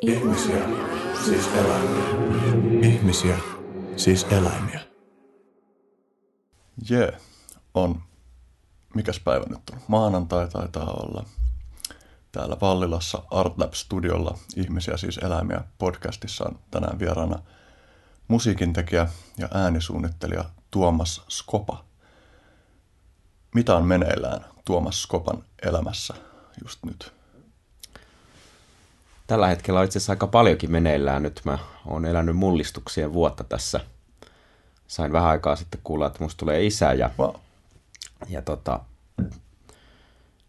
Ihmisiä, siis eläimiä. Ihmisiä, siis eläimiä. Jee, on. Mikäs päivä nyt on? Maanantai taitaa olla. Täällä Vallilassa ArtLab-studiolla Ihmisiä siis eläimiä podcastissa on tänään vieraana musiikintekijä ja äänisuunnittelija Tuomas Skopa. Mitä on meneillään Tuomas Skopan elämässä just nyt? Tällä hetkellä on itse asiassa aika paljonkin meneillään nyt. Mä oon elänyt mullistuksien vuotta tässä. Sain vähän aikaa sitten kuulla, että musta tulee isä ja, Wow. ja tota,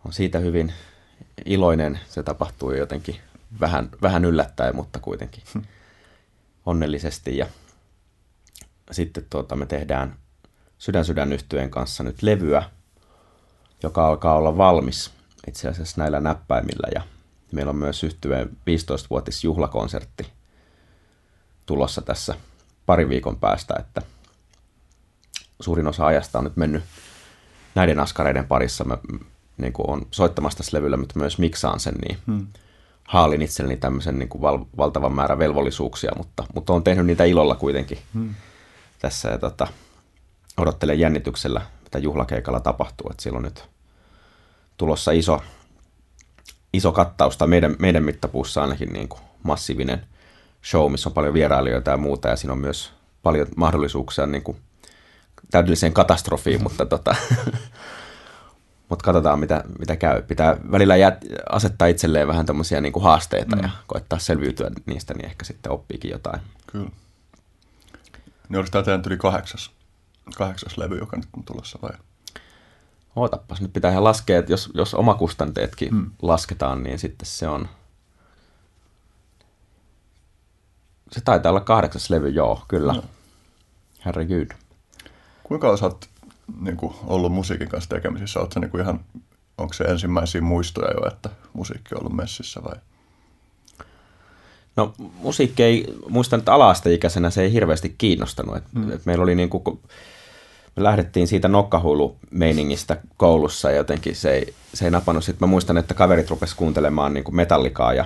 on siitä hyvin iloinen. Se tapahtui jotenkin vähän, vähän yllättäen, mutta kuitenkin onnellisesti. Ja sitten tuota, me tehdään Sydän Sydän yhtyeen kanssa nyt levyä, joka alkaa olla valmis itse asiassa näillä näppäimillä. Ja meillä on myös yhtyeen 15-vuotis juhlakonsertti tulossa tässä parin viikon päästä, että suurin osa ajasta on nyt mennyt näiden askareiden parissa. Mä niin kuin on soittamassa tässä levyllä, mutta myös miksaan sen, niin hmm. haalin itselleni tämmöisen niin kuin val- valtavan määrän velvollisuuksia, mutta, mutta on tehnyt niitä ilolla kuitenkin hmm. tässä ja tota, odottelen jännityksellä, mitä juhlakeikalla tapahtuu, että siellä on nyt tulossa iso, iso kattaus, tai meidän, meidän mittapuussa ainakin niin kuin massiivinen show, missä on paljon vierailijoita ja muuta, ja siinä on myös paljon mahdollisuuksia niin kuin täydelliseen katastrofiin, mutta tota, mutta katsotaan mitä, mitä käy. Pitää välillä jät, asettaa itselleen vähän tämmöisiä niin kuin haasteita mm. ja koettaa selviytyä niistä, niin ehkä sitten oppiikin jotain. Kyllä. Niin oliko tämä teidän yli kahdeksas, kahdeksas levy, joka nyt on tulossa vai? Ootapas, nyt pitää ihan laskea, että jos, jos omakustanteetkin hmm. lasketaan, niin sitten se on... Se taitaa olla kahdeksas levy, joo, kyllä. No. Herregud. Kuinka kauan sä oot niin kuin, ollut musiikin kanssa tekemisissä? Ootko niin kuin ihan, onko se ensimmäisiä muistoja jo, että musiikki on ollut messissä vai? No musiikki ei, muistan, että ala-asteikäisenä se ei hirveästi kiinnostanut. Et, hmm. et meillä oli niin kuin, me lähdettiin siitä nokkahullu-meiningistä koulussa ja jotenkin se ei, se ei napannut. Sitten mä muistan, että kaverit rupesivat kuuntelemaan niin metallikaa ja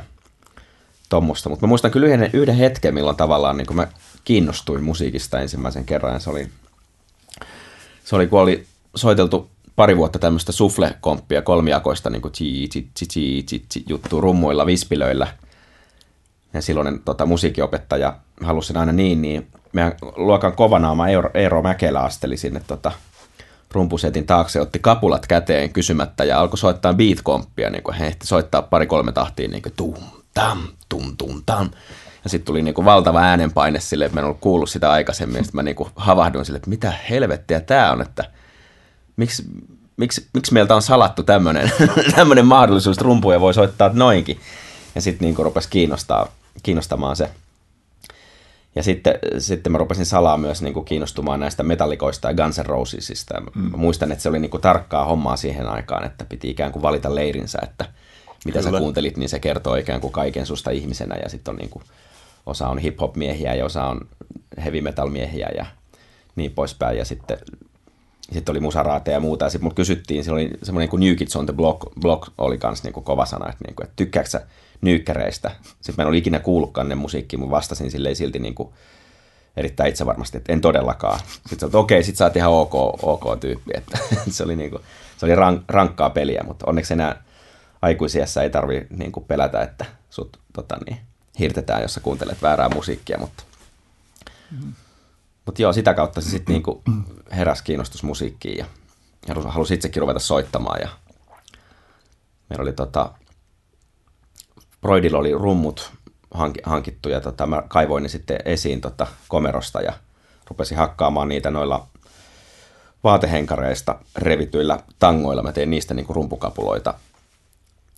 tuommoista. Mutta mä muistan kyllä yhden, yhden hetken, milloin tavallaan niin mä kiinnostuin musiikista ensimmäisen kerran. Ja se oli, se oli, kun oli soiteltu pari vuotta tämmöistä sufle-komppia kolmiakoista niin juttu rummuilla, vispilöillä. Ja silloinen tota, musiikinopettaja halusi aina niin, niin meidän luokan kovanaama Eero, Eero Mäkelä asteli sinne tota, rumpusetin taakse, otti kapulat käteen kysymättä ja alkoi soittaa beat-komppia, niin kuin he ehti soittaa pari-kolme tahtia, niin kuin tum, tam, tum, tum, tam. Ja sitten tuli niin kuin valtava äänenpaine sille, että mä en ollut kuullut sitä aikaisemmin, sitten mä niin kuin havahduin sille, että mitä helvettiä tämä on, että miksi, miksi, miksi meiltä on salattu tämmöinen mahdollisuus, että rumpuja voi soittaa noinkin. Ja sitten niin rupesi kiinnostaa, kiinnostamaan se. Ja sitten, sitten mä rupesin salaa myös niin kuin kiinnostumaan näistä metallikoista ja Guns N' Rosesista. Mm. Mä muistan, että se oli niin kuin tarkkaa hommaa siihen aikaan, että piti ikään kuin valita leirinsä, että mitä Kyllä. sä kuuntelit, niin se kertoo ikään kuin kaiken susta ihmisenä. Ja sitten on niin kuin, osa on hip-hop-miehiä ja osa on heavy metal-miehiä ja niin poispäin. Ja sitten, sitten oli musaraateja ja muuta. Ja sitten mut kysyttiin, se oli semmoinen kuin New Kids on the Block, block oli kans niin kuin kova sana, että, niin kuin, että tykkääksä sä nyykkäreistä. Sitten mä en ole ikinä kuullutkaan ne musiikkia, mutta vastasin silleen silti niin kuin erittäin itsevarmasti, että en todellakaan. Sitten että okei, sit sä oot ihan ok, ok tyyppi. Että se oli, niin kuin, se oli rank, rankkaa peliä, mutta onneksi enää aikuisiassa ei tarvi niin kuin pelätä, että sut tota, niin, hirtetään, jos sä kuuntelet väärää musiikkia. Mutta, mutta joo, sitä kautta se sitten niin heräsi kiinnostus musiikkiin ja, ja halusi itsekin ruveta soittamaan. Ja meillä oli tota, Broidilla oli rummut hankittu ja tota, mä kaivoin ne sitten esiin tota, komerosta ja rupesin hakkaamaan niitä noilla vaatehenkareista revityillä tangoilla. Mä tein niistä niin kuin rumpukapuloita.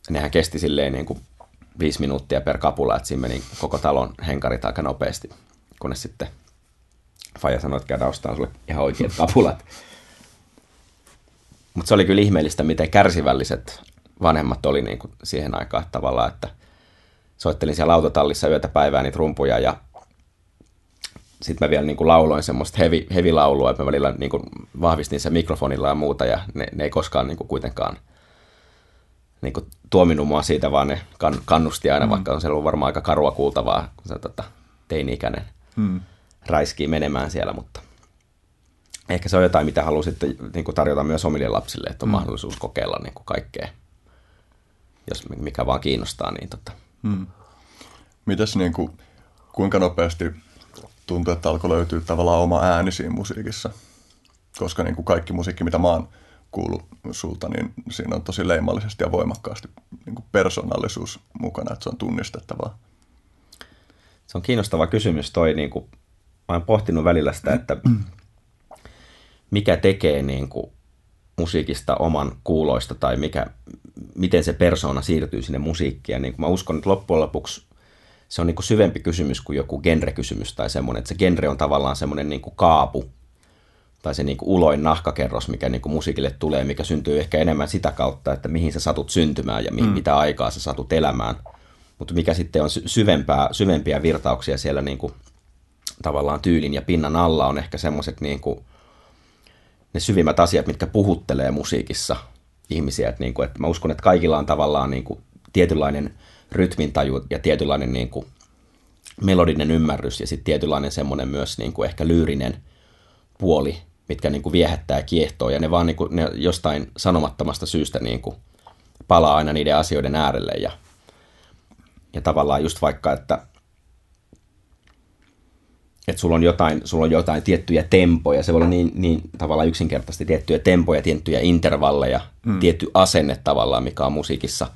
Nehän kesti silleen niin kuin viisi minuuttia per kapula, että siinä meni koko talon henkarit aika nopeasti, kunnes sitten Faija sanoi, että käydään ostamaan sulle ihan oikeat kapulat. Mutta se oli kyllä ihmeellistä, miten kärsivälliset vanhemmat oli niin kuin siihen aikaan tavallaan, että soittelin siellä autotallissa yötä päivää niitä rumpuja ja sitten mä vielä niin kuin lauloin semmoista heavy, heavy laulua, että mä välillä niin kuin vahvistin sen mikrofonilla ja muuta ja ne, ne ei koskaan niin kuin kuitenkaan niin kuin, tuominut mua siitä, vaan ne kan, kannusti aina, mm. vaikka on se ollut varmaan aika karua kuultavaa, kun se tota, teini-ikäinen mm. räiskii menemään siellä, mutta ehkä se on jotain, mitä haluaisitte niin kuin tarjota myös omille lapsille, että on mm. mahdollisuus kokeilla niin kuin kaikkea, jos mikä vaan kiinnostaa. Niin tota. Mm. Mitäs niin kuin, kuinka nopeasti tuntuu, että alkoi löytyä tavallaan oma ääni siinä musiikissa? Koska niin kuin kaikki musiikki, mitä mä oon kuullut sulta, niin siinä on tosi leimallisesti ja voimakkaasti niin kuin persoonallisuus mukana, että se on tunnistettavaa. Se on kiinnostava kysymys toi, niin kuin, mä oon pohtinut välillä sitä, että mikä tekee niin kuin musiikista oman kuuloista tai mikä, miten se persoona siirtyy sinne musiikkiin. Ja niin kuin mä uskon, että loppujen lopuksi se on niin kuin syvempi kysymys kuin joku genre-kysymys tai semmoinen, että se genre on tavallaan semmoinen niin kuin kaapu tai se niin kuin uloin nahkakerros, mikä niin kuin musiikille tulee, mikä syntyy ehkä enemmän sitä kautta, että mihin sä satut syntymään ja mi- mm. mitä aikaa sä satut elämään. Mutta mikä sitten on syvempää, syvempiä virtauksia siellä niin kuin, tavallaan tyylin ja pinnan alla on ehkä semmoiset niin kuin, ne syvimmät asiat, mitkä puhuttelee musiikissa ihmisiä. Et niin kuin, että mä uskon, että kaikilla on tavallaan niin kuin tietynlainen rytmintaju ja tietynlainen niin kuin melodinen ymmärrys ja sitten tietynlainen semmoinen myös niin kuin ehkä lyyrinen puoli, mitkä niin kuin viehättää ja kiehtoo ja ne vaan niin kuin, ne jostain sanomattomasta syystä niin kuin palaa aina niiden asioiden äärelle ja, ja tavallaan just vaikka, että että sulla on jotain, sulla on jotain tiettyjä tempoja, se voi olla niin, niin tavallaan yksinkertaisesti tiettyjä tempoja, tiettyjä intervalleja, mm. tietty asenne tavallaan, mikä on musiikissa,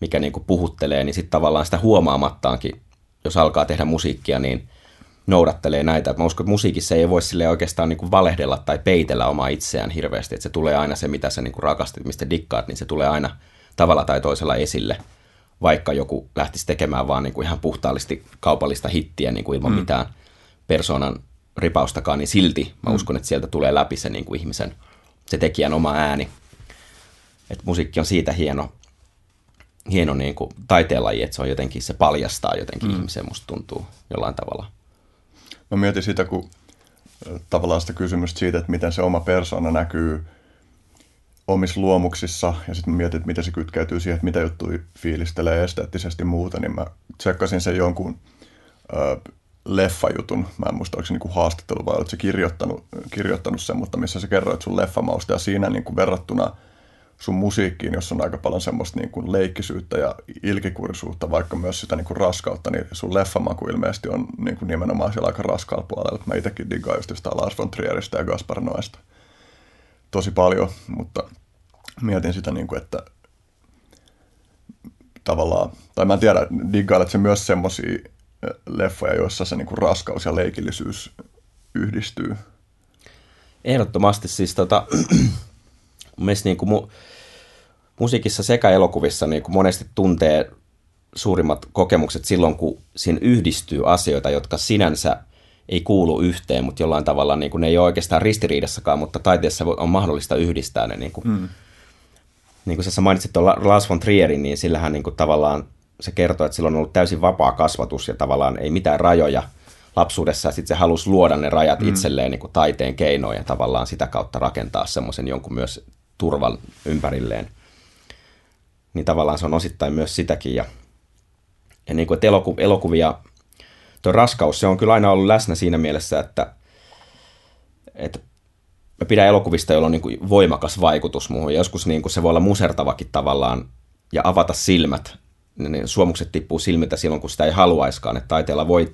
mikä niin kuin puhuttelee, niin sitten tavallaan sitä huomaamattaankin, jos alkaa tehdä musiikkia, niin noudattelee näitä. Mä uskon, että musiikissa ei voi sille oikeastaan niin kuin valehdella tai peitellä omaa itseään hirveästi, että se tulee aina se, mitä sä niin kuin rakastit, mistä dikkaat, niin se tulee aina tavalla tai toisella esille, vaikka joku lähtisi tekemään vaan niin kuin ihan puhtaallisesti kaupallista hittiä niin kuin ilman mm. mitään – persoonan ripaustakaan, niin silti mä mm. uskon, että sieltä tulee läpi se niin kuin ihmisen, se tekijän oma ääni. Et musiikki on siitä hieno, hieno niin kuin taiteenlaji, että se on jotenkin, se paljastaa jotenkin mm. ihmisen, musta tuntuu jollain tavalla. Mä mietin sitä, kun tavallaan sitä kysymystä siitä, että miten se oma persona näkyy omissa luomuksissa, ja sitten mietin, että miten se kytkeytyy siihen, että mitä juttuja fiilistelee esteettisesti muuta, niin mä tsekkasin sen jonkun leffajutun. Mä en muista, oliko se niin haastattelu vai oletko se kirjoittanut, kirjoittanut sen, mutta missä sä kerroit sun leffamausta ja siinä niin kuin verrattuna sun musiikkiin, jossa on aika paljon semmoista niin kuin leikkisyyttä ja ilkikurisuutta, vaikka myös sitä niin kuin raskautta, niin sun leffamaku ilmeisesti on niin kuin nimenomaan siellä aika raskaalla puolella. Mä itsekin diggaan just sitä Lars von Trieristä ja Gaspar Noesta tosi paljon, mutta mietin sitä, niin kuin, että tavallaan, tai mä en tiedä, diggailet se myös semmoisia leffoja, joissa se niinku raskaus ja leikillisyys yhdistyy. Ehdottomasti siis tota, mielestäni niinku mu, musiikissa sekä elokuvissa niinku monesti tuntee suurimmat kokemukset silloin, kun siinä yhdistyy asioita, jotka sinänsä ei kuulu yhteen, mutta jollain tavalla niin kuin, ne ei ole oikeastaan ristiriidassakaan, mutta taiteessa on mahdollista yhdistää ne. Niin kuin, mm. niin kuin sä mainitsit tuon Lars von Trierin, niin sillähän niin kuin, tavallaan se kertoo, että sillä on ollut täysin vapaa kasvatus ja tavallaan ei mitään rajoja lapsuudessa. Ja sitten se halusi luoda ne rajat mm. itselleen niin kuin taiteen keinoin ja tavallaan sitä kautta rakentaa semmoisen jonkun myös turvan ympärilleen. Niin tavallaan se on osittain myös sitäkin. Ja, ja niin kuin, että eloku, elokuvia, tuo raskaus, se on kyllä aina ollut läsnä siinä mielessä, että, että mä pidän elokuvista, joilla on niin kuin voimakas vaikutus muuhun. Joskus niin kuin se voi olla musertavakin tavallaan ja avata silmät ne suomukset tippuu silmiltä silloin, kun sitä ei haluaiskaan. Että taiteella voi,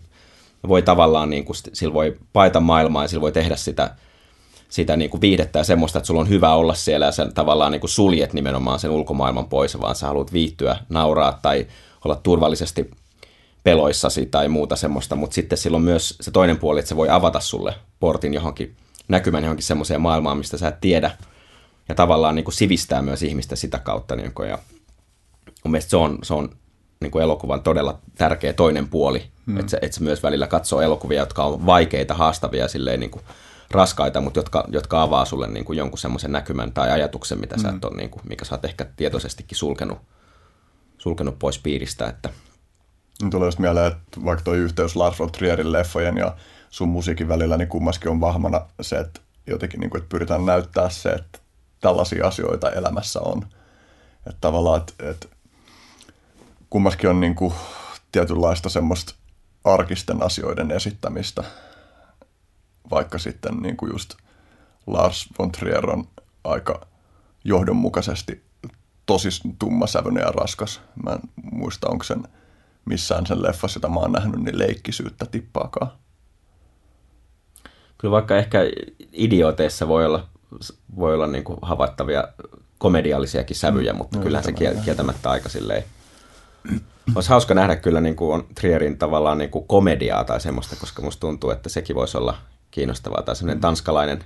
voi tavallaan, niin kuin, sillä voi paeta maailmaa ja sillä voi tehdä sitä, sitä niin kuin viihdettä ja semmoista, että sulla on hyvä olla siellä ja sen tavallaan niin kuin suljet nimenomaan sen ulkomaailman pois, vaan sä haluat viihtyä, nauraa tai olla turvallisesti peloissasi tai muuta semmoista, mutta sitten silloin myös se toinen puoli, että se voi avata sulle portin johonkin näkymän johonkin semmoiseen maailmaan, mistä sä et tiedä ja tavallaan niin kuin sivistää myös ihmistä sitä kautta. Niin kuin, ja mun mielestä se on, se on niin kuin elokuvan todella tärkeä toinen puoli, mm. että, se, että se myös välillä katsoo elokuvia, jotka on vaikeita, haastavia, silleen niin kuin raskaita, mutta jotka, jotka avaa sulle niin kuin jonkun semmoisen näkymän tai ajatuksen, mitä mm. sä et ole, niin kuin, mikä sä oot ehkä tietoisestikin sulkenut, sulkenut pois piiristä. Että... Tulee just mieleen, että vaikka tuo yhteys Lars von Trierin leffojen ja sun musiikin välillä, niin kummaskin on vahvana se, että jotenkin niin kuin, että pyritään näyttää se, että tällaisia asioita elämässä on – Että tavallaan, että, että kummaskin on niin kuin tietynlaista semmoista arkisten asioiden esittämistä, vaikka sitten niin kuin just Lars von Trier on aika johdonmukaisesti tosi tummasävyinen ja raskas. Mä en muista, onko sen missään sen leffassa, jota mä oon nähnyt, niin leikkisyyttä tippaakaan. Kyllä vaikka ehkä idioteissa voi olla, voi olla niin kuin havaittavia komediallisiakin sävyjä, mutta no, kyllähän se kiel- kieltämättä aika silleen... Olisi hauska nähdä kyllä niin kuin on Trierin tavallaan niin kuin komediaa tai semmoista, koska musta tuntuu, että sekin voisi olla kiinnostavaa. Tai semmoinen mm. tanskalainen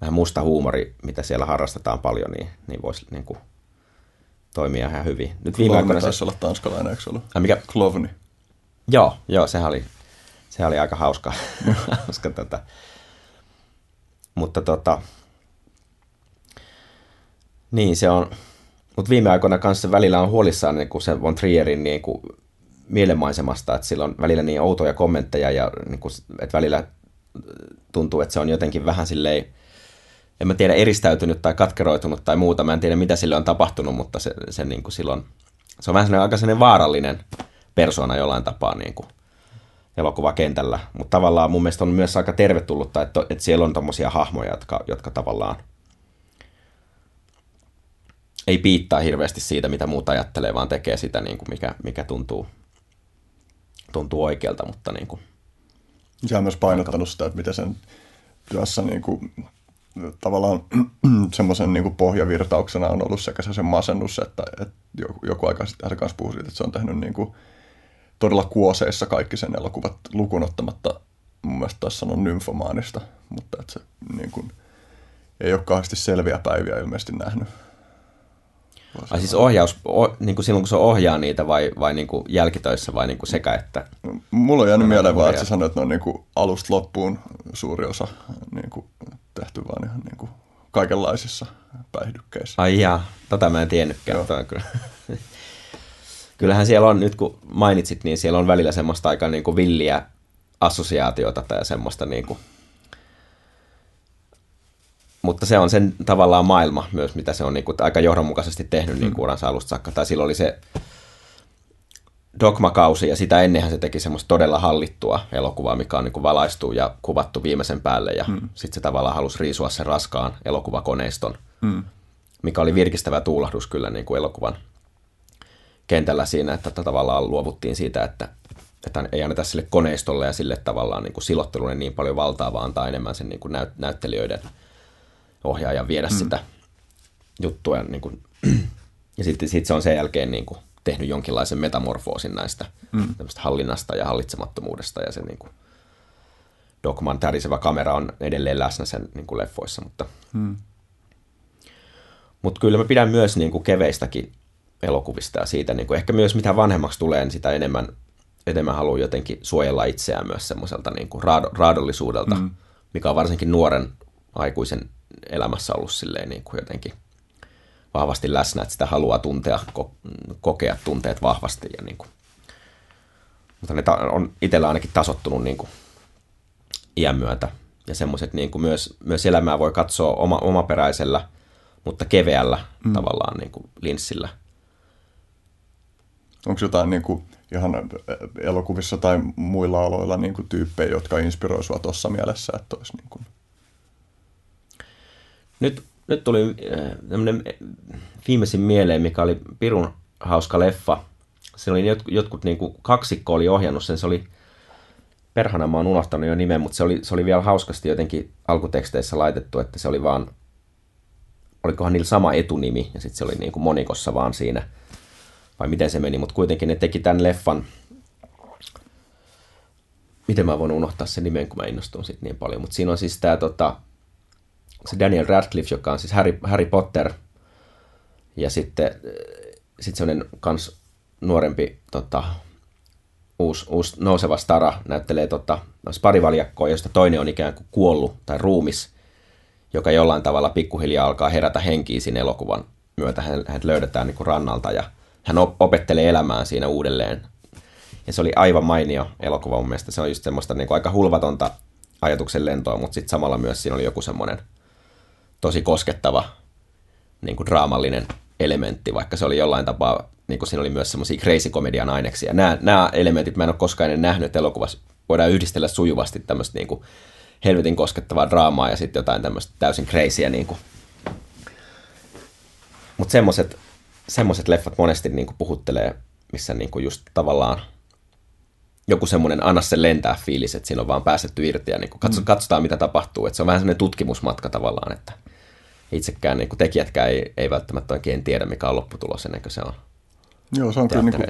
vähän musta huumori, mitä siellä harrastetaan paljon, niin, niin voisi niin kuin toimia ihan hyvin. Nyt viime aikoina taisi se... olla tanskalainen, eikö ollut? Ai mikä? Klovni. Joo, joo, sehän oli, sehän oli aika hauska. hauska tota. Mutta tota, niin se on, mutta viime aikoina kanssa välillä on huolissaan niin kuin se Von Trierin niin kuin mielenmaisemasta, että sillä on välillä niin outoja kommentteja ja niin kuin, että välillä tuntuu, että se on jotenkin vähän silleen, en mä tiedä, eristäytynyt tai katkeroitunut tai muuta. Mä en tiedä, mitä sille on tapahtunut, mutta se, se niin kuin silloin, se on vähän sellainen aika sellainen vaarallinen persona jollain tapaa niin kuin elokuvakentällä. Mutta tavallaan mun mielestä on myös aika tervetullutta, että, että siellä on tommosia hahmoja, jotka, jotka tavallaan ei piittaa hirveästi siitä, mitä muut ajattelee, vaan tekee sitä, niin kuin mikä, mikä tuntuu, tuntuu oikealta, mutta niin kuin, Se on myös painottanut sitä, että miten sen työssä niin kuin tavallaan semmoisen niin pohjavirtauksena on ollut sekä se sen masennus, että, että joku, joku aika sitten hän kanssa puhui siitä, että se on tehnyt niin kuin todella kuoseissa kaikki sen elokuvat lukunottamatta mun mielestä taisi sanoa nymfomaanista, mutta että se niin kuin, ei ole kauheasti selviä päiviä ilmeisesti nähnyt. Ai siis ohjaus, o, niin kuin silloin kun se ohjaa niitä vai, vai niin kuin jälkitöissä vai niin kuin sekä että? Mulla on jäänyt mieleen vaan, että sä sanoit, että ne on niin kuin alusta loppuun suuri osa niin kuin tehty vaan ihan niin kuin kaikenlaisissa päihdykkeissä. Ai jaa, tota mä en tiennytkään. Toi kyllä. Kyllähän siellä on, nyt kun mainitsit, niin siellä on välillä semmoista aika niin kuin villiä assosiaatiota tai semmoista niin kuin, mutta se on sen tavallaan maailma myös, mitä se on niin kuin, aika johdonmukaisesti tehnyt niin kuin uransa alusta saakka. Tai silloin oli se Dogma-kausi ja sitä ennenhän se teki semmoista todella hallittua elokuvaa, mikä on niin kuin valaistu ja kuvattu viimeisen päälle ja hmm. sitten se tavallaan halusi riisua sen raskaan elokuvakoneiston, hmm. mikä oli virkistävä tuulahdus kyllä niin kuin elokuvan kentällä siinä, että tavallaan luovuttiin siitä, että, että ei anneta sille koneistolle ja sille tavallaan niin kuin silottelulle niin paljon valtaa, vaan antaa enemmän sen niin kuin näyt- näyttelijöiden ohjaajan viedä hmm. sitä juttua. Ja, niin kuin, ja sitten sit se on sen jälkeen niin kuin tehnyt jonkinlaisen metamorfoosin näistä mm. hallinnasta ja hallitsemattomuudesta ja se niin kuin, Dogman tärisevä kamera on edelleen läsnä sen niin kuin leffoissa, mutta, mm. mutta kyllä mä pidän myös niin kuin keveistäkin elokuvista ja siitä, niin kuin, ehkä myös mitä vanhemmaksi tulee, niin sitä enemmän, enemmän haluaa jotenkin suojella itseään myös semmoiselta niin kuin raado, raadollisuudelta, mm. mikä on varsinkin nuoren aikuisen elämässä ollut silleen niin kuin jotenkin – vahvasti läsnä, että sitä haluaa tuntea, ko- kokea tunteet vahvasti. Ja niin kuin. Mutta ne on itsellä ainakin tasottunut niin kuin iän myötä. Ja semmoiset niin kuin myös, myös elämää voi katsoa oma, omaperäisellä, mutta keveällä mm. tavallaan niin kuin linssillä. Onko jotain niin kuin ihan elokuvissa tai muilla aloilla niin kuin tyyppejä, jotka inspiroivat sinua tuossa mielessä, että olisi niin kuin... Nyt nyt tuli äh, tämmöinen viimeisin mieleen, mikä oli pirun hauska leffa. Se oli jotkut, jotkut niin kuin kaksikko oli ohjannut sen, se oli perhana mä oon unohtanut jo nimen, mutta se oli, se oli vielä hauskasti jotenkin alkuteksteissä laitettu, että se oli vaan, olikohan niillä sama etunimi, ja sitten se oli niin kuin monikossa vaan siinä, vai miten se meni, mutta kuitenkin ne teki tämän leffan, miten mä voin unohtaa sen nimen, kun mä innostun sitten niin paljon, mutta siinä on siis tämä tota, se Daniel Radcliffe, joka on siis Harry, Harry Potter, ja sitten sit sellainen kans nuorempi tota, uusi, uusi nouseva stara näyttelee tota, parivaljakkoa, josta toinen on ikään kuin kuollut tai ruumis, joka jollain tavalla pikkuhiljaa alkaa herätä henkiä siinä elokuvan myötä. Hän, hän löydetään niin kuin rannalta ja hän opettelee elämään siinä uudelleen. Ja se oli aivan mainio elokuva mun mielestä. Se on just semmoista niin kuin aika hulvatonta ajatuksen lentoa, mutta sitten samalla myös siinä oli joku semmoinen – tosi koskettava niin kuin draamallinen elementti, vaikka se oli jollain tapaa, niin kuin siinä oli myös semmoisia crazy komedian aineksia. Nämä, nämä elementit mä en ole koskaan ennen nähnyt, että elokuvassa voidaan yhdistellä sujuvasti tämmöistä niin kuin helvetin koskettavaa draamaa ja sitten jotain tämmöistä täysin crazyä. Niin. Mutta semmoiset semmoiset leffat monesti niin kuin puhuttelee, missä niin kuin just tavallaan joku semmoinen anna se lentää fiilis, että siinä on vaan päästetty irti ja niin kuin katso, mm. katsotaan mitä tapahtuu. Että se on vähän semmoinen tutkimusmatka tavallaan, että itsekään niin kuin tekijätkään ei, ei välttämättä oikein tiedä, mikä on lopputulos ennen kuin se on Joo, se on kyllä niin kuin,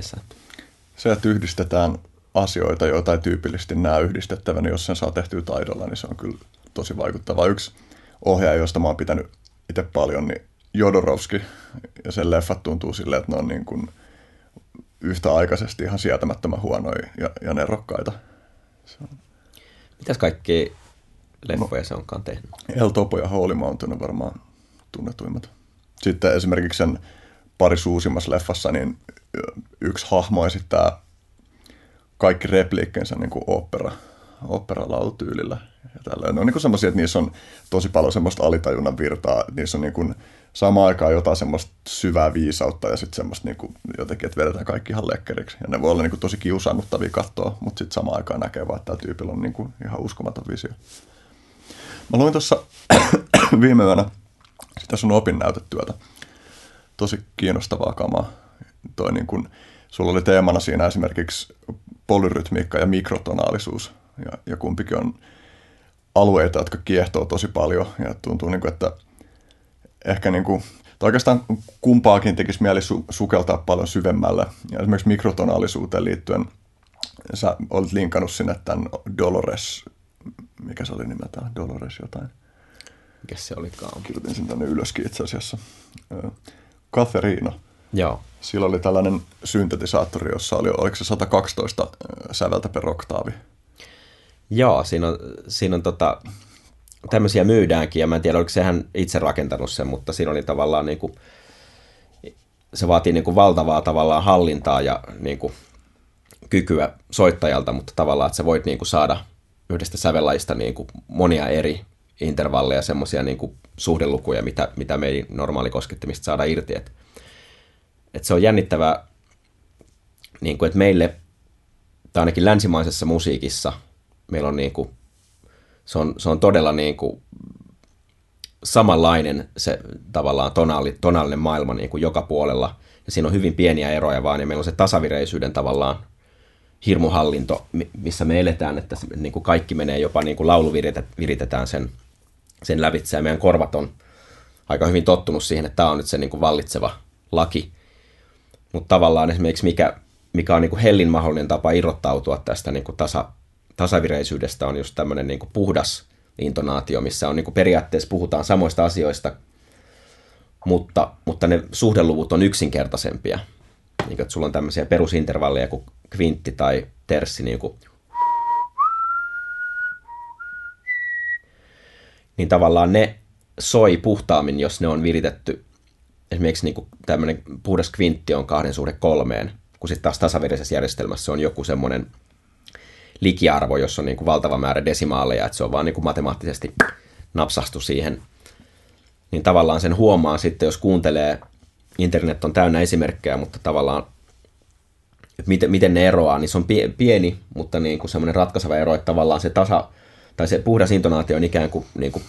se, että yhdistetään asioita, joita ei tyypillisesti näe yhdistettävänä, jos sen saa tehtyä taidolla, niin se on kyllä tosi vaikuttava. Yksi ohjaaja, josta mä oon pitänyt itse paljon, niin Jodorowski ja sen leffat tuntuu silleen, että ne on niin kuin yhtäaikaisesti ihan sietämättömän huonoja ja, ja nerokkaita. Se on... Mitäs kaikki leffoja no, se onkaan tehnyt? El Topo ja Holy Mountain on varmaan tunnetuimmat. Sitten esimerkiksi sen pari uusimmassa leffassa, niin yksi hahmo esittää kaikki repliikkensä niin kuin opera, operalaulutyylillä. Ja Ne on niin semmoisia, että niissä on tosi paljon semmoista alitajunnan virtaa. Niissä on niin kuin samaan aikaan jotain semmoista syvää viisautta ja sitten semmoista niin kuin jotenkin, että vedetään kaikki ihan lekkeriksi. Ja ne voi olla niin kuin tosi kiusaannuttavia katsoa, mutta sitten samaan aikaan näkee vaan, että tällä tyypillä on niin kuin ihan uskomaton visio. Mä luin tuossa viime yönä sitä sun opinnäytetyötä. Tosi kiinnostavaa kamaa. Toi niin kuin, sulla oli teemana siinä esimerkiksi polyrytmiikka ja mikrotonaalisuus. Ja, ja kumpikin on alueita, jotka kiehtoo tosi paljon. Ja tuntuu, niin kuin, että ehkä niin kuin, tai oikeastaan kumpaakin tekisi mieli su- sukeltaa paljon syvemmälle. Ja esimerkiksi mikrotonaalisuuteen liittyen sä olit linkannut sinne tämän Dolores, mikä se oli nimeltään, Dolores jotain. Mikä se olikaan? Kirjoitin sen tänne ylöskin itse asiassa. Katheriina. Joo. Sillä oli tällainen syntetisaattori, jossa oli, oliko se 112 säveltä per oktaavi? Joo, siinä on, siinä on tota, tämmöisiä myydäänkin, ja mä en tiedä, oliko se hän itse rakentanut sen, mutta siinä oli tavallaan niin kuin, se vaatii niin kuin valtavaa tavallaan hallintaa ja niin kuin, kykyä soittajalta, mutta tavallaan, että sä voit niin kuin, saada yhdestä sävellajista niin kuin, monia eri intervalleja, semmoisia niin kuin, suhdelukuja, mitä, mitä me ei normaali koskettimista saada irti. Et, et se on jännittävää, niin kuin, että meille, tai ainakin länsimaisessa musiikissa, meillä on niin kuin, se on, se on todella niin kuin samanlainen se tavallaan tonaali, tonaalinen maailma niin kuin joka puolella. Ja siinä on hyvin pieniä eroja vaan, ja meillä on se tasavireisyyden tavallaan hirmuhallinto, missä me eletään, että niin kuin kaikki menee jopa niin kuin laulu viritetään sen, sen lävitse, ja meidän korvat on aika hyvin tottunut siihen, että tämä on nyt se niin kuin vallitseva laki. Mutta tavallaan esimerkiksi mikä, mikä on niin kuin hellin mahdollinen tapa irrottautua tästä niin kuin tasa, tasavireisyydestä on just tämmöinen niin kuin puhdas intonaatio, missä on niin kuin periaatteessa puhutaan samoista asioista, mutta, mutta ne suhdeluvut on yksinkertaisempia. Niin kuin, että sulla on tämmöisiä perusintervalleja kuin kvintti tai terssi, niin, kuin, niin tavallaan ne soi puhtaammin, jos ne on viritetty. Esimerkiksi niin tämmöinen puhdas kvintti on kahden suhde kolmeen, kun sitten taas tasavireisessä järjestelmässä on joku semmoinen likiarvo, jossa on niin kuin valtava määrä desimaaleja, että se on vaan niin kuin matemaattisesti napsastu siihen. Niin tavallaan sen huomaa sitten, jos kuuntelee, internet on täynnä esimerkkejä, mutta tavallaan, miten, miten ne eroaa, niin se on pieni, mutta niin kuin semmoinen ratkaiseva ero, että tavallaan se tasa, tai se puhdas intonaatio on ikään kuin, niin kuin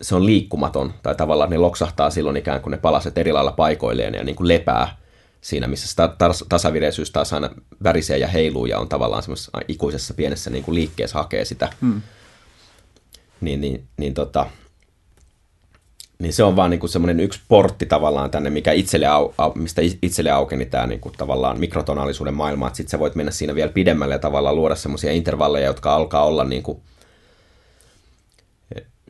se on liikkumaton, tai tavallaan ne loksahtaa silloin ikään kuin ne palaset eri lailla paikoilleen ja niin kuin lepää siinä, missä sitä tasavireisyys taas aina värisee ja heiluu ja on tavallaan semmoisessa ikuisessa pienessä niin kuin liikkeessä hakee sitä. Hmm. Niin, niin, niin, tota, niin se on vaan niin kuin semmoinen yksi portti tavallaan tänne, mikä itselle au, au, mistä itselle aukeni tämä niin kuin tavallaan mikrotonaalisuuden maailma, että sitten sä voit mennä siinä vielä pidemmälle ja tavallaan luoda semmoisia intervalleja, jotka alkaa olla niin kuin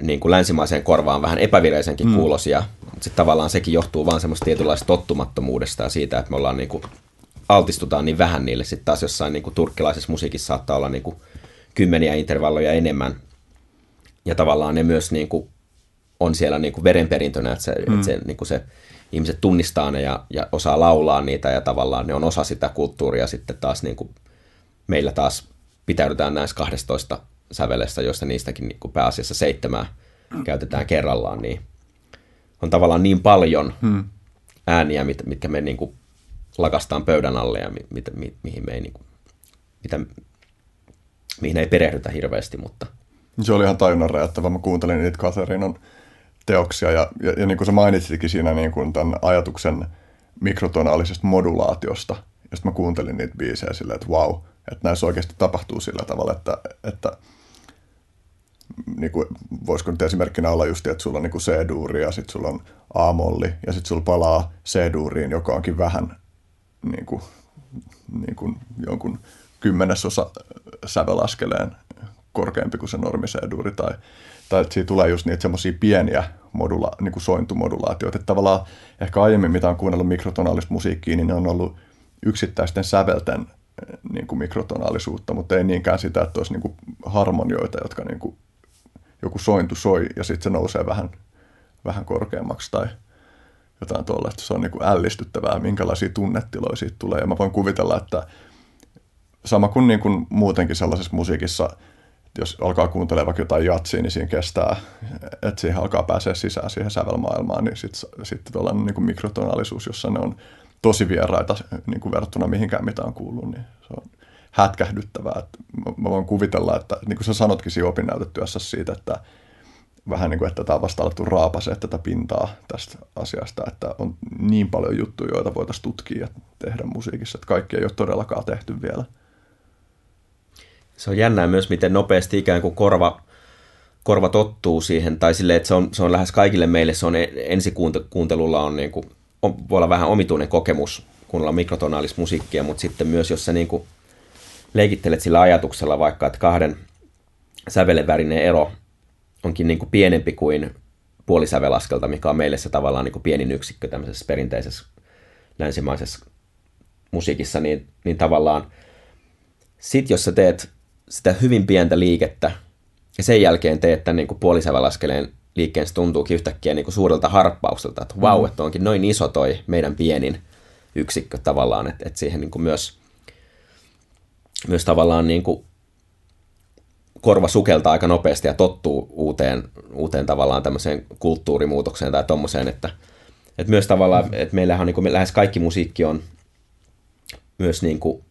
niin kuin länsimaiseen korvaan vähän epävireisenkin mm. kuulosia. Sitten tavallaan sekin johtuu vaan semmoista tietynlaista tottumattomuudesta ja siitä, että me ollaan niin kuin, altistutaan niin vähän niille. Sitten taas jossain niin kuin turkkilaisessa musiikissa saattaa olla niin kuin, kymmeniä intervalloja enemmän. Ja tavallaan ne myös niin kuin, on siellä niin kuin verenperintönä, että se, mm. että se, niin kuin se ihmiset tunnistaa ne ja, ja osaa laulaa niitä ja tavallaan ne on osa sitä kulttuuria sitten taas niin kuin, meillä taas pitäydytään näissä 12 sävelestä, joista niistäkin niin pääasiassa seitsemää käytetään kerrallaan, niin on tavallaan niin paljon hmm. ääniä, mit, mitkä me niin kuin lakastaan pöydän alle ja mi, mit, mi, mihin me ei, niin kuin, mitä, mihin ei perehdytä hirveästi, mutta... Se oli ihan tajunnan räjättävä. Mä kuuntelin niitä Katherinon teoksia ja, ja, ja niin kuin sä mainitsikin siinä niin kuin tämän ajatuksen mikrotonaalisesta modulaatiosta. Ja sitten mä kuuntelin niitä biisejä silleen, että wow, että näissä oikeasti tapahtuu sillä tavalla, että, että niin kuin, voisiko nyt esimerkkinä olla just, että sulla on niin C-duuri ja sitten sulla on A-molli ja sitten sulla palaa C-duuriin, joka onkin vähän niin kuin, niin kuin jonkun kymmenesosa sävelaskeleen korkeampi kuin se normi C-duuri tai, tai että siitä tulee just niitä semmoisia pieniä modula, niin kuin sointumodulaatioita. Että tavallaan ehkä aiemmin, mitä on kuunnellut mikrotonaalista musiikkia, niin ne on ollut yksittäisten sävelten niin kuin mikrotonaalisuutta, mutta ei niinkään sitä, että olisi niin kuin harmonioita, jotka niin kuin joku sointu soi ja sitten se nousee vähän, vähän korkeammaksi tai jotain tuollaista. Se on niin kuin ällistyttävää, minkälaisia tunnetiloja siitä tulee. Ja mä voin kuvitella, että sama kuin, niin kuin muutenkin sellaisessa musiikissa, jos alkaa kuuntelemaan vaikka jotain jatsia, niin siinä kestää, että siihen alkaa pääsee sisään siihen sävelmaailmaan, niin sitten sit tuollainen niin kuin mikrotonaalisuus, jossa ne on tosi vieraita niin kuin verrattuna mihinkään, mitä on kuullut, niin se on hätkähdyttävää. Mä voin kuvitella, että niin kuin sä sanotkin siinä opinnäytetyössä siitä, että vähän niin kuin, että tämä on vasta alettu raapasee tätä pintaa tästä asiasta, että on niin paljon juttuja, joita voitaisiin tutkia ja tehdä musiikissa, että kaikki ei ole todellakaan tehty vielä. Se on jännää myös, miten nopeasti ikään kuin korva, korva tottuu siihen, tai silleen, että se on, se on lähes kaikille meille, se on ensikuuntelulla on niin kuin, voi olla vähän omituinen kokemus kuunnella mikrotonaalista musiikkia, mutta sitten myös, jos sä niin kuin leikittelet sillä ajatuksella vaikka, että kahden sävelen värinen ero onkin niin kuin pienempi kuin puolisävelaskelta, mikä on meille se tavallaan niin kuin pienin yksikkö tämmöisessä perinteisessä länsimaisessa musiikissa, niin, niin tavallaan sit jos sä teet sitä hyvin pientä liikettä ja sen jälkeen teet tämän niin kuin puolisävelaskeleen liikkeen, se tuntuukin yhtäkkiä niin kuin suurelta harppaukselta, että vau, wow, mm. että onkin noin iso toi meidän pienin yksikkö tavallaan, että, että siihen niin kuin myös, myös tavallaan niin kuin korva sukeltaa aika nopeasti ja tottuu uuteen, uuteen tavallaan tämmöiseen kulttuurimuutokseen tai tommoseen, että, että myös tavallaan, mm. että meillähän on niin kuin, lähes kaikki musiikki on myös niin kuin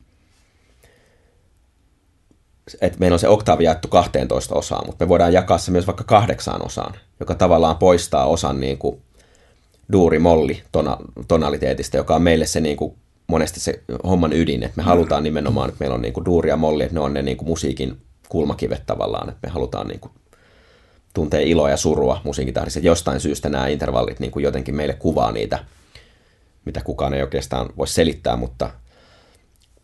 että meillä on se oktaavi jaettu 12 osaan, mutta me voidaan jakaa se myös vaikka kahdeksaan osaan, joka tavallaan poistaa osan niin kuin duuri-molli tona, tonaliteetista, joka on meille se niin kuin monesti se homman ydin, että me halutaan nimenomaan, että meillä on niin kuin duuri ja molli, että ne on ne niin kuin musiikin kulmakivet tavallaan, että me halutaan niin kuin tuntea iloa ja surua musiinkitahdissa. Jostain syystä nämä intervallit niin kuin jotenkin meille kuvaa niitä, mitä kukaan ei oikeastaan voi selittää, mutta –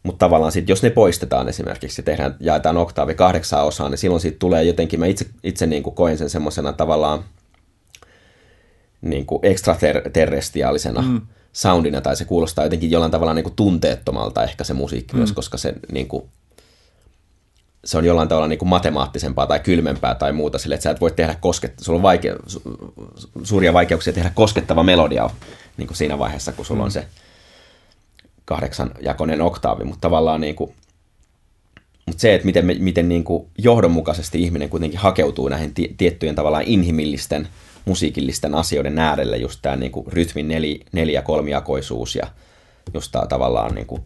mutta tavallaan sitten, jos ne poistetaan esimerkiksi ja tehdään, jaetaan oktaavi kahdeksaan osaan, niin silloin siitä tulee jotenkin, mä itse, itse niin kuin koen sen semmoisena tavallaan niin kuin ekstraterrestiaalisena mm. Soundina, tai se kuulostaa jotenkin jollain tavalla niin kuin tunteettomalta ehkä se musiikki mm. myös, koska se, niin kuin, se on jollain tavalla niin kuin matemaattisempaa tai kylmempää tai muuta sille, että sä et voi tehdä kosket, sulla on vaike, su, suuria vaikeuksia tehdä koskettava melodia niin kuin siinä vaiheessa, kun sulla mm. on se kahdeksan jakoinen oktaavi, mutta tavallaan niin kuin, mutta se, että miten, miten niin kuin johdonmukaisesti ihminen kuitenkin hakeutuu näihin tiettyjen tavallaan inhimillisten, musiikillisten asioiden äärelle, just tämä niin kuin rytmin neli, neljä kolmijakoisuus ja just tämä tavallaan niin kuin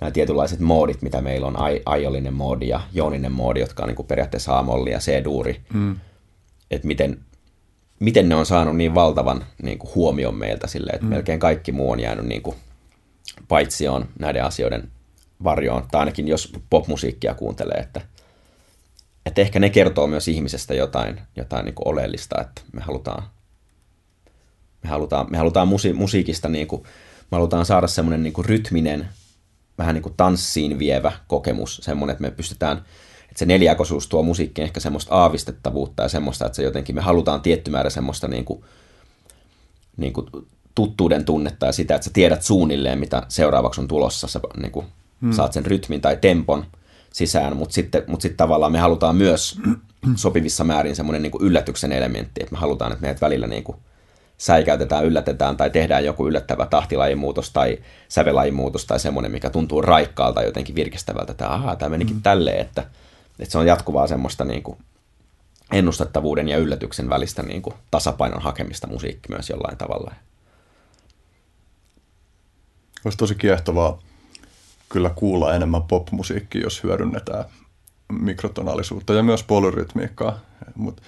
nämä tietynlaiset moodit, mitä meillä on, ai, aiollinen moodi ja jooninen moodi, jotka on niin kuin periaatteessa A-molli ja C-duuri, mm. että miten, miten ne on saanut niin valtavan niin kuin huomion meiltä sille, että mm. melkein kaikki muu on jäänyt niin kuin paitsi on näiden asioiden varjoon, tai ainakin jos popmusiikkia kuuntelee, että, että ehkä ne kertoo myös ihmisestä jotain, jotain niin kuin oleellista, että me halutaan, me halutaan, me halutaan musi, musiikista, niin kuin, me halutaan saada semmoinen niin kuin rytminen, vähän niin kuin tanssiin vievä kokemus, semmoinen, että me pystytään, että se nelijakoisuus tuo musiikkiin ehkä semmoista aavistettavuutta ja semmoista, että se jotenkin, me halutaan tietty määrä semmoista niin kuin, niin kuin tuttuuden tunnetta ja sitä, että sä tiedät suunnilleen, mitä seuraavaksi on tulossa. Sä niin kuin, hmm. saat sen rytmin tai tempon sisään, mutta sitten, mut sitten tavallaan me halutaan myös sopivissa määrin semmoinen niin yllätyksen elementti, että me halutaan, että meidät välillä niin kuin säikäytetään, yllätetään tai tehdään joku yllättävä tahtilajimuutos tai sävelajimuutos tai semmoinen, mikä tuntuu raikkaalta jotenkin virkistävältä, että ahaa, tämä menikin mm. tälleen, että, että se on jatkuvaa semmoista niin kuin ennustettavuuden ja yllätyksen välistä niin kuin tasapainon hakemista musiikki myös jollain tavalla. olisi tosi kiehtovaa kyllä kuulla enemmän popmusiikkia, jos hyödynnetään mikrotonaalisuutta ja myös polyrytmiikkaa. Mut,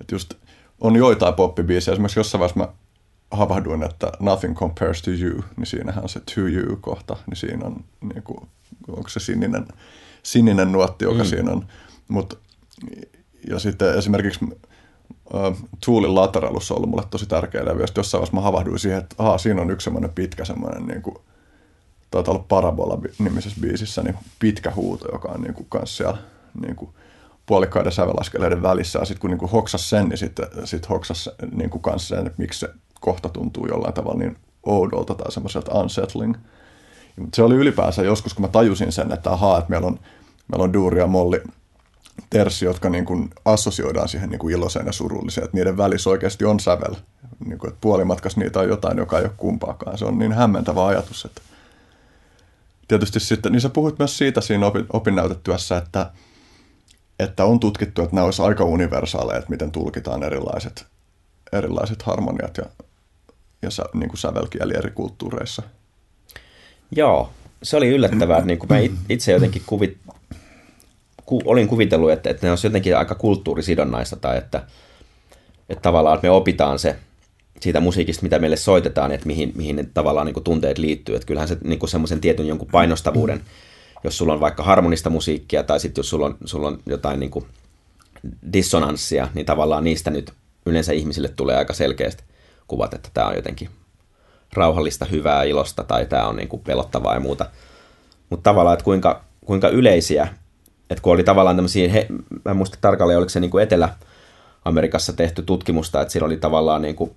et just on joitain poppibiisejä, esimerkiksi jossain vaiheessa mä havahduin, että Nothing Compares to You, niin siinähän on se To You-kohta, niin siinä on, niin kuin, onko se sininen, sininen nuotti, joka mm. siinä on. Mut, ja sitten esimerkiksi äh, Toolin Lateralus on ollut mulle tosi tärkeä levy, ja jossain vaiheessa mä havahduin siihen, että aha, siinä on yksi semmoinen pitkä semmoinen, niin kuin, taitaa olla Parabola-nimisessä biisissä, niin pitkä huuto, joka on niin kuin, siellä niin kuin, puolikkaiden sävelaskeleiden välissä, ja sitten kun niin kuin hoksas sen, niin sitten sit hoksas niin kuin kanssa sen, että miksi se kohta tuntuu jollain tavalla niin oudolta tai semmoiselta unsettling. Mutta se oli ylipäänsä joskus, kun mä tajusin sen, että ahaa, että meillä on, meillä on Duuri ja Molli Tersi, jotka niin kuin assosioidaan siihen niin kuin iloiseen ja surulliseen, että niiden välissä oikeasti on sävel. Niin kuin, että puolimatkassa niitä on jotain, joka ei ole kumpaakaan. Se on niin hämmentävä ajatus, että tietysti sitten, niin sä puhuit myös siitä siinä opin, opinnäytetyössä, että, että on tutkittu, että nämä olisi aika universaaleja, että miten tulkitaan erilaiset, erilaiset harmoniat ja, ja sä, niin kuin sävelkieli eri kulttuureissa. Joo, se oli yllättävää. Niin kuin mä itse jotenkin kuvit, ku, olin kuvitellut, että, että ne olisi jotenkin aika kulttuurisidonnaista tai että, että tavallaan että me opitaan se siitä musiikista, mitä meille soitetaan, että mihin, mihin ne tavallaan niin kuin tunteet liittyy. Että kyllähän se niin semmoisen tietyn jonkun painostavuuden, jos sulla on vaikka harmonista musiikkia tai sitten jos sulla on, sulla on jotain niin kuin dissonanssia, niin tavallaan niistä nyt yleensä ihmisille tulee aika selkeästi kuvat, että tämä on jotenkin rauhallista, hyvää, ilosta tai tämä on niin kuin pelottavaa ja muuta. Mutta tavallaan, että kuinka, kuinka yleisiä, että kun oli tavallaan tämmöisiä, he, mä en muista tarkalleen, oliko se niin kuin Etelä-Amerikassa tehty tutkimusta, että siinä oli tavallaan niin kuin,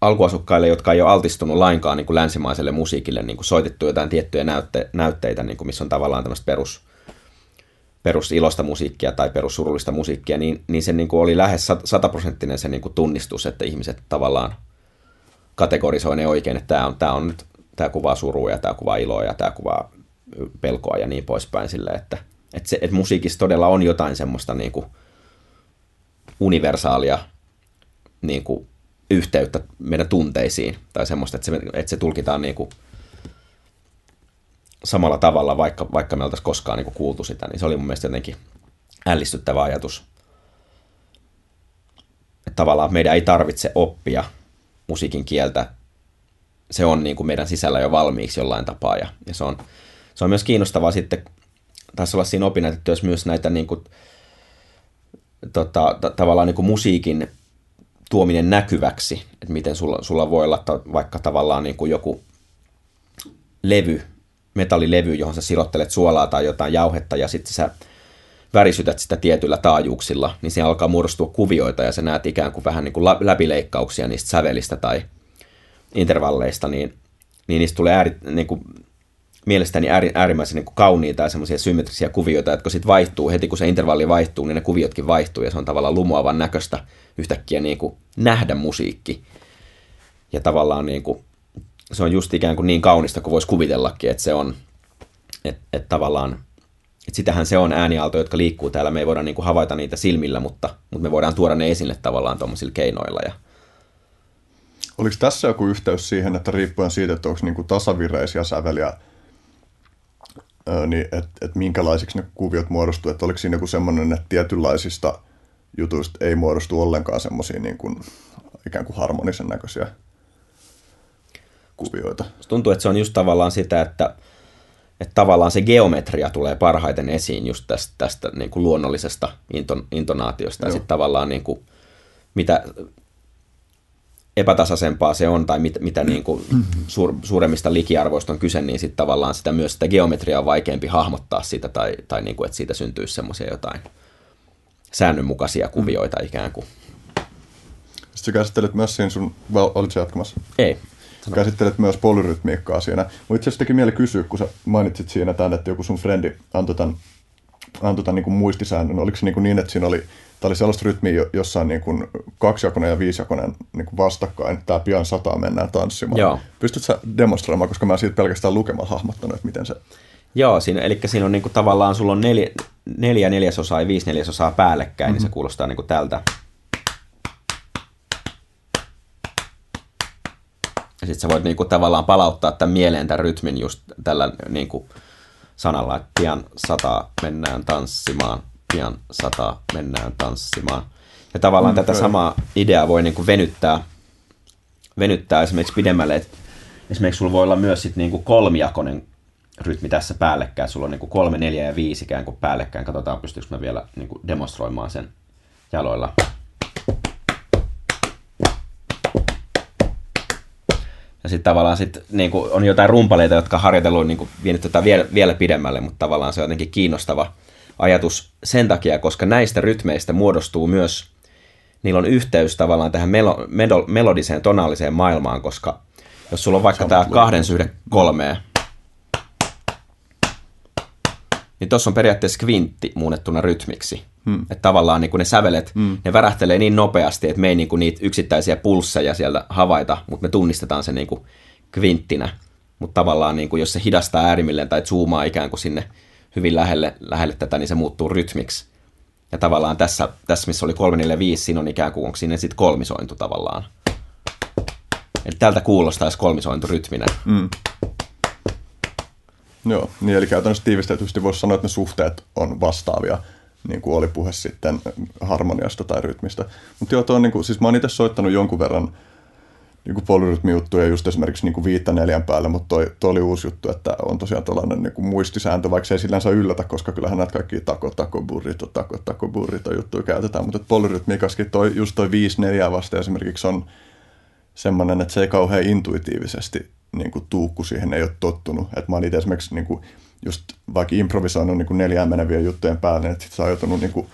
alkuasukkaille, jotka ei ole altistunut lainkaan niin kuin länsimaiselle musiikille, niin kuin soitettu jotain tiettyjä näytte, näytteitä, niin kuin missä on tavallaan tämmöistä perus, perusilosta musiikkia tai perussurullista musiikkia, niin, niin se niin kuin oli lähes sataprosenttinen se niin kuin tunnistus, että ihmiset tavallaan kategorisoi ne oikein, että tämä on, tämä on nyt, tämä kuvaa surua ja tämä kuvaa iloa ja tämä kuvaa pelkoa ja niin poispäin sille, että, että, se, että musiikissa todella on jotain semmoista niin kuin universaalia niin kuin yhteyttä meidän tunteisiin tai semmoista, että se, että se tulkitaan niin kuin samalla tavalla, vaikka, vaikka me oltaisiin koskaan niin kuin kuultu sitä, niin se oli mun mielestä jotenkin ällistyttävä ajatus. Että tavallaan meidän ei tarvitse oppia musiikin kieltä. Se on niin kuin meidän sisällä jo valmiiksi jollain tapaa ja, ja se, on, se on myös kiinnostavaa sitten, taisi olla siinä opinnäytetyössä myös näitä niin kuin, tota, t- tavallaan niin kuin musiikin tuominen näkyväksi, että miten sulla, sulla voi olla ta, vaikka tavallaan niin kuin joku levy, metallilevy, johon sä sirottelet suolaa tai jotain jauhetta ja sitten sä värisytät sitä tietyillä taajuuksilla, niin siinä alkaa muodostua kuvioita ja sä näet ikään kuin vähän niin kuin läpileikkauksia niistä sävelistä tai intervalleista, niin, niin niistä tulee ääri, niin kuin, mielestäni ääri, äärimmäisen niin kuin kauniita ja semmoisia symmetrisiä kuvioita, jotka sitten vaihtuu, heti kun se intervalli vaihtuu, niin ne kuviotkin vaihtuu ja se on tavallaan lumoavan näköistä yhtäkkiä niin kuin nähdä musiikki. Ja tavallaan niin kuin, se on just ikään kuin niin kaunista kuin voisi kuvitellakin, että se on, että, että tavallaan että sitähän se on ääniaalto, jotka liikkuu täällä. Me ei voida niin kuin havaita niitä silmillä, mutta, mutta me voidaan tuoda ne esille tavallaan tuommoisilla keinoilla. Ja... Oliko tässä joku yhteys siihen, että riippuen siitä, että onko niin kuin tasavireisiä säveliä, niin että et minkälaisiksi ne kuviot muodostuu, että oliko siinä joku semmoinen, että tietynlaisista jutuista ei muodostu ollenkaan semmoisia niin kuin, ikään kuin harmonisen näköisiä kuvioita. Tuntuu, että se on just tavallaan sitä, että, että tavallaan se geometria tulee parhaiten esiin just tästä, tästä niin kuin luonnollisesta inton, intonaatiosta. Joo. Ja sitten tavallaan niin kuin, mitä epätasaisempaa se on tai mit, mitä niin kuin suur, suuremmista likiarvoista on kyse, niin sitten tavallaan sitä myös sitä geometriaa on vaikeampi hahmottaa sitä tai, tai niin kuin, että siitä syntyisi semmoisia jotain säännönmukaisia kuvioita mm. ikään kuin. Sitten käsittelet myös siinä sun, well, olitko jatkamassa? Ei. Sano. Käsittelet myös polyrytmiikkaa siinä. Mutta itse asiassa teki mieli kysyä, kun sä mainitsit siinä tämän, että joku sun frendi antoi tämän, antoi tämän niin kuin muistisäännön. Oliko se niin, kuin niin, että siinä oli, tämä oli sellaista rytmiä, jossa on niin kuin kaksijakonen ja viisijakonen niin kuin vastakkain. Tämä pian sataa mennään tanssimaan. Joo. Pystytkö sä demonstroimaan, koska mä en siitä pelkästään lukemalla hahmottanut, että miten se... Joo, siinä, eli siinä on niin kuin tavallaan, sulla on neljä, neljä neljäsosaa ja viisi neljäsosaa päällekkäin, mm-hmm. niin se mhm. kuulostaa niin kuin tältä. sitten sä voit niinku tavallaan palauttaa tämän mieleen tämän rytmin just tällä niinku sanalla, että pian sata mennään tanssimaan, pian sata mennään tanssimaan. Ja tavallaan mm, tätä samaa ideaa voi niinku venyttää, venyttää esimerkiksi pidemmälle, että esimerkiksi sulla voi olla myös sit niinku kolmijakoinen rytmi tässä päällekkäin. Sulla on niinku kolme, neljä ja viisi ikään kuin päällekkäin. Katsotaan, pystyykö mä vielä niinku demonstroimaan sen jaloilla. Ja sitten tavallaan sit, niin kuin on jotain rumpaleita, jotka on harjoitellut niin kuin, vienyt tätä vielä, vielä pidemmälle, mutta tavallaan se on jotenkin kiinnostava ajatus sen takia, koska näistä rytmeistä muodostuu myös, niillä on yhteys tavallaan tähän melo, melo, melodiseen tonaaliseen maailmaan, koska jos sulla on vaikka tämä kahden syhde kolmea, niin tuossa on periaatteessa kvintti muunnettuna rytmiksi. Hmm. Että tavallaan niin ne sävelet, hmm. ne värähtelee niin nopeasti, että me ei niin kuin niitä yksittäisiä pulsseja sieltä havaita, mutta me tunnistetaan se niin kuin kvinttinä. Mutta tavallaan niin kuin jos se hidastaa äärimmilleen tai zoomaa ikään kuin sinne hyvin lähelle, lähelle tätä, niin se muuttuu rytmiksi. Ja tavallaan tässä, tässä missä oli 3, 4, 5, siinä on ikään kuin, onko sinne sitten kolmisointu tavallaan. Eli tältä kuulostaisi kolmisointu rytminen. Mm. Joo, niin eli käytännössä tiivistetysti voisi sanoa, että ne suhteet on vastaavia, niin kuin oli puhe sitten harmoniasta tai rytmistä. Mutta joo, toi niin kuin, siis mä oon itse soittanut jonkun verran niin polyrytmijuttuja just esimerkiksi niin viittä neljän päälle, mutta toi, toi, oli uusi juttu, että on tosiaan tällainen niin muistisääntö, vaikka se ei sillänsä yllätä, koska kyllähän näitä kaikki tako, tako, burrito, tako, tako, burrito juttuja käytetään, mutta polyrytmikaskin toi, just toi viisi neljää vasta esimerkiksi on semmoinen, että se ei kauhean intuitiivisesti niin kuin tuukku siihen ei ole tottunut. Et mä oon itse esimerkiksi niin kuin, just vaikka improvisoinut niin neljään menevien juttujen päälle, niin sit sä oon joutunut niin kuin,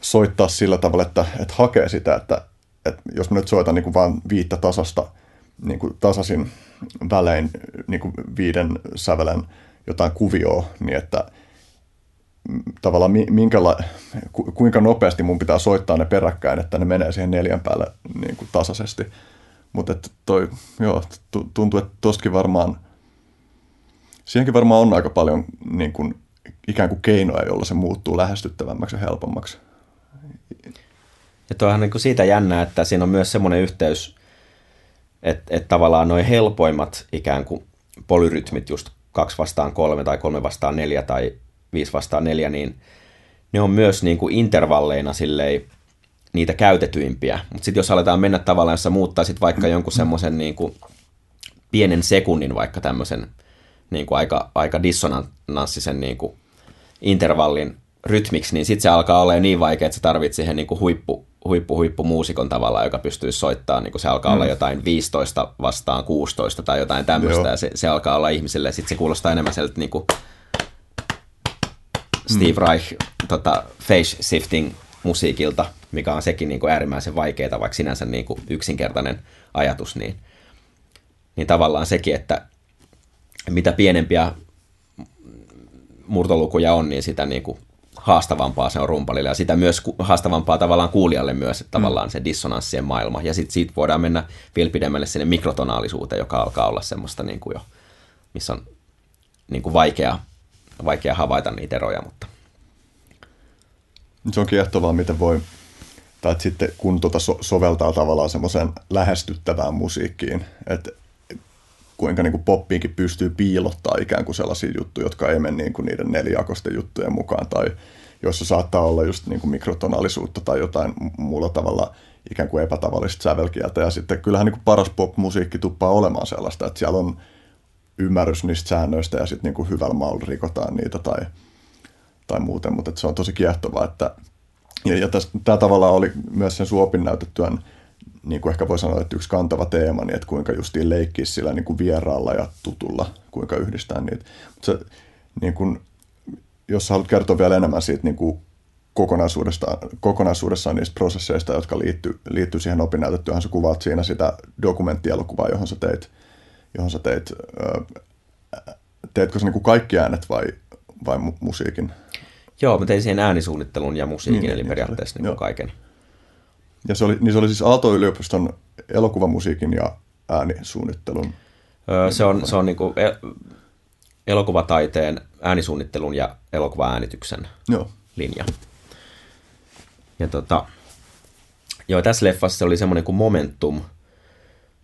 soittaa sillä tavalla, että, että hakee sitä, että, että jos mä nyt soitan niin kuin vaan viittä tasasta niin kuin tasaisin välein niin kuin viiden sävelen jotain kuvioa, niin että tavallaan minkäla, kuinka nopeasti mun pitää soittaa ne peräkkäin, että ne menee siihen neljän päälle niin kuin tasaisesti. Mutta toi, joo, tuntuu, että toskin varmaan, siihenkin varmaan on aika paljon niin kuin, ikään kuin keinoja, jolla se muuttuu lähestyttävämmäksi ja helpommaksi. Ja tuohan niin kuin siitä jännää, että siinä on myös semmoinen yhteys, että, että tavallaan noin helpoimmat ikään kuin polyrytmit, just kaksi vastaan kolme tai kolme vastaan neljä tai viisi vastaan neljä, niin ne on myös niin kuin intervalleina silleen niitä käytetyimpiä. Mutta sitten jos aletaan mennä tavallaan, jos sä muuttaisit vaikka jonkun semmoisen niin kuin pienen sekunnin vaikka tämmöisen niin kuin aika, aika dissonanssisen niin kuin intervallin rytmiksi, niin sitten se alkaa olla niin vaikea, että se tarvitsee siihen niin kuin huippu, huippu, huippu muusikon tavalla, joka pystyy soittamaan, niin kuin se alkaa mm. olla jotain 15 vastaan 16 tai jotain tämmöistä, ja se, se alkaa olla ihmiselle, sitten se kuulostaa enemmän sieltä niin kuin Steve mm. Reich tota, face shifting musiikilta, mikä on sekin niin kuin äärimmäisen vaikeaa, vaikka sinänsä niin kuin yksinkertainen ajatus, niin, niin tavallaan sekin, että mitä pienempiä murtolukuja on, niin sitä niin kuin haastavampaa se on rumpalille ja sitä myös haastavampaa tavallaan kuulijalle myös, että tavallaan mm. se dissonanssien maailma. Ja sitten siitä voidaan mennä vielä pidemmälle sinne mikrotonaalisuuteen, joka alkaa olla semmoista niin kuin jo, missä on niin kuin vaikea, vaikea havaita niitä eroja, mutta se on kiehtovaa, miten voi, tai sitten kun tuota so- soveltaa tavallaan semmoiseen lähestyttävään musiikkiin, että kuinka niin kuin poppiinkin pystyy piilottaa ikään kuin sellaisia juttuja, jotka ei mene niin kuin niiden nelijakosten juttujen mukaan, tai joissa saattaa olla just niin kuin mikrotonaalisuutta tai jotain muulla tavalla ikään kuin epätavallista sävelkieltä. Ja sitten kyllähän niin kuin paras pop-musiikki tuppaa olemaan sellaista, että siellä on ymmärrys niistä säännöistä ja sitten niin kuin hyvällä maalla rikotaan niitä tai – tai muuten, mutta se on tosi kiehtovaa, että ja, ja tämä tavallaan oli myös sen suopin näytettyään, niin kuin ehkä voi sanoa, että yksi kantava teema, niin että kuinka justiin leikkii sillä niin kuin vieraalla ja tutulla, kuinka yhdistää niitä. Mutta se, niin kuin, jos haluat kertoa vielä enemmän siitä niin kuin kokonaisuudessaan, kokonaisuudessaan niistä prosesseista, jotka liittyy, liittyy siihen opinnäytetyöhön, sä kuvaat siinä sitä dokumenttielokuvaa, johon sä teit, johon sä teit, teetkö sä niin kuin kaikki äänet vai, vai mu- musiikin? Joo, mä tein siihen äänisuunnittelun ja musiikin, niin, eli niin, periaatteessa niin kaiken. Ja se oli, niin se oli siis Aalto-yliopiston elokuvamusiikin ja äänisuunnittelun? Öö, se on, se on niin kuin elokuvataiteen äänisuunnittelun ja elokuvaäänityksen Joo. linja. Ja tota, joo, tässä leffassa oli semmoinen kuin Momentum,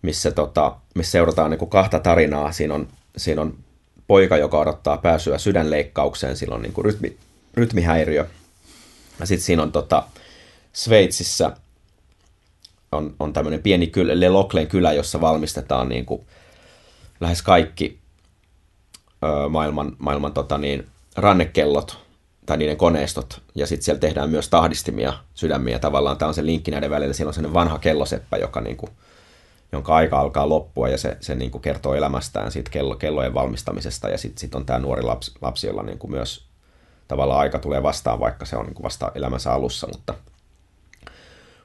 missä, tota, missä seurataan niin kuin kahta tarinaa. Siinä on, siinä on poika, joka odottaa pääsyä sydänleikkaukseen, sillä on niin kuin rytmi, rytmihäiriö. Ja sitten siinä on tota, Sveitsissä on, on tämmöinen pieni kylä, Leloklen kylä, jossa valmistetaan niin kuin lähes kaikki ö, maailman, maailman tota niin, rannekellot tai niiden koneistot, ja sitten siellä tehdään myös tahdistimia sydämiä. Tavallaan tämä on se linkki näiden välillä. Siellä on sellainen vanha kelloseppä, joka niin kuin, jonka aika alkaa loppua, ja se, se niin kuin kertoo elämästään siitä kello, kellojen valmistamisesta, ja sitten sit on tämä nuori lapsi, lapsi jolla niin kuin myös tavallaan aika tulee vastaan, vaikka se on niin kuin vasta elämänsä alussa, mutta,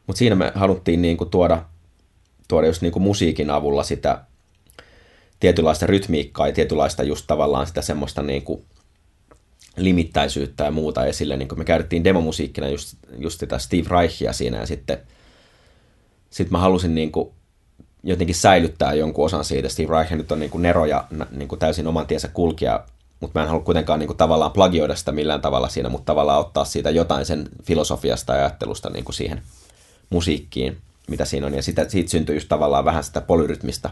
mutta siinä me haluttiin niin kuin tuoda, tuoda just niin kuin musiikin avulla sitä tietynlaista rytmiikkaa ja tietynlaista just tavallaan sitä semmoista niin kuin limittäisyyttä ja muuta esille. Niin kuin me käytettiin demomusiikkina just, just sitä Steve Reichia siinä ja sitten sit mä halusin niin kuin jotenkin säilyttää jonkun osan siitä. Steve Reich nyt on niin kuin Nero ja niin kuin täysin oman tiensä kulkija, mutta mä en halua kuitenkaan niin kuin tavallaan plagioida sitä millään tavalla siinä, mutta tavallaan ottaa siitä jotain sen filosofiasta ja ajattelusta niin kuin siihen musiikkiin, mitä siinä on. Ja sitä, siitä syntyy just tavallaan vähän sitä polyrytmistä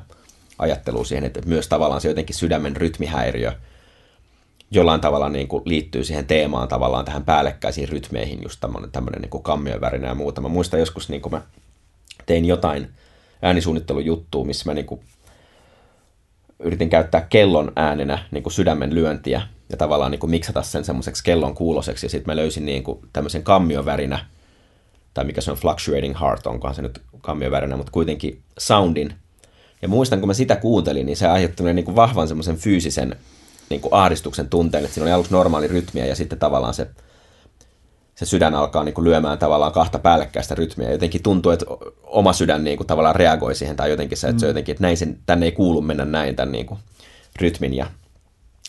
ajattelua siihen, että myös tavallaan se jotenkin sydämen rytmihäiriö jollain tavalla niin kuin liittyy siihen teemaan tavallaan tähän päällekkäisiin rytmeihin, just tämmöinen, tämmöinen niin kammion värinä ja muuta. Mä muistan joskus, niin kuin mä tein jotain äänisuunnittelujuttua, missä mä niin kuin yritin käyttää kellon äänenä niin kuin sydämen lyöntiä ja tavallaan niin kuin miksata sen semmoiseksi kellon kuuloseksi. Ja sitten mä löysin niin kuin tämmöisen värinä, tai mikä se on, fluctuating heart, onkohan se nyt värinä, mutta kuitenkin soundin. Ja muistan, kun mä sitä kuuntelin, niin se aiheutti niin kuin vahvan semmoisen fyysisen niin kuin ahdistuksen tunteen, että siinä oli aluksi normaali rytmiä ja sitten tavallaan se, se sydän alkaa niin kuin lyömään tavallaan kahta päällekkäistä rytmiä. Jotenkin tuntuu, että oma sydän niin kuin tavallaan reagoi siihen tai jotenkin se, että se mm. jotenkin, että näin sen, tänne ei kuulu mennä näin tämän niin kuin rytmin ja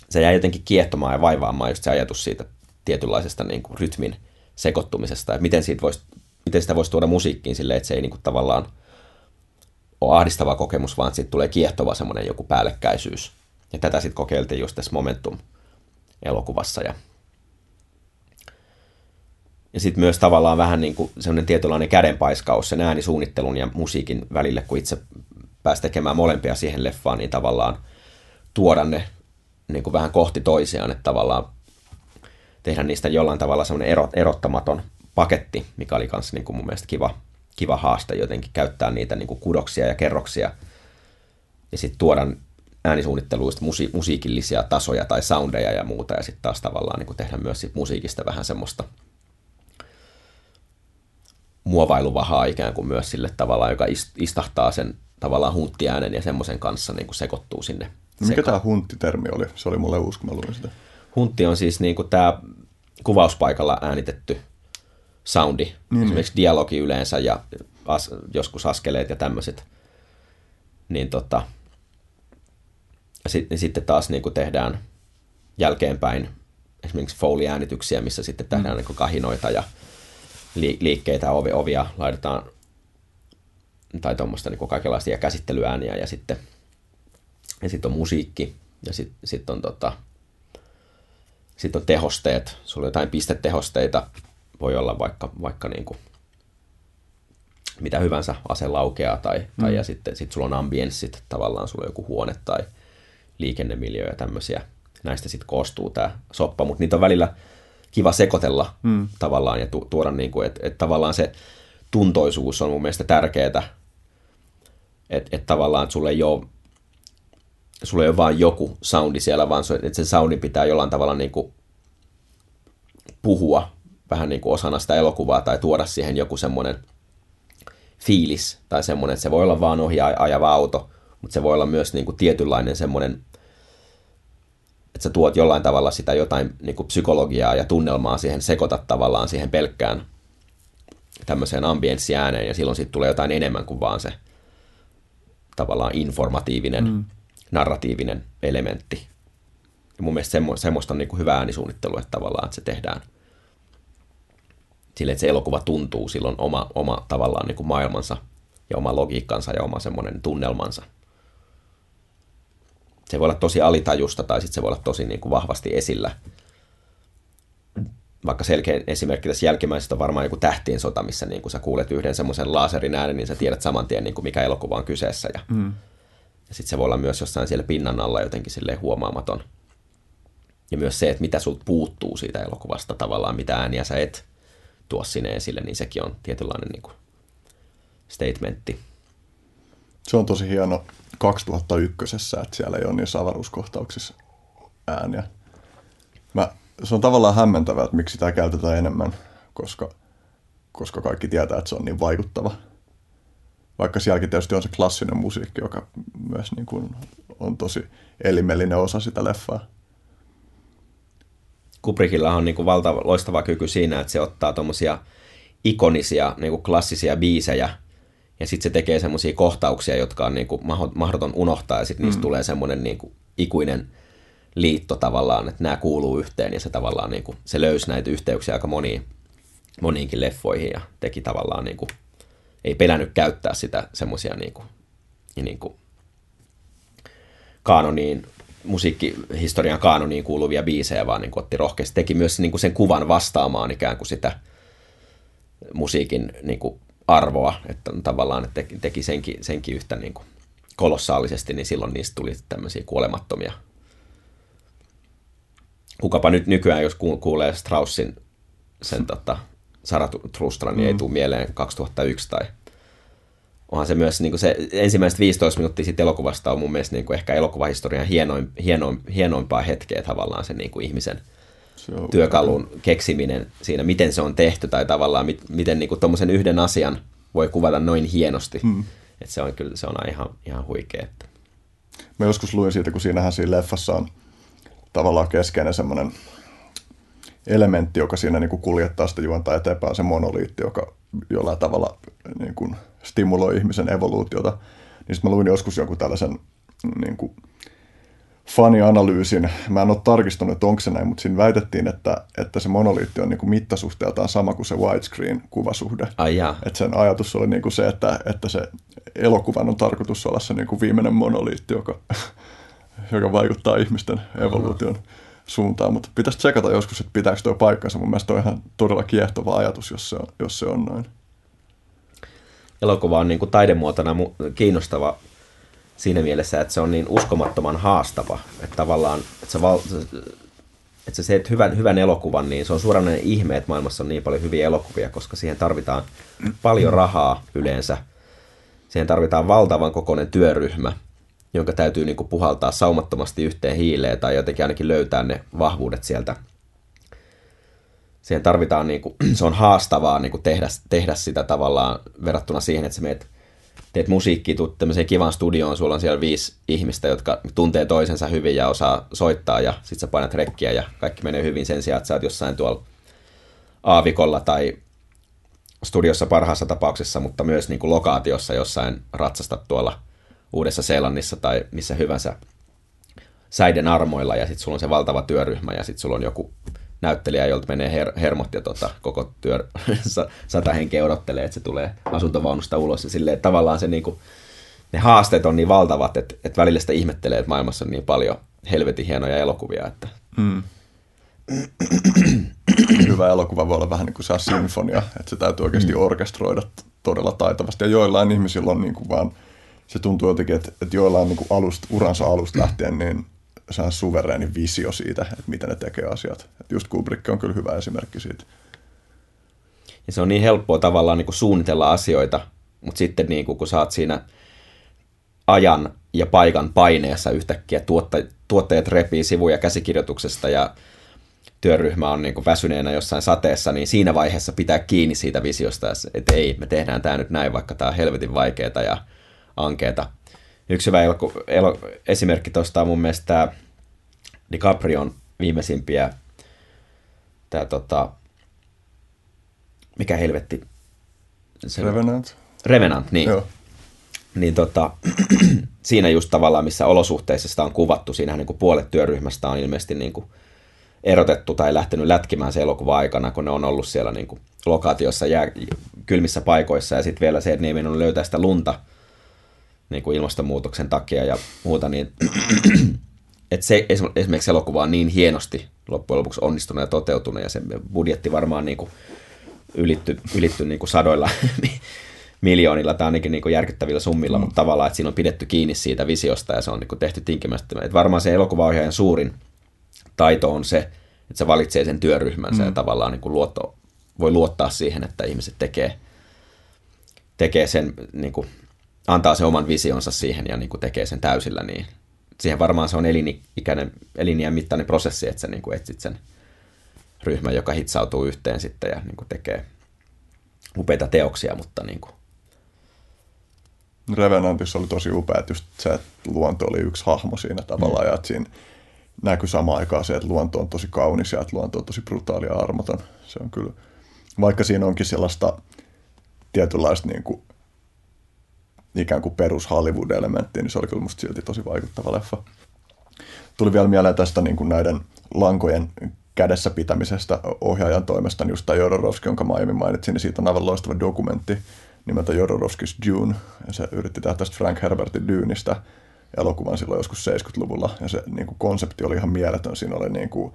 se jäi jotenkin kiehtomaan ja vaivaamaan just se ajatus siitä tietynlaisesta niin kuin rytmin sekoittumisesta, että miten, siitä voisi, miten sitä voisi tuoda musiikkiin silleen, että se ei niin kuin tavallaan ole ahdistava kokemus, vaan siitä tulee kiehtova semmoinen joku päällekkäisyys. Ja tätä sitten kokeiltiin just tässä Momentum-elokuvassa. Ja, ja sitten myös tavallaan vähän niin kuin semmoinen tietynlainen kädenpaiskaus sen äänisuunnittelun ja musiikin välille, kun itse pääsi tekemään molempia siihen leffaan, niin tavallaan tuoda ne niin kuin vähän kohti toisiaan, että tavallaan tehdä niistä jollain tavalla semmoinen erottamaton paketti, mikä oli myös niin kuin mun mielestä kiva, kiva haaste jotenkin käyttää niitä niin kuin kudoksia ja kerroksia ja sitten tuoda äänisuunnitteluista musi- musiikillisia tasoja tai soundeja ja muuta, ja sitten taas tavallaan niin tehdä myös sit musiikista vähän semmoista muovailuvahaa ikään kuin myös sille tavallaan, joka istahtaa sen tavallaan hunttiäänen ja semmoisen kanssa niin kuin sekoittuu sinne. No mikä tämä hunttitermi oli? Se oli mulle uusi, kun mä luin sitä. Huntti on siis niin kuin tämä kuvauspaikalla äänitetty soundi, niin, niin. esimerkiksi niin. dialogi yleensä ja as, joskus askeleet ja tämmöiset. Niin tota, ja sit, niin sitten taas niin kuin tehdään jälkeenpäin esimerkiksi Foley-äänityksiä, missä sitten tehdään mm. niin kahinoita ja liikkeitä, ovi, ovia laitetaan tai tuommoista niin kaikenlaisia käsittelyääniä ja sitten, ja sitten on musiikki ja sitten sit on, tota, sit on tehosteet. Sulla on jotain pistetehosteita, voi olla vaikka, vaikka niin kuin mitä hyvänsä ase laukeaa tai, mm. tai ja sitten sit sulla on ambienssit, tavallaan sulla on joku huone tai liikennemiljöä ja tämmöisiä. Näistä sitten koostuu tämä soppa, mutta niitä on välillä kiva sekoitella mm. tavallaan ja tu- tuoda niin kuin, että et tavallaan se tuntoisuus on mun mielestä tärkeää, että et tavallaan, että sulle ei ole sulla ei ole vaan joku soundi siellä, vaan että sen soundin pitää jollain tavalla niin kuin puhua vähän niin kuin osana sitä elokuvaa tai tuoda siihen joku semmoinen fiilis tai semmoinen, että se voi olla vaan ohi ajava auto, mutta se voi olla myös niin kuin tietynlainen semmoinen että sä tuot jollain tavalla sitä jotain niin kuin psykologiaa ja tunnelmaa siihen, sekoitat tavallaan siihen pelkkään tämmöiseen ambienssiääneen, ja silloin sitten tulee jotain enemmän kuin vaan se tavallaan informatiivinen, mm. narratiivinen elementti. Ja mun mielestä semmo, semmoista on niin kuin hyvä äänisuunnittelu, että tavallaan että se tehdään sille, että se elokuva tuntuu silloin oma, oma tavallaan niin kuin maailmansa ja oma logiikkansa ja oma semmoinen tunnelmansa – se voi olla tosi alitajusta tai sitten se voi olla tosi niin kuin vahvasti esillä. vaikka selkeä esimerkki tässä jälkimmäisestä on varmaan joku tähtien sota, missä niin kun sä kuulet yhden semmoisen laserin äänen, niin sä tiedät saman tien, niin kuin mikä elokuva on kyseessä. Ja, mm. ja sitten se voi olla myös jossain siellä pinnan alla jotenkin silleen huomaamaton. Ja myös se, että mitä sulta puuttuu siitä elokuvasta tavallaan, mitä ääniä sä et tuo sinne esille, niin sekin on tietynlainen niin kuin statementti. Se on tosi hieno 2001, että siellä ei ole niissä avaruuskohtauksissa ääniä. Mä, se on tavallaan hämmentävää, että miksi sitä käytetään enemmän, koska, koska kaikki tietää, että se on niin vaikuttava. Vaikka sielläkin tietysti on se klassinen musiikki, joka myös niin kuin on tosi elimellinen osa sitä leffaa. Kubrickilla on niin kuin valtava, loistava kyky siinä, että se ottaa tuommoisia ikonisia, niin kuin klassisia biisejä, ja sitten se tekee semmoisia kohtauksia, jotka on niin kuin mahdoton unohtaa, ja sitten mm. niistä tulee semmoinen niin kuin ikuinen liitto tavallaan, että nämä kuuluu yhteen, ja se tavallaan niin kuin, se löysi näitä yhteyksiä aika moniin, moniinkin leffoihin, ja teki tavallaan niin kuin, ei pelännyt käyttää sitä semmoisia niin kuin, niin kuin kaanoniin musiikkihistorian kaanoniin kuuluvia biisejä, vaan niin kuin otti rohkeasti, teki myös niin kuin sen kuvan vastaamaan ikään kuin sitä musiikin niin kuin arvoa, että tavallaan että teki, senkin, senkin yhtä niin kuin kolossaalisesti, niin silloin niistä tuli tämmöisiä kuolemattomia. Kukapa nyt nykyään, jos kuulee Straussin sen tota, Saratrustra, niin mm. ei tule mieleen 2001 tai onhan se myös niin kuin se ensimmäiset 15 minuuttia siitä elokuvasta on mun mielestä niin kuin ehkä elokuvahistorian hienoin, hienoin, hienoimpaa hetkeä tavallaan se niin kuin ihmisen työkalun keksiminen siinä, miten se on tehty tai tavallaan mit, miten niin tuommoisen yhden asian voi kuvata noin hienosti. Hmm. Että se on kyllä se on ihan, ihan huikea. Että. Mä joskus luin siitä, kun siinähän siinä leffassa on tavallaan keskeinen semmoinen elementti, joka siinä niin kuin kuljettaa sitä juonta eteenpäin, se monoliitti, joka jollain tavalla niin kuin stimuloi ihmisen evoluutiota. Niin sitten mä luin joskus jonkun tällaisen niin kuin fanianalyysin. Mä en ole tarkistanut, että onko se näin, mutta siinä väitettiin, että, että se monoliitti on niin kuin mittasuhteeltaan sama kuin se widescreen-kuvasuhde. Ai että sen ajatus oli niin kuin se, että, että se elokuvan on tarkoitus olla se niin kuin viimeinen monoliitti, joka, joka vaikuttaa ihmisten evoluution uh-huh. suuntaan. Mutta pitäisi tsekata joskus, että pitääkö tuo paikkansa. Mun mielestä on ihan todella kiehtova ajatus, jos se on, jos se on noin. Elokuva on niin kuin taidemuotona kiinnostava siinä mielessä, että se on niin uskomattoman haastava, että tavallaan, että sä, val, että sä teet hyvän, hyvän elokuvan, niin se on suoranainen ihme, että maailmassa on niin paljon hyviä elokuvia, koska siihen tarvitaan paljon rahaa yleensä. Siihen tarvitaan valtavan kokoinen työryhmä, jonka täytyy niin kuin puhaltaa saumattomasti yhteen hiileen tai jotenkin ainakin löytää ne vahvuudet sieltä. Siihen tarvitaan, niin kuin, se on haastavaa niin kuin tehdä, tehdä sitä tavallaan verrattuna siihen, että sä meet teet musiikkia, tuut tämmöiseen kivaan studioon, sulla on siellä viisi ihmistä, jotka tuntee toisensa hyvin ja osaa soittaa ja sit sä painat rekkiä ja kaikki menee hyvin sen sijaan, että sä oot jossain tuolla aavikolla tai studiossa parhaassa tapauksessa, mutta myös niin kuin lokaatiossa jossain ratsasta tuolla Uudessa Seelannissa tai missä hyvänsä säiden armoilla ja sitten sulla on se valtava työryhmä ja sitten sulla on joku näyttelijä, jolta menee her- hermot ja tota, koko työ, sata henkeä odottelee, että se tulee asuntovaunusta ulos. Ja silleen, että tavallaan se niinku, ne haasteet on niin valtavat, että, että välillä sitä ihmettelee, että maailmassa on niin paljon helvetin hienoja elokuvia. Että... Mm. Hyvä elokuva voi olla vähän niin kuin se sinfonia, että se täytyy oikeasti mm. orkestroida todella taitavasti. Ja joillain ihmisillä on niin kuin vaan, se tuntuu jotenkin, että, että joillain niin kuin alusta, uransa alusta lähtien niin sehän suvereeni visio siitä, että miten ne tekee asiat. Et just Kubrick on kyllä hyvä esimerkki siitä. Ja se on niin helppoa tavallaan niin kuin suunnitella asioita, mutta sitten niin kuin, kun saat siinä ajan ja paikan paineessa yhtäkkiä tuotta, tuottajat repii sivuja käsikirjoituksesta ja työryhmä on niin kuin väsyneenä jossain sateessa, niin siinä vaiheessa pitää kiinni siitä visiosta, että ei, me tehdään tämä nyt näin, vaikka tämä on helvetin vaikeaa ja ankeeta. Yksi hyvä elo, elo, esimerkki tuosta on mun mielestä tämä DiCaprion viimeisimpiä, tämä tota, mikä helvetti? Se, Revenant. Revenant, niin. Joo. Niin tota, siinä just tavallaan, missä olosuhteissa sitä on kuvattu, siinähän niin kuin puolet työryhmästä on ilmeisesti niin kuin erotettu tai lähtenyt lätkimään se elokuva aikana, kun ne on ollut siellä niin kuin lokaatiossa jää, kylmissä paikoissa ja sitten vielä se, että ne ei löytää sitä lunta niin kuin ilmastonmuutoksen takia ja muuta, niin että se esimerkiksi elokuva on niin hienosti loppujen lopuksi onnistunut ja toteutunut ja se budjetti varmaan niin kuin ylitty, ylitty niin kuin sadoilla miljoonilla tai ainakin niin kuin järkyttävillä summilla, mm. mutta tavallaan, että siinä on pidetty kiinni siitä visiosta ja se on niin kuin tehty tinkimästi. Että varmaan se elokuvaohjaajan suurin taito on se, että se valitsee sen työryhmänsä mm. ja tavallaan niin kuin luotto, voi luottaa siihen, että ihmiset tekee, tekee sen, niin kuin, antaa sen oman visionsa siihen ja niin kuin tekee sen täysillä, niin siihen varmaan se on elinikäinen, eliniän mittainen prosessi, että sä niin kuin etsit sen ryhmän, joka hitsautuu yhteen sitten ja niin kuin tekee upeita teoksia, mutta niin kuin Revenantissa oli tosi upea, että just se, että luonto oli yksi hahmo siinä tavallaan, mm. ja että siinä näkyy samaan aikaan se, että luonto on tosi kaunis ja että luonto on tosi brutaali ja armoton. Se on kyllä, vaikka siinä onkin sellaista tietynlaista niin kuin, ikään kuin perus Hollywood-elementtiä, niin se oli kyllä musta silti tosi vaikuttava leffa. Tuli vielä mieleen tästä niin kuin näiden lankojen kädessä pitämisestä ohjaajan toimesta, niin just tämä Jodorowsky, jonka mä aiemmin mainitsin, niin siitä on aivan loistava dokumentti nimeltä Jodorowskys Dune, ja se yritti tehdä tästä Frank Herbertin Dyynistä elokuvan silloin joskus 70-luvulla, ja se niin kuin, konsepti oli ihan mieletön. Siinä oli niin kuin,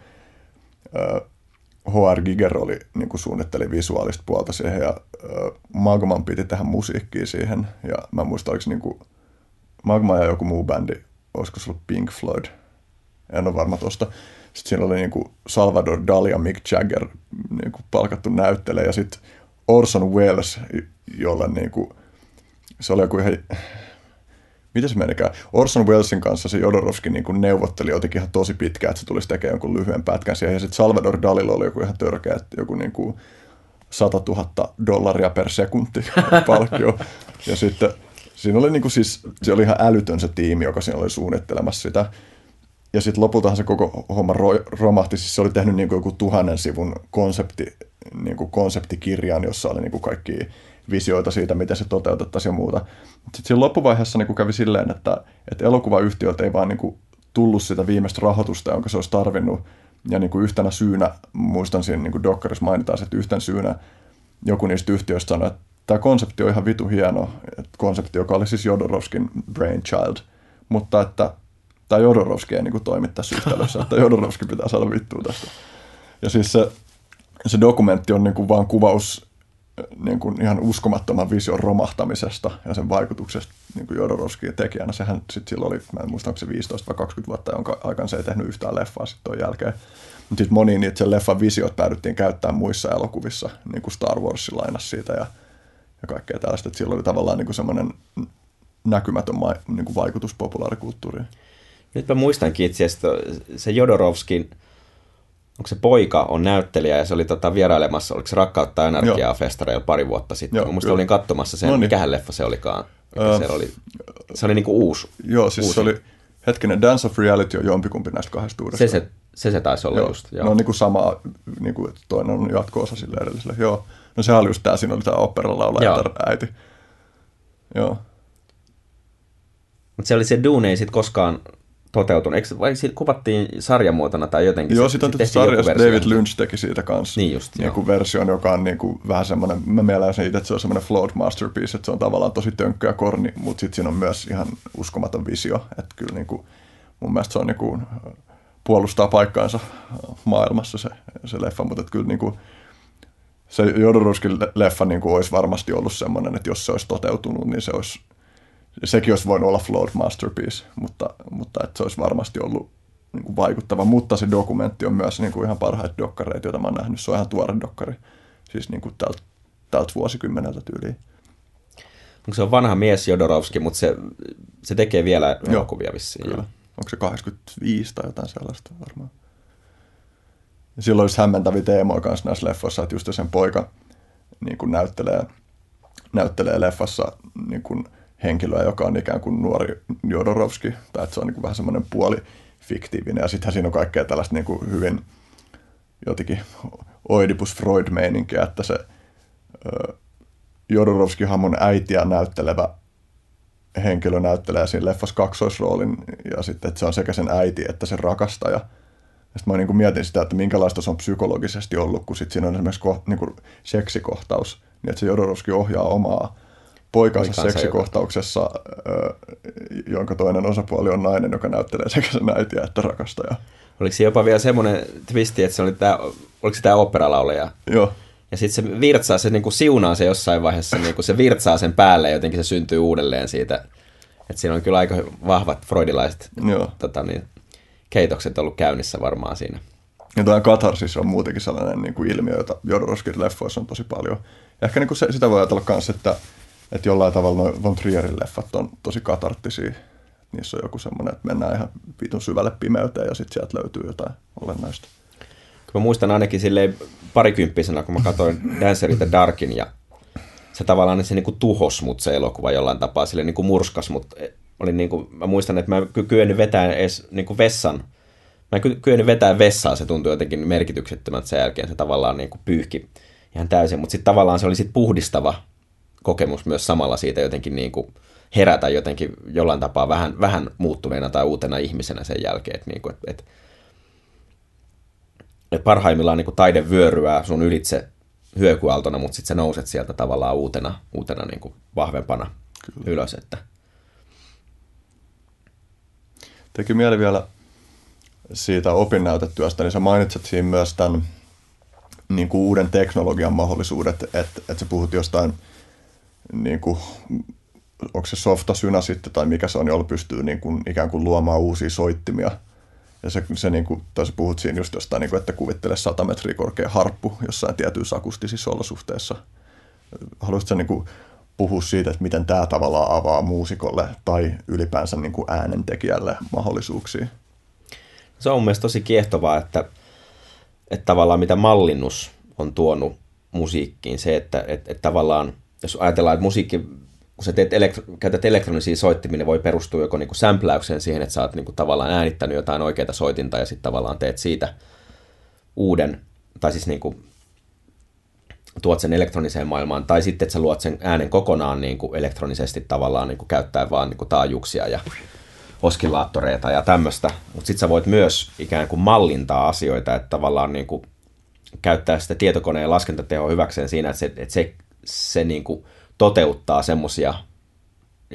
H.R. Giger oli, niin kuin suunnitteli visuaalista puolta siihen, ja äh, Magman piti tehdä musiikkia siihen, ja mä muistan, oliko niin kuin, Magma ja joku muu bändi, olisiko se ollut Pink Floyd, en ole varma tuosta. Sitten siinä oli niin kuin Salvador Dali ja Mick Jagger niin kuin palkattu näyttelijä, ja sitten Orson Welles, jolle niin kuin, se oli joku ihan, miten se menikään? Orson Wellesin kanssa se Jodorowski niin kuin neuvotteli jotenkin ihan tosi pitkään, että se tulisi tekemään jonkun lyhyen pätkän siihen. Ja sitten Salvador Dalilla oli joku ihan törkeä, että joku niin kuin 100 000 dollaria per sekunti palkkio. Ja sitten siinä oli niin kuin siis, se oli ihan älytön se tiimi, joka siinä oli suunnittelemassa sitä. Ja sitten lopultahan se koko homma ro- romahti, siis se oli tehnyt niin kuin joku tuhannen sivun konsepti, niin kuin konseptikirjan, jossa oli niin kuin kaikki visioita siitä, miten se toteutettaisiin ja muuta. Sitten siinä loppuvaiheessa niin kuin kävi silleen, että, että elokuvayhtiöltä ei vaan niin kuin tullut sitä viimeistä rahoitusta, jonka se olisi tarvinnut. Ja niin kuin yhtenä syynä, muistan siinä niin Dokkarissa mainitaan, että yhtenä syynä joku niistä yhtiöistä sanoi, että tämä konsepti on ihan vitu hieno, että konsepti, joka oli siis Jodorowskin brainchild, mutta että tämä Jodorowski ei niin kuin toimi tässä yhtälössä, että Jodorowski pitää saada vittua tästä. Ja siis se, se dokumentti on niin kuin vaan kuvaus niin kuin ihan uskomattoman vision romahtamisesta ja sen vaikutuksesta niin kuin Jodorowskin tekijänä. Sehän sitten silloin oli, mä en muista, onko se 15 vai 20 vuotta, jonka aikaan se ei tehnyt yhtään leffaa sitten tuon jälkeen. Mutta sitten moni niitä sen leffan visiot päädyttiin käyttämään muissa elokuvissa, niin kuin Star Wars lainas siitä ja, ja kaikkea tällaista. Että silloin oli tavallaan niin kuin semmoinen näkymätön niin kuin vaikutus populaarikulttuuriin. Nyt mä muistankin itse asiassa se Jodorowskin – onko se poika on näyttelijä ja se oli tota vierailemassa, oliko se Rakkautta ja energiaa festareilla pari vuotta sitten. Joo, Musta olin katsomassa sen, no niin. mikähän leffa se olikaan. Öö, se oli, se oli niinku uusi. Joo, siis uusi. se oli, hetkinen, Dance of Reality on jompikumpi näistä kahdesta uudesta. Se se, se, se taisi olla joo. just. Joo. No niin kuin sama, niin kuin, että toinen on jatko-osa sille edelliselle. Joo. No se oli just tämä, siinä oli tämä operalaulaja äiti. Joo. Mutta se oli se Dune ei sitten koskaan toteutunut. Eikö, vai siitä kuvattiin sarjamuotona tai jotenkin? Joo, sitten on tietysti sarjassa David Lynch teki siitä kanssa. Niin just, niin kuin version, joka on niin kuin vähän semmoinen, mä mielen sen itse, että se on semmoinen flawed masterpiece, että se on tavallaan tosi tönkkö ja korni, mutta sitten siinä on myös ihan uskomaton visio, että kyllä niin kuin, mun mielestä se on niin kuin, puolustaa paikkaansa maailmassa se, se leffa, mutta kyllä niin kuin, se Jodorowskin leffa niin kuin olisi varmasti ollut semmoinen, että jos se olisi toteutunut, niin se olisi sekin olisi voinut olla flawed masterpiece, mutta, mutta että se olisi varmasti ollut niin kuin vaikuttava. Mutta se dokumentti on myös niin kuin ihan parhaita dokkareita, joita mä oon nähnyt. Se on ihan tuore dokkari, siis niin kuin tältä, tältä vuosikymmeneltä tyyliin. Onko se on vanha mies Jodorowski, mutta se, se tekee vielä elokuvia vissiin. Kyllä. Onko se 85 tai jotain sellaista varmaan. Ja silloin olisi hämmentäviä teemoja kanssa näissä leffoissa, että just sen poika niin kuin näyttelee, näyttelee leffassa niin kuin – henkilöä, joka on ikään kuin nuori Jodorowski, tai että se on niin kuin vähän semmoinen puoli fiktiivinen, ja sittenhän siinä on kaikkea tällaista niin kuin hyvin jotenkin Oedipus Freud-meininkiä, että se Jodorowski-hamon äitiä näyttelevä henkilö näyttelee siinä leffassa kaksoisroolin, ja sitten että se on sekä sen äiti että sen rakastaja. Ja sitten mä niin kuin mietin sitä, että minkälaista se on psykologisesti ollut, kun sitten siinä on esimerkiksi ko, niin kuin seksikohtaus, niin että se Jodorowski ohjaa omaa poikansa Poikansa, seksikohtauksessa, ö, jonka toinen osapuoli on nainen, joka näyttelee sekä sen äitiä että rakastajaa. Oliko se jopa vielä semmoinen twisti, että se oli tää, oliko se tämä operalaulaja? Joo, Ja sitten se virtsaa, se niinku siunaa se jossain vaiheessa, niinku se virtsaa sen päälle ja jotenkin se syntyy uudelleen siitä. Että siinä on kyllä aika vahvat freudilaiset joo. tota niin, keitokset ollut käynnissä varmaan siinä. Ja tämä katarsis on muutenkin sellainen niin kuin ilmiö, jota Jodorowskin leffoissa on tosi paljon. Ja ehkä niin kuin se, sitä voi ajatella myös, että, että jollain tavalla nuo Von Trierin leffat on tosi katarttisia. Niissä on joku semmoinen, että mennään ihan vitun syvälle pimeyteen ja sitten sieltä löytyy jotain olennaista. Mä muistan ainakin silleen parikymppisenä, kun mä katsoin Dancer the Darkin ja se tavallaan se niinku tuhos mut se elokuva jollain tapaa, sille niinku murskas mut. Oli niinku, mä muistan, että mä en ky- kyennyt vetämään edes niinku vessan. Mä en ky- kyennyt vetämään vessaa, se tuntui jotenkin merkityksettömältä sen jälkeen. Se tavallaan niinku pyyhki ihan täysin, mutta sitten tavallaan se oli sit puhdistava kokemus myös samalla siitä jotenkin niinku herätä jotenkin jollain tapaa vähän, vähän muuttuneena tai uutena ihmisenä sen jälkeen. Että niinku, et, et, et parhaimmillaan niin taide vyöryää sun ylitse hyökyaaltona, mutta sitten sä nouset sieltä tavallaan uutena, uutena niin kuin vahvempana Kyllä. ylös. Että. Teki mieli vielä siitä opinnäytetyöstä, niin sä mainitset siinä myös tämän niin kuin uuden teknologian mahdollisuudet, että, että sä puhut jostain, niin kuin, onko se softasyna sitten tai mikä se on, jolla pystyy niin kuin, ikään kuin luomaan uusia soittimia. Ja se, se niin kuin, tai sä puhut siinä just jostain, niin kuin, että kuvittele 100 metriä korkea harppu jossain tietyissä akustisissa olosuhteissa. Haluaisitko sä niin kuin, puhua siitä, että miten tämä tavallaan avaa muusikolle tai ylipäänsä niin kuin äänentekijälle mahdollisuuksia? Se on mun mielestä tosi kiehtovaa, että, että tavallaan mitä mallinnus on tuonut musiikkiin, se, että, että, että tavallaan, jos ajatellaan, että musiikki, kun sä teet elektro, käytät elektronisia soittimia, ne voi perustua joko niin sämpläykseen siihen, että sä oot niin kuin tavallaan äänittänyt jotain oikeita soitinta ja sitten tavallaan teet siitä uuden, tai siis niin kuin tuot sen elektroniseen maailmaan, tai sitten, että sä luot sen äänen kokonaan niin kuin elektronisesti tavallaan niin kuin käyttäen vaan niin kuin taajuuksia ja oskillaattoreita ja tämmöistä, mutta sitten sä voit myös ikään kuin mallintaa asioita, että tavallaan niin kuin käyttää sitä tietokoneen laskentatehoa hyväkseen siinä, että se, että se, se niin kuin toteuttaa semmoisia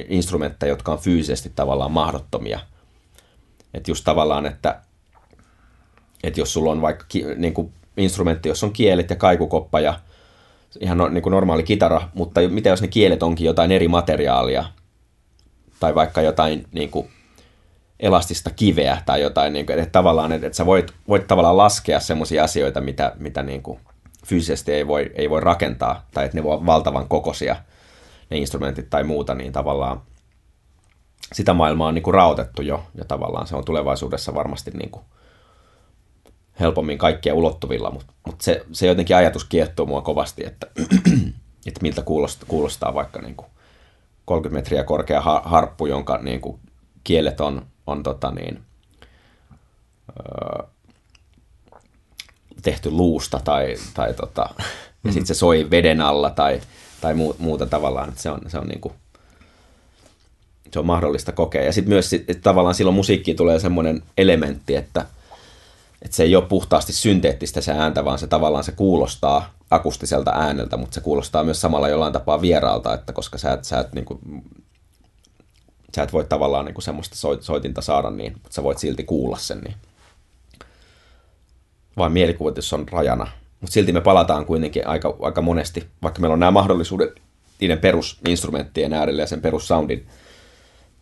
instrumentteja, jotka on fyysisesti tavallaan mahdottomia. Että just tavallaan, että, että jos sulla on vaikka niin kuin instrumentti, jossa on kielet ja kaikukoppa ja ihan no, niin kuin normaali kitara, mutta mitä jos ne kielet onkin jotain eri materiaalia tai vaikka jotain niin kuin elastista kiveä tai jotain, niin kuin, että tavallaan, että, että sä voit, voit tavallaan laskea semmoisia asioita, mitä, mitä niin kuin fyysisesti ei voi, ei voi rakentaa tai että ne voi valtavan kokoisia ne instrumentit tai muuta, niin tavallaan sitä maailmaa on niin kuin raotettu jo ja tavallaan se on tulevaisuudessa varmasti niin kuin helpommin kaikkia ulottuvilla, mutta, mutta se, se jotenkin ajatus kiehtoo mua kovasti, että, että miltä kuulostaa, kuulostaa vaikka niin kuin 30 metriä korkea harppu, jonka niin kuin kielet on, on tota niin, öö, tehty luusta tai, tai tota, ja sitten se soi veden alla tai, tai muuta tavallaan, että se on, se on niin kuin, se on mahdollista kokea. Ja sitten myös että tavallaan silloin musiikkiin tulee semmoinen elementti, että, että se ei ole puhtaasti synteettistä se ääntä, vaan se tavallaan se kuulostaa akustiselta ääneltä, mutta se kuulostaa myös samalla jollain tapaa vieraalta, että koska sä et, sä et, niin kuin, sä et voi tavallaan niin kuin semmoista soitinta saada, niin, mutta sä voit silti kuulla sen. Niin. Vain mielikuvitus on rajana. Mutta silti me palataan kuitenkin aika, aika monesti, vaikka meillä on nämä mahdollisuudet niiden perusinstrumenttien äärelle ja sen perussoundin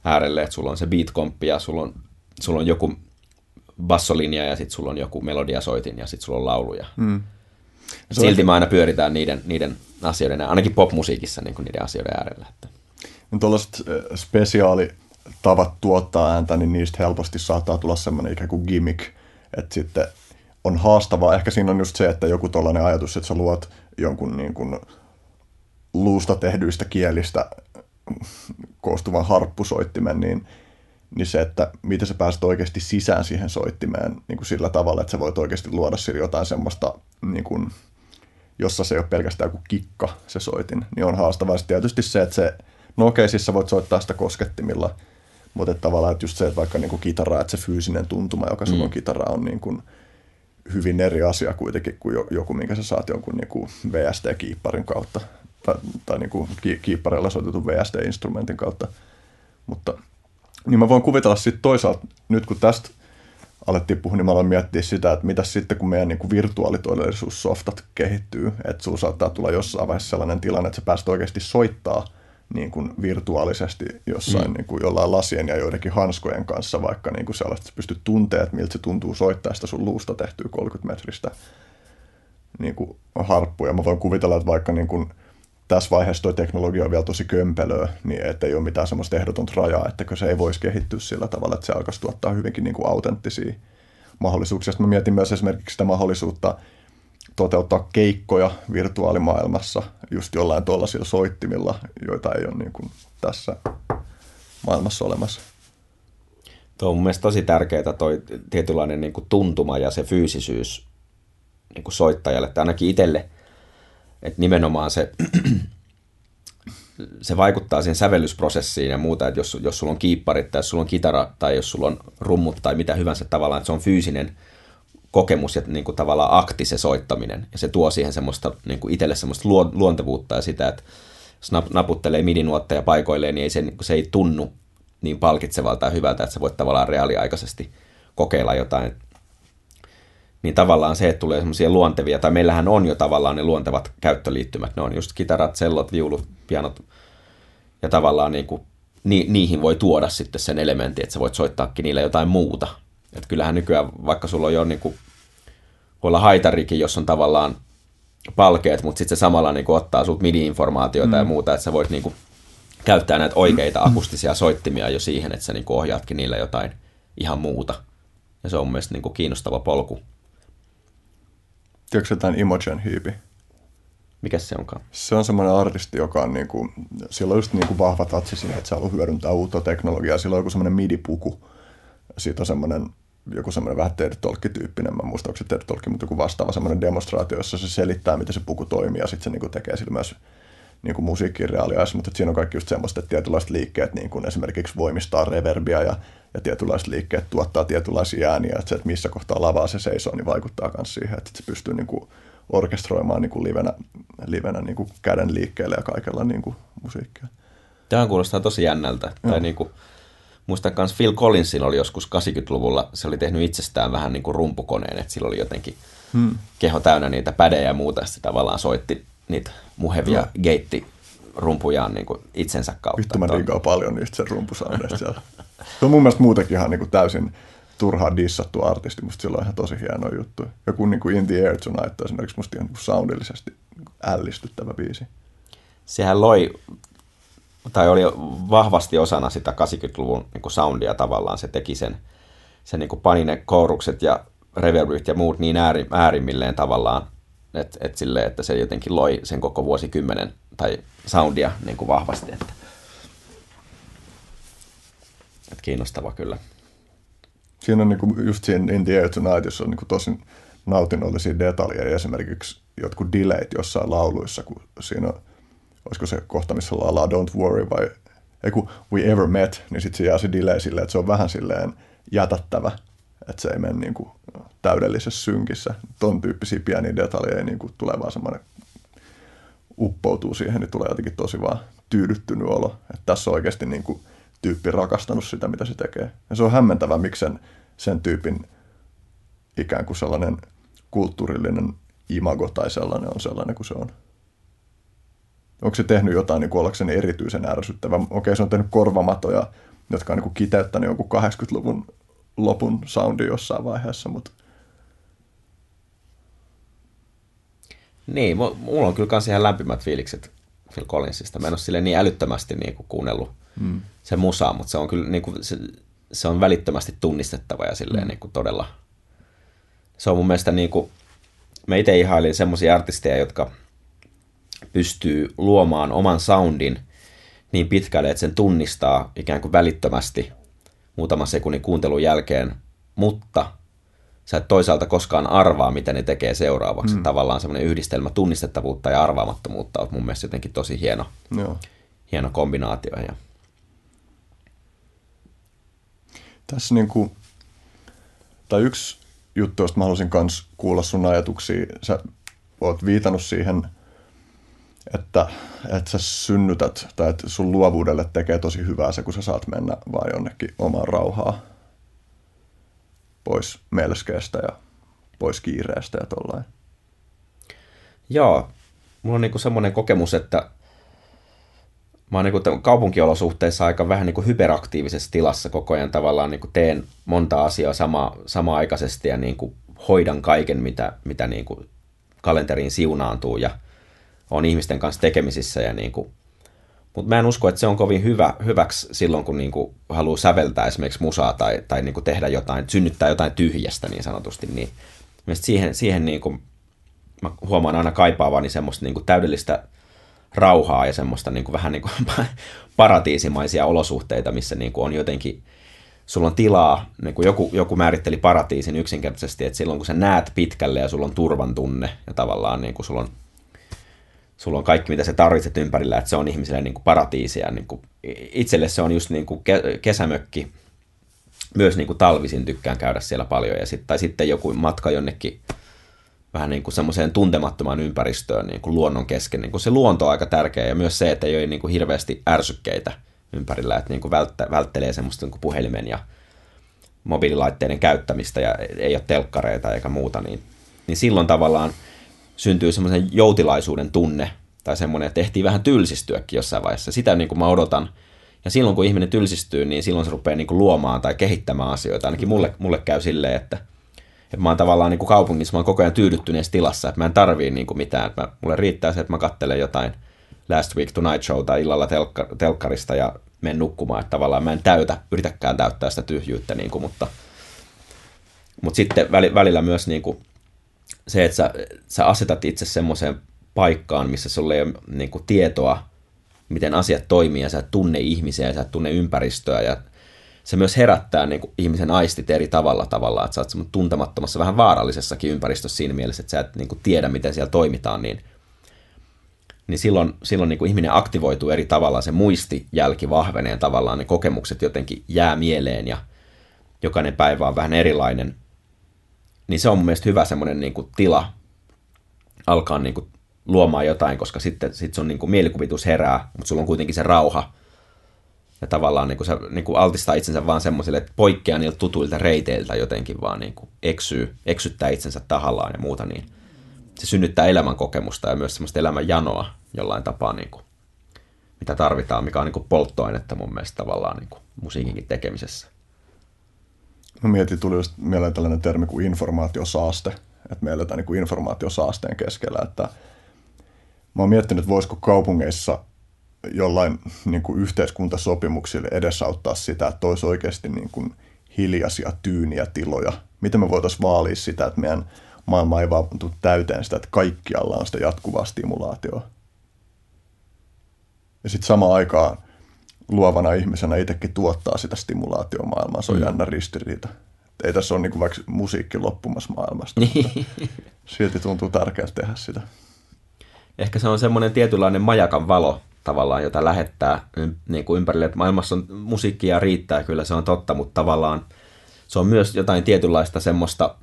äärelle, että sulla on se beat ja sulla on, sulla on joku bassolinja ja sitten sulla on joku melodiasoitin ja sitten sulla on lauluja. Mm. Silti me aina pyöritään niiden, niiden asioiden, ainakin popmusiikissa niin niiden asioiden äärellä. Että. No tuollaiset spesiaalitavat tuottaa ääntä, niin niistä helposti saattaa tulla semmoinen ikään kuin gimmick, että sitten on haastavaa. Ehkä siinä on just se, että joku tuollainen ajatus, että sä luot jonkun niin kuin luusta tehdyistä kielistä koostuvan harppusoittimen, niin, niin se, että miten sä pääset oikeasti sisään siihen soittimeen niin kuin sillä tavalla, että sä voit oikeasti luoda sillä jotain semmoista, niin kuin, jossa se ei ole pelkästään kuin kikka se soitin, niin on haastavaa. Sitten tietysti se, että se, no okei, siis sä voit soittaa sitä koskettimilla, mutta että tavallaan että just se, että vaikka niin kuin kitara, että se fyysinen tuntuma, joka sulla on mm. kitara, on niin kuin, hyvin eri asia kuitenkin kuin joku, minkä sä saat jonkun niin kuin VST-kiipparin kautta tai, tai niin kuin kiippareilla soitetun VSD-instrumentin kautta. Mutta niin mä voin kuvitella sitten toisaalta, nyt kun tästä alettiin puhua, niin mä aloin miettiä sitä, että mitä sitten kun meidän niin kuin virtuaalitodellisuussoftat kehittyy, että sulla saattaa tulla jossain vaiheessa sellainen tilanne, että sä pääset oikeasti soittaa niin kuin virtuaalisesti jossain mm. niin kuin jollain lasien ja joidenkin hanskojen kanssa, vaikka niin kuin sellaista, että pystyt tuntemaan, että miltä se tuntuu soittaa sitä sun luusta tehtyä 30 metristä niin kuin harppuja. Mä voin kuvitella, että vaikka niin kuin tässä vaiheessa tuo teknologia on vielä tosi kömpelöä, niin ettei ole mitään semmoista ehdotonta rajaa, että se ei voisi kehittyä sillä tavalla, että se alkaisi tuottaa hyvinkin niin kuin autenttisia mahdollisuuksia. Sitten mä mietin myös esimerkiksi sitä mahdollisuutta toteuttaa keikkoja virtuaalimaailmassa just jollain tuollaisilla soittimilla, joita ei ole niin kuin tässä maailmassa olemassa. Tuo on mun mielestä tosi tärkeää toi tietynlainen niin kuin tuntuma ja se fyysisyys niin kuin soittajalle, tai ainakin itselle, että nimenomaan se, se vaikuttaa siihen sävellysprosessiin ja muuta, että jos, jos sulla on kiipparit tai jos sulla on kitara tai jos sulla on rummut tai mitä hyvänsä tavallaan, että se on fyysinen kokemus ja niin kuin tavallaan akti se soittaminen. Ja se tuo siihen semmoista niin kuin itselle semmoista luontevuutta ja sitä, että jos naputtelee midinuotteja paikoilleen, niin ei se, se ei tunnu niin palkitsevalta ja hyvältä, että sä voit tavallaan reaaliaikaisesti kokeilla jotain niin tavallaan se, että tulee semmoisia luontevia, tai meillähän on jo tavallaan ne luontevat käyttöliittymät, ne on just kitarat, sellot, viulut, pianot, ja tavallaan niin kuin, ni, niihin voi tuoda sitten sen elementin, että sä voit soittaakin niille jotain muuta. Että kyllähän nykyään, vaikka sulla on jo niin kuin, voi olla haitarikin, jos on tavallaan palkeet, mutta sitten se samalla niin kuin, ottaa sut MIDI-informaatioita mm. ja muuta, että sä voit niin kuin, käyttää näitä oikeita akustisia soittimia jo siihen, että sä niin kuin, ohjaatkin niille jotain ihan muuta. Ja se on mielestäni niin kuin, kiinnostava polku Tiedätkö jotain Imogen Heapi? Mikä se onkaan? Se on semmoinen artisti, joka on niinku, sillä on just niinku vahva tatsi siinä, että se haluaa hyödyntää uutta teknologiaa. Sillä on joku semmoinen midi-puku. Siitä on semmoinen joku semmoinen vähän TED tyyppinen mä muistan, onko se TED mutta joku vastaava semmoinen demonstraatio, jossa se selittää, miten se puku toimii, ja sitten se niinku tekee sillä myös niin kuin musiikin reaaliajassa, mutta siinä on kaikki just semmoista, että tietynlaiset liikkeet niin kuin esimerkiksi voimistaa reverbia ja, ja tietynlaiset liikkeet tuottaa tietynlaisia ääniä, että se, että missä kohtaa lavaa se seisoo, niin vaikuttaa myös siihen, että se pystyy niin kuin orkestroimaan niin kuin livenä, livenä niin kuin käden liikkeelle ja kaikella niin kuin musiikkia. Tämä kuulostaa tosi jännältä. Tai niin kuin, muistan myös Phil Collinsin oli joskus 80-luvulla, se oli tehnyt itsestään vähän niin kuin rumpukoneen, että sillä oli jotenkin hmm. keho täynnä niitä pädejä ja muuta, se tavallaan soitti niitä muhevia no. geitti-rumpujaan niin kuin itsensä kautta. Vittu mä digaan paljon niistä sen rumpusoundeista siellä. Se on mun mielestä muutenkin ihan niin kuin täysin turhaa dissattu artisti, musta sillä on ihan tosi hieno juttu. Joku niin kuin In the Air Tonight on esimerkiksi musta ihan niin soundillisesti ällistyttävä biisi. Sehän loi, tai oli vahvasti osana sitä 80-luvun niin kuin soundia tavallaan, se teki sen, se niin kuin pani ne kourukset ja reverbit ja muut niin äärimmilleen tavallaan et, et sille, että se jotenkin loi sen koko vuosikymmenen tai soundia niin kuin vahvasti. Että, että kiinnostava kyllä. Siinä on niin kuin just siinä In the Air Tonight, jossa on niin kuin tosi nautinnollisia detaljeja, esimerkiksi jotkut delayt jossain lauluissa, kun siinä on, olisiko se kohta, missä laulaa Don't Worry vai ei kun We Ever Met, niin sitten se jää se delay silleen, että se on vähän silleen jätättävä, että se ei mene niin kuin täydellisessä synkissä. Ton tyyppisiä pieniä detaljeja niin kuin tulee vaan semmoinen uppoutuu siihen, niin tulee jotenkin tosi vaan tyydyttynyt olo. Että tässä on oikeasti niin kuin tyyppi rakastanut sitä, mitä se tekee. Ja se on hämmentävä, miksi sen, sen tyypin ikään kuin sellainen kulttuurillinen imago tai sellainen on sellainen kuin se on. Onko se tehnyt jotain niin ollakseni erityisen ärsyttävä? Okei, se on tehnyt korvamatoja, jotka on niin kuin kiteyttänyt jonkun 80-luvun lopun soundi jossain vaiheessa, mutta Niin, mulla on kyllä myös ihan lämpimät fiilikset Phil Collinsista. Mä en ole sille niin älyttömästi niin kuin kuunnellut mm. se musaa, mutta se on kyllä niin kuin, se, se on välittömästi tunnistettava ja silleen mm. niin kuin todella... Se on mun mielestä niin kuin, mä itse ihailin semmoisia artisteja, jotka pystyy luomaan oman soundin niin pitkälle, että sen tunnistaa ikään kuin välittömästi muutaman sekunnin kuuntelun jälkeen, mutta sä et toisaalta koskaan arvaa, mitä ne tekee seuraavaksi. Mm. Tavallaan semmoinen yhdistelmä tunnistettavuutta ja arvaamattomuutta on mun mielestä jotenkin tosi hieno, Joo. hieno kombinaatio. Ja... Tässä niin kuin, tai yksi juttu, josta mä haluaisin myös kuulla sun ajatuksia. Sä oot viitannut siihen että, että sä synnytät tai että sun luovuudelle tekee tosi hyvää se, kun sä saat mennä vaan jonnekin omaan rauhaa pois melskeestä ja pois kiireestä ja tollain. Joo, mulla on niinku semmoinen kokemus, että mä oon niinku kaupunkiolosuhteissa aika vähän niinku hyperaktiivisessa tilassa koko ajan tavallaan niinku teen monta asiaa sama, sama-aikaisesti ja niinku hoidan kaiken, mitä, mitä niinku kalenteriin siunaantuu. Ja on ihmisten kanssa tekemisissä ja niinku, mutta mä en usko, että se on kovin hyvä, hyväksi silloin, kun niinku haluaa säveltää esimerkiksi musaa tai, tai niinku tehdä jotain, synnyttää jotain tyhjästä niin sanotusti, niin siihen, siihen niinku, mä huomaan aina kaipaavani semmoista niinku täydellistä rauhaa ja semmoista niin kuin, vähän niin kuin paratiisimaisia olosuhteita, missä niin kuin on jotenkin, sulla on tilaa, niin kuin joku, joku määritteli paratiisin yksinkertaisesti, että silloin kun sä näet pitkälle ja sulla on turvan tunne ja tavallaan niin kuin sulla on sulla on kaikki, mitä sä tarvitset ympärillä, että se on ihmiselle niin kuin paratiisia. Niin kuin, itselle se on just niin kuin kesämökki, myös niin kuin talvisin tykkään käydä siellä paljon, ja sit, tai sitten joku matka jonnekin vähän niin kuin semmoiseen tuntemattomaan ympäristöön niin kuin luonnon kesken. Niin kuin se luonto on aika tärkeä ja myös se, että ei ole niin kuin hirveästi ärsykkeitä ympärillä, että niin kuin välttä, välttelee semmoista niin kuin puhelimen ja mobiililaitteiden käyttämistä ja ei ole telkkareita eikä muuta, niin, niin silloin tavallaan syntyy semmoisen joutilaisuuden tunne tai semmoinen, että ehtii vähän tylsistyäkin jossain vaiheessa. Sitä niin kuin mä odotan. Ja silloin kun ihminen tylsistyy, niin silloin se rupeaa niin kuin luomaan tai kehittämään asioita. Ainakin mulle, mulle käy silleen, että – että mä oon tavallaan niin kuin kaupungissa, mä oon koko ajan tyydyttyneessä tilassa, että mä en tarvii niin kuin mitään. Mä, mulle riittää se, että mä katselen jotain Last Week Tonight Showta illalla telkka, telkkarista ja menen nukkumaan. Että tavallaan mä en täytä, yritäkään täyttää sitä tyhjyyttä, niin kuin, mutta, mutta sitten välillä myös niin kuin se, että sä, sä asetat itse semmoiseen paikkaan, missä sulla ei ole niin kuin tietoa, miten asiat toimii ja sä et tunne ihmisiä ja sä et tunne ympäristöä ja se myös herättää niin kuin, ihmisen aistit eri tavalla tavallaan, että sä oot tuntemattomassa, vähän vaarallisessakin ympäristössä siinä mielessä, että sä et niin kuin, tiedä, miten siellä toimitaan, niin, niin silloin, silloin niin kuin ihminen aktivoituu eri tavalla, se muistijälki vahvenee tavallaan, ne kokemukset jotenkin jää mieleen ja jokainen päivä on vähän erilainen, niin se on mun mielestä hyvä semmoinen niin kuin, tila alkaa niin kuin, luomaan jotain, koska sitten sit sun niin kuin, mielikuvitus herää, mutta sulla on kuitenkin se rauha, ja tavallaan niin kuin se niin kuin altistaa itsensä vaan semmoisille, että poikkeaa niiltä tutuilta reiteiltä jotenkin vaan niin kuin eksyy, eksyttää itsensä tahallaan ja muuta, niin se synnyttää elämän kokemusta ja myös semmoista elämän janoa jollain tapaa, niin kuin, mitä tarvitaan, mikä on niin kuin polttoainetta mun mielestä tavallaan niin kuin musiikinkin tekemisessä. Mä mietin, tuli just mieleen tällainen termi kuin informaatiosaaste, että me eletään niin kuin informaatiosaasteen keskellä, että mä oon miettinyt, että voisiko kaupungeissa jollain niin kuin yhteiskuntasopimuksille edesauttaa sitä, että olisi oikeasti niin kuin hiljaisia, tyyniä tiloja. Miten me voitaisiin vaalia sitä, että meidän maailma ei vaan täyteen sitä, että kaikkialla on sitä jatkuvaa stimulaatioa. Ja sitten samaan aikaan luovana ihmisenä itsekin tuottaa sitä stimulaatiomaailmaa. Se on mm. jännä ristiriita. Ei tässä ole niin kuin vaikka musiikki loppumassa maailmasta, mutta niin. silti tuntuu tärkeää tehdä sitä. Ehkä se on semmoinen tietynlainen majakan valo, tavallaan, jota lähettää niin kuin ympärille. Että maailmassa on musiikkia riittää, kyllä se on totta, mutta tavallaan se on myös jotain tietynlaista semmoista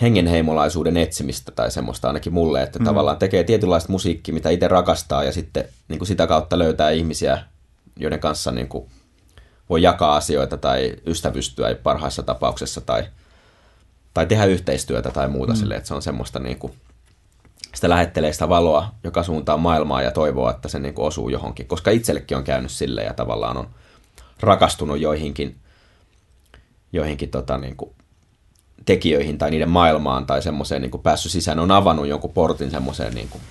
hengenheimolaisuuden etsimistä tai semmoista ainakin mulle, että mm. tavallaan tekee tietynlaista musiikkia, mitä itse rakastaa ja sitten niin kuin sitä kautta löytää ihmisiä, joiden kanssa niin kuin voi jakaa asioita tai ystävystyä parhaissa tapauksessa tai, tai tehdä yhteistyötä tai muuta mm. sille, että se on semmoista niin kuin sitä lähettelee sitä valoa joka suuntaan maailmaa ja toivoo, että se niin kuin osuu johonkin. Koska itsellekin on käynyt sille ja tavallaan on rakastunut joihinkin, joihinkin tota, niin kuin tekijöihin tai niiden maailmaan tai semmoiseen niin kuin päässyt sisään, on avannut jonkun portin semmoiseen niin kuin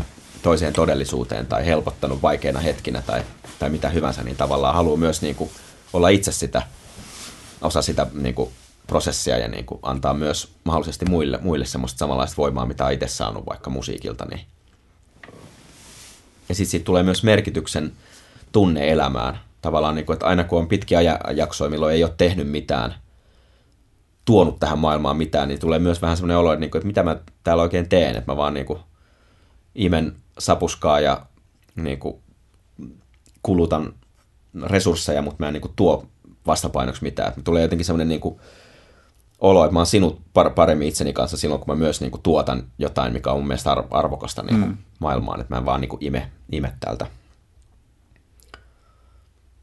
toiseen todellisuuteen tai helpottanut vaikeina hetkinä tai, tai mitä hyvänsä, niin tavallaan haluaa myös niin kuin olla itse sitä, osa sitä niin kuin prosessia ja niin kuin antaa myös mahdollisesti muille, muille semmoista samanlaista voimaa, mitä on itse saanut vaikka musiikilta. Niin. Ja sitten siitä tulee myös merkityksen tunne elämään. Tavallaan, niin kuin, että aina kun on pitkiä jaksoja, milloin ei ole tehnyt mitään, tuonut tähän maailmaan mitään, niin tulee myös vähän semmoinen olo, että, niin kuin, että mitä mä täällä oikein teen, että mä vaan niin kuin, imen sapuskaa ja niin kuin, kulutan resursseja, mutta mä en niin kuin, tuo vastapainoksi mitään. Tulee jotenkin semmoinen niin kuin, olo, että mä oon sinut paremmin itseni kanssa silloin, kun mä myös niin kuin, tuotan jotain, mikä on mun mielestä arvokasta niin kuin, mm. maailmaan, että mä en vaan niin kuin, ime, ime täältä.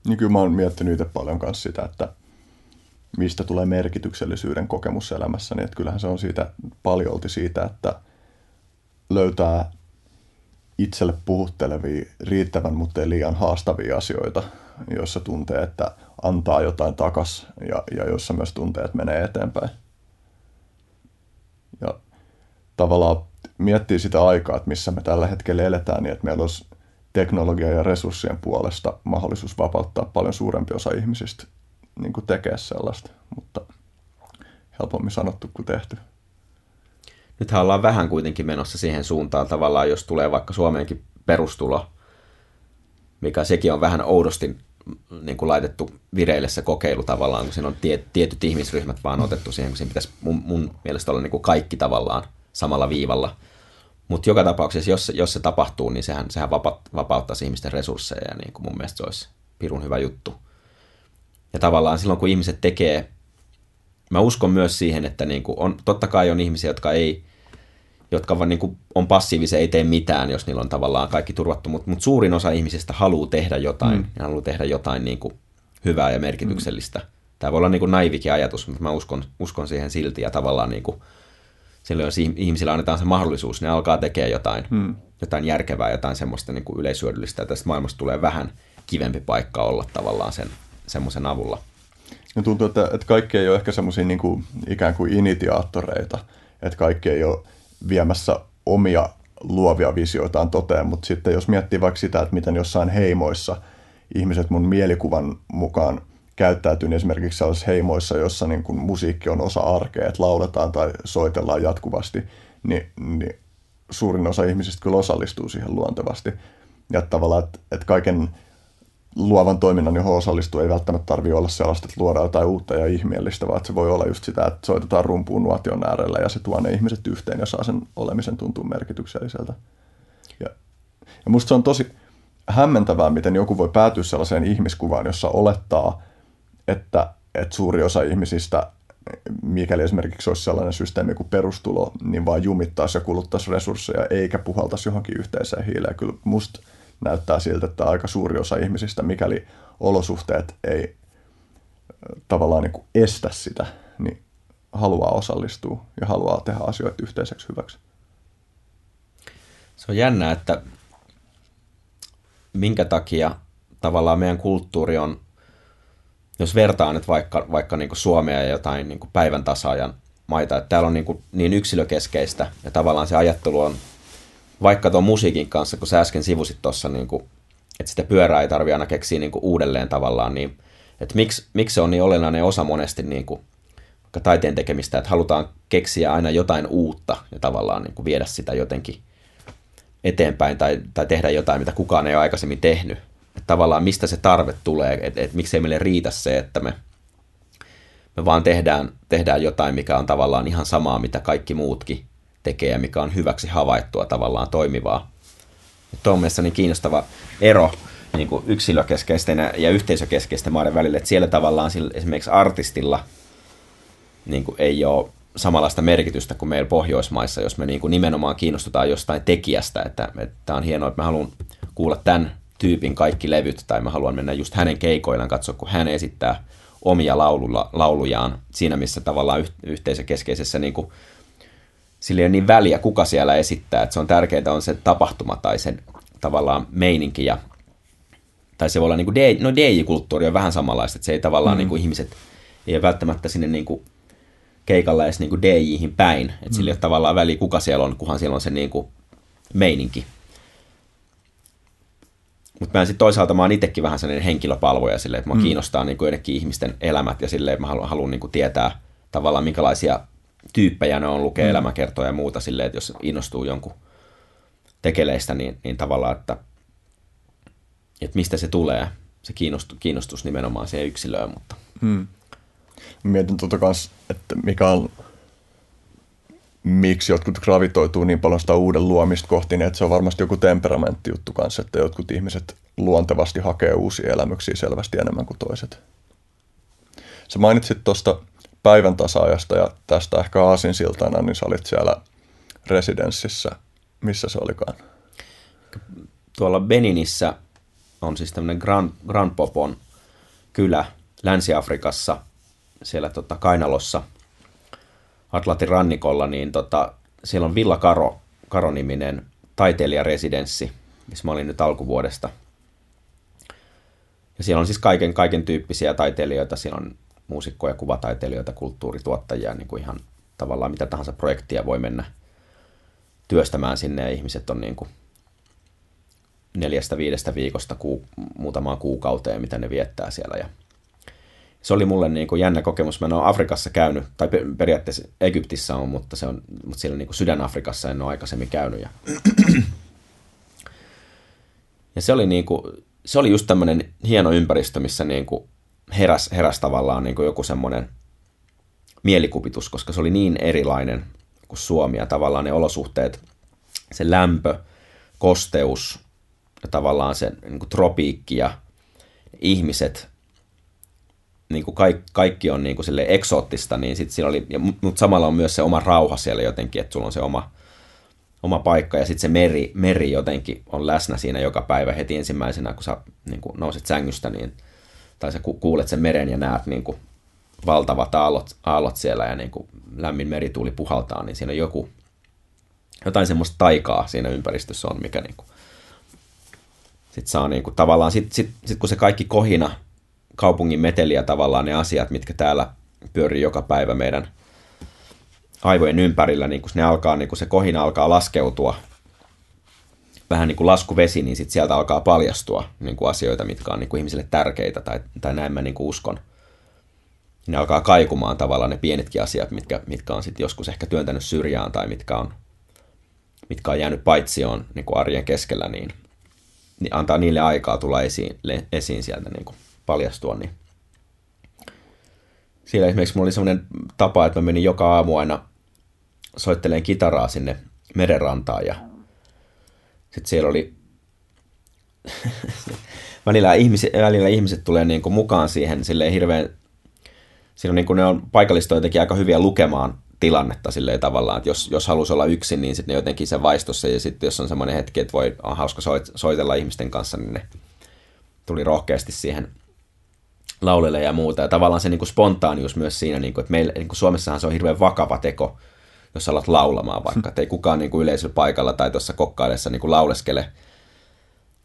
Niin kyllä mä oon miettinyt itse paljon kanssa sitä, että mistä tulee merkityksellisyyden kokemus elämässä, niin että kyllähän se on siitä paljolti siitä, että löytää itselle puhuttelevia, riittävän, mutta ei liian haastavia asioita, joissa tuntee, että antaa jotain takas ja, ja jossa myös tuntee, että menee eteenpäin. Ja tavallaan miettii sitä aikaa, että missä me tällä hetkellä eletään, niin että meillä olisi teknologia ja resurssien puolesta mahdollisuus vapauttaa paljon suurempi osa ihmisistä niin kuin tekee sellaista, mutta helpommin sanottu kuin tehty. Nythän ollaan vähän kuitenkin menossa siihen suuntaan tavallaan, jos tulee vaikka Suomeenkin perustulo, mikä sekin on vähän oudosti niin kuin laitettu vireille se kokeilu tavallaan, kun siinä on tie, tietyt ihmisryhmät vaan otettu siihen, kun siinä pitäisi mun, mun mielestä olla niin kuin kaikki tavallaan samalla viivalla. Mutta joka tapauksessa, jos, jos se tapahtuu, niin sehän, sehän vapa, vapauttaisi ihmisten resursseja ja niin kuin mun mielestä se olisi pirun hyvä juttu. Ja tavallaan silloin, kun ihmiset tekee, mä uskon myös siihen, että niin kuin on, totta kai on ihmisiä, jotka ei, jotka vaan niin kuin on passiivisia, ei tee mitään, jos niillä on tavallaan kaikki turvattu, mutta, mutta suurin osa ihmisistä haluaa tehdä jotain, mm. ja haluaa tehdä jotain niin kuin hyvää ja merkityksellistä. Mm. Tämä voi olla niin kuin naivikin ajatus, mutta mä uskon, uskon siihen silti, ja tavallaan niin kuin, silloin jos ihmisillä annetaan se mahdollisuus, ne alkaa tekemään jotain, mm. jotain järkevää, jotain semmoista niin kuin yleisyödyllistä, ja tästä maailmasta tulee vähän kivempi paikka olla tavallaan sen semmoisen avulla. Ja tuntuu, että, että kaikki ei ole ehkä semmoisia niin kuin, ikään kuin initiaattoreita, että kaikki ei ole viemässä omia luovia visioitaan toteen, mutta sitten jos miettii vaikka sitä, että miten jossain heimoissa ihmiset mun mielikuvan mukaan käyttäytyy niin esimerkiksi sellaisissa heimoissa, jossa niin kun musiikki on osa arkea, että lauletaan tai soitellaan jatkuvasti, niin, niin suurin osa ihmisistä kyllä osallistuu siihen luontevasti. Ja tavallaan, että, että kaiken luovan toiminnan, johon osallistuu, ei välttämättä tarvitse olla sellaista, että luodaan jotain uutta ja ihmeellistä, vaan se voi olla just sitä, että soitetaan rumpuun nuotion äärellä ja se tuo ne ihmiset yhteen ja saa sen olemisen tuntua merkitykselliseltä. Ja, ja musta se on tosi hämmentävää, miten joku voi päätyä sellaiseen ihmiskuvaan, jossa olettaa, että, että suuri osa ihmisistä, mikäli esimerkiksi olisi sellainen systeemi kuin perustulo, niin vaan jumittaisi ja kuluttaisi resursseja eikä puhaltaisi johonkin yhteiseen hiileen. Kyllä musta näyttää siltä, että aika suuri osa ihmisistä, mikäli olosuhteet ei tavallaan niin kuin estä sitä, niin haluaa osallistua ja haluaa tehdä asioita yhteiseksi hyväksi. Se on jännä, että minkä takia tavallaan meidän kulttuuri on, jos vertaan nyt vaikka, vaikka niin kuin Suomea ja jotain niin kuin päivän tasaajan maita, että täällä on niin, kuin niin yksilökeskeistä ja tavallaan se ajattelu on vaikka tuon musiikin kanssa, kun sä äsken sivusit tuossa, niin että sitä pyörää ei tarvitse aina keksiä niin kuin uudelleen tavallaan, niin että miksi, miksi se on niin olennainen osa monesti niin kuin, vaikka taiteen tekemistä, että halutaan keksiä aina jotain uutta ja tavallaan niin kuin viedä sitä jotenkin eteenpäin tai, tai tehdä jotain, mitä kukaan ei ole aikaisemmin tehnyt. Että tavallaan mistä se tarve tulee, että, miksei meille riitä se, että me, me vaan tehdään, tehdään jotain, mikä on tavallaan ihan samaa, mitä kaikki muutkin tekee ja mikä on hyväksi havaittua tavallaan toimivaa. Tuo on mielestäni niin kiinnostava ero niin kuin yksilökeskeisten ja yhteisökeskeisten maiden välillä, että siellä tavallaan esimerkiksi artistilla niin kuin ei ole samanlaista merkitystä kuin meillä Pohjoismaissa, jos me niin kuin nimenomaan kiinnostutaan jostain tekijästä, että, että on hienoa, että mä haluan kuulla tämän tyypin kaikki levyt, tai mä haluan mennä just hänen keikoillaan katsoa, kun hän esittää omia laululla, laulujaan siinä, missä tavallaan yhteisökeskeisessä niin kuin sillä ei ole niin väliä, kuka siellä esittää, että se on tärkeää on se tapahtuma tai sen tavallaan meininki ja tai se voi olla niin kuin DJ, no DJ-kulttuuri on vähän samanlaista, että se ei tavallaan mm. niin kuin ihmiset ei ole välttämättä sinne niin kuin keikalla edes niin kuin DJihin päin, että mm. sillä ei ole tavallaan väliä, kuka siellä on, kunhan siellä on se niin kuin meininki. Mutta mä sitten toisaalta mä oon itsekin vähän sellainen henkilöpalvoja silleen, että mä mm. kiinnostaa niin kuin ihmisten elämät ja silleen, että mä haluan, haluan niin kuin tietää tavallaan minkälaisia tyyppejä ne on, lukee mm. elämäkertoja ja muuta silleen, että jos innostuu jonkun tekeleistä, niin, niin tavallaan, että, että mistä se tulee, se kiinnostus, kiinnostus nimenomaan siihen yksilöön. Mutta. Hmm. Mietin tuota kanssa, että mikä on, miksi jotkut gravitoituu niin paljon sitä uuden luomista kohti, niin että se on varmasti joku temperamenttijuttu kanssa, että jotkut ihmiset luontevasti hakee uusia elämyksiä selvästi enemmän kuin toiset. Sä mainitsit tuosta päivän tasaajasta ja tästä ehkä aasinsiltana, niin sä olit siellä residenssissä. Missä se olikaan? Tuolla Beninissä on siis tämmöinen Grand, Grand Popon kylä Länsi-Afrikassa, siellä tota Kainalossa, Atlantin rannikolla, niin tota, siellä on Villa Karo, Karo-niminen taiteilijaresidenssi, missä mä olin nyt alkuvuodesta. Ja siellä on siis kaiken, kaiken tyyppisiä taiteilijoita, siellä on muusikkoja, kuvataiteilijoita, kulttuurituottajia, niin kuin ihan tavallaan mitä tahansa projektia voi mennä työstämään sinne, ja ihmiset on niin kuin neljästä viidestä viikosta kuu, muutamaan kuukauteen, mitä ne viettää siellä. Ja se oli mulle niin kuin jännä kokemus. Mä en ole Afrikassa käynyt, tai periaatteessa Egyptissä on, mutta, se on, mutta siellä niin kuin Sydän-Afrikassa en ole aikaisemmin käynyt. Ja, ja se, oli niin kuin, se oli just tämmöinen hieno ympäristö, missä niin kuin heräs, heräs tavallaan niin kuin joku semmoinen mielikuvitus, koska se oli niin erilainen kuin Suomi ja tavallaan ne olosuhteet, se lämpö, kosteus ja tavallaan se niin kuin tropiikki ja ihmiset, niin kuin kaikki, kaikki on niin kuin sille eksoottista, niin sitten siinä oli, mutta samalla on myös se oma rauha siellä jotenkin, että sulla on se oma, oma paikka ja sitten se meri, meri jotenkin on läsnä siinä joka päivä heti ensimmäisenä, kun sä niin kuin nouset sängystä, niin, tai sä kuulet sen meren ja näet niin kuin valtavat aallot, aallot siellä ja niin kuin lämmin merituuli puhaltaa, niin siinä on joku, jotain semmoista taikaa siinä ympäristössä on, mikä niin kuin, sit saa niin kuin, tavallaan, sit, sit, sit kun se kaikki kohina, kaupungin meteliä tavallaan ne asiat, mitkä täällä pyörii joka päivä meidän aivojen ympärillä, niin kun ne alkaa, niin kun se kohina alkaa laskeutua, vähän niin kuin laskuvesi, niin sit sieltä alkaa paljastua niin kuin asioita, mitkä on niin kuin ihmisille tärkeitä, tai, tai näin mä niin kuin uskon ne alkaa kaikumaan tavallaan ne pienetkin asiat, mitkä, mitkä on sitten joskus ehkä työntänyt syrjään tai mitkä on, mitkä on jäänyt paitsioon niin kuin arjen keskellä, niin, niin antaa niille aikaa tulla esiin, le, esiin sieltä niin kuin paljastua. Niin. Siellä esimerkiksi mulla oli sellainen tapa, että mä menin joka aamu aina soittelen kitaraa sinne merenrantaan ja sitten siellä oli välillä, ihmiset, välillä ihmiset tulee niin kuin mukaan siihen silleen hirveän siinä on niin kuin ne on paikallista jotenkin aika hyviä lukemaan tilannetta silleen tavallaan, että jos, jos halusi olla yksin, niin sitten ne jotenkin se vaistossa, ja sitten jos on semmoinen hetki, että voi, on hauska soit, soitella ihmisten kanssa, niin ne tuli rohkeasti siihen laulelle ja muuta. Ja tavallaan se niin kuin spontaanius myös siinä, niin kuin, että meillä, niin kuin Suomessahan se on hirveän vakava teko, jos alat laulamaan vaikka, että ei kukaan niin kuin yleisöllä paikalla tai tuossa kokkailessa niin kuin lauleskele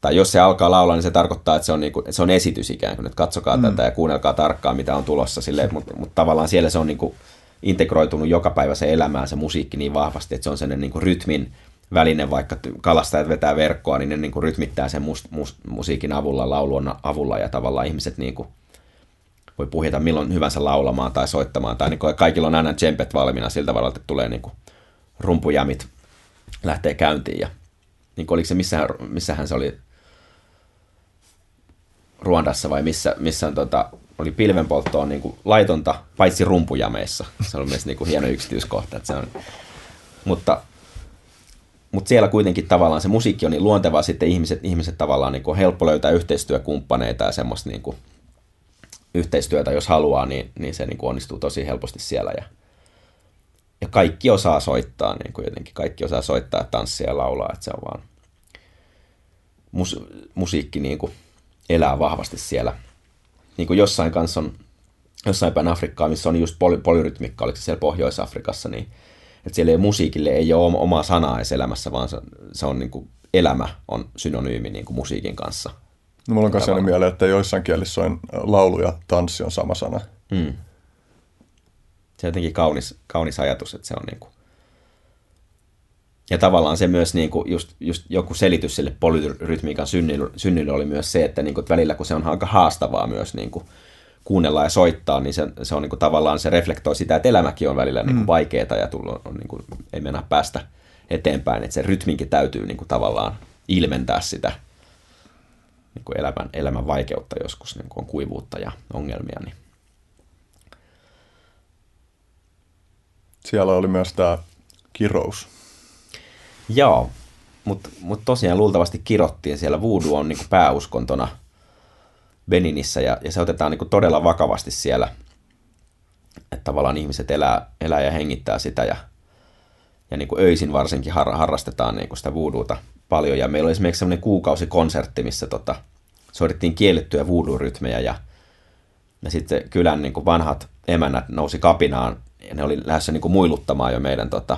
tai jos se alkaa laulaa, niin se tarkoittaa, että se on, niinku, että se on esitys ikään kuin, että katsokaa mm. tätä ja kuunnelkaa tarkkaan, mitä on tulossa. Silleen, mutta, mutta tavallaan siellä se on niinku integroitunut joka päivä se elämään, se musiikki niin vahvasti, että se on sellainen niinku rytmin väline, vaikka kalastajat vetää verkkoa, niin ne niinku rytmittää sen mus, mus, musiikin avulla, laulun avulla ja tavallaan ihmiset niinku voi puhjeta milloin hyvänsä laulamaan tai soittamaan, tai niinku kaikilla on aina tsempet valmiina siltä varalta, että tulee niinku rumpujämit lähtee käyntiin ja niin oliko se, missähän, missähän se oli Ruandassa vai missä, missä on, tota, oli pilvenpolttoa niin kuin laitonta, paitsi rumpujameissa. Se on myös niin kuin hieno yksityiskohta. Että se on, mutta, mutta siellä kuitenkin tavallaan se musiikki on niin luontevaa, sitten ihmiset, ihmiset tavallaan niin kuin helppo löytää yhteistyökumppaneita ja semmoista niin kuin yhteistyötä, jos haluaa, niin, niin se niin kuin onnistuu tosi helposti siellä. Ja, ja kaikki osaa soittaa, niin kuin jotenkin kaikki osaa soittaa, tanssia ja laulaa, että se on vaan mus, musiikki niin kuin elää vahvasti siellä. Niin kuin jossain kanssa on, jossain päin Afrikkaa, missä on just poly, polyrytmikka, oliko se siellä Pohjois-Afrikassa, niin että siellä ei musiikille ei ole omaa sanaa edes elämässä, vaan se, se on niin kuin, elämä on synonyymi niin kuin musiikin kanssa. No mulla on myös sellainen mieleen, että joissain kielissä on laulu ja tanssi on sama sana. Mm. Se on jotenkin kaunis, kaunis ajatus, että se on niin kuin, ja tavallaan se myös niin kuin just, just joku selitys sille polyrytmiikan synnylle, synnylle oli myös se, että, niin kuin, että välillä kun se on aika haastavaa myös niin kuin kuunnella ja soittaa, niin se, se on niin kuin, tavallaan se reflektoi sitä, että elämäkin on välillä niin kuin, mm. vaikeaa ja tullut, on, niin kuin, ei mennä päästä eteenpäin, että se rytminkin täytyy niin kuin, tavallaan ilmentää sitä niin kuin elämän, elämän vaikeutta joskus, niin kuin on kuivuutta ja ongelmia. Niin. Siellä oli myös tämä kirous Joo, mutta mut tosiaan luultavasti kirottiin siellä. Voodoo on niinku pääuskontona Beninissä ja, ja se otetaan niinku todella vakavasti siellä. että tavallaan ihmiset elää, elää ja hengittää sitä ja, ja niin kuin öisin varsinkin har, harrastetaan niin kuin sitä voodoota paljon. Ja meillä oli esimerkiksi semmoinen kuukausikonsertti, missä tota, soitettiin kiellettyjä voodoo-rytmejä ja, ja sitten kylän niin kuin vanhat emännät nousi kapinaan ja ne oli lähdössä niin kuin muiluttamaan jo meidän tota,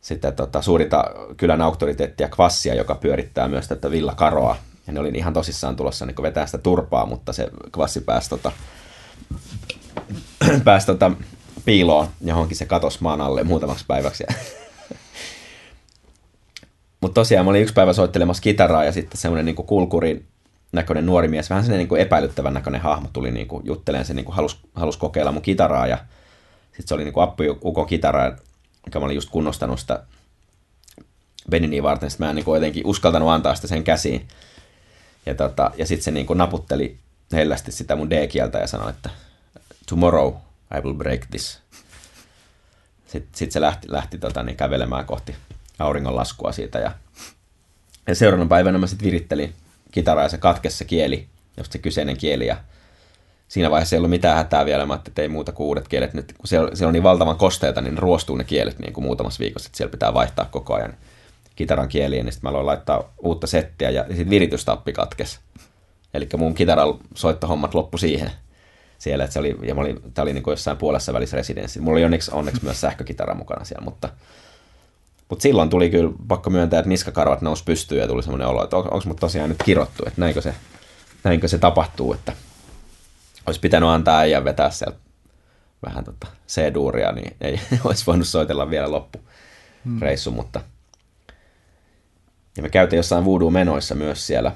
sitten tota, suurinta kylän auktoriteettia Kvassia, joka pyörittää myös tätä Villa Karoa. Ja ne oli ihan tosissaan tulossa niin vetää sitä turpaa, mutta se Kvassi pääsi, tota, pääsi tota, piiloon johonkin se katos maan alle muutamaksi päiväksi. mutta tosiaan mä olin yksi päivä soittelemassa kitaraa ja sitten semmoinen niin kulkurin näköinen nuori mies, vähän sellainen niin epäilyttävän näköinen hahmo tuli niin kuin jutteleen, se niin halusi, halusi kokeilla mun kitaraa ja sitten se oli niin kuin appiukon kitara, mikä mä olin just kunnostanut sitä Beniniä varten, sitten mä en niin kuin jotenkin uskaltanut antaa sitä sen käsiin. Ja, tota, ja sitten se niin kuin naputteli hellästi sitä mun D-kieltä ja sanoi, että tomorrow I will break this. Sitten sit se lähti, lähti tota, niin kävelemään kohti auringonlaskua siitä ja, ja seuraavana päivänä mä sitten virittelin kitaraa ja se katkesi se kieli, just se kyseinen kieli ja siinä vaiheessa ei ollut mitään hätää vielä, mä että ei muuta kuin uudet kielet. Nyt kun siellä, siellä on niin valtavan kosteita, niin ruostuu ne kielet niin kuin muutamassa viikossa, että siellä pitää vaihtaa koko ajan kitaran kieliä, niin sitten mä aloin laittaa uutta settiä ja sitten viritystappi katkes. Eli mun kitaran soittohommat loppu siihen siellä, että se oli, ja mä olin, tää oli niin kuin jossain puolessa välissä residenssi. Mulla oli onneksi, onneksi myös sähkökitara mukana siellä, mutta, mutta silloin tuli kyllä pakko myöntää, että niskakarvat nousi pystyyn ja tuli semmoinen olo, että on, onko mut tosiaan nyt kirottu, että näinkö se, näinkö se tapahtuu, että olisi pitänyt antaa äijän vetää siellä vähän tota C-duuria, niin ei olisi voinut soitella vielä loppu hmm. mutta ja me käytiin jossain voodoo-menoissa myös siellä.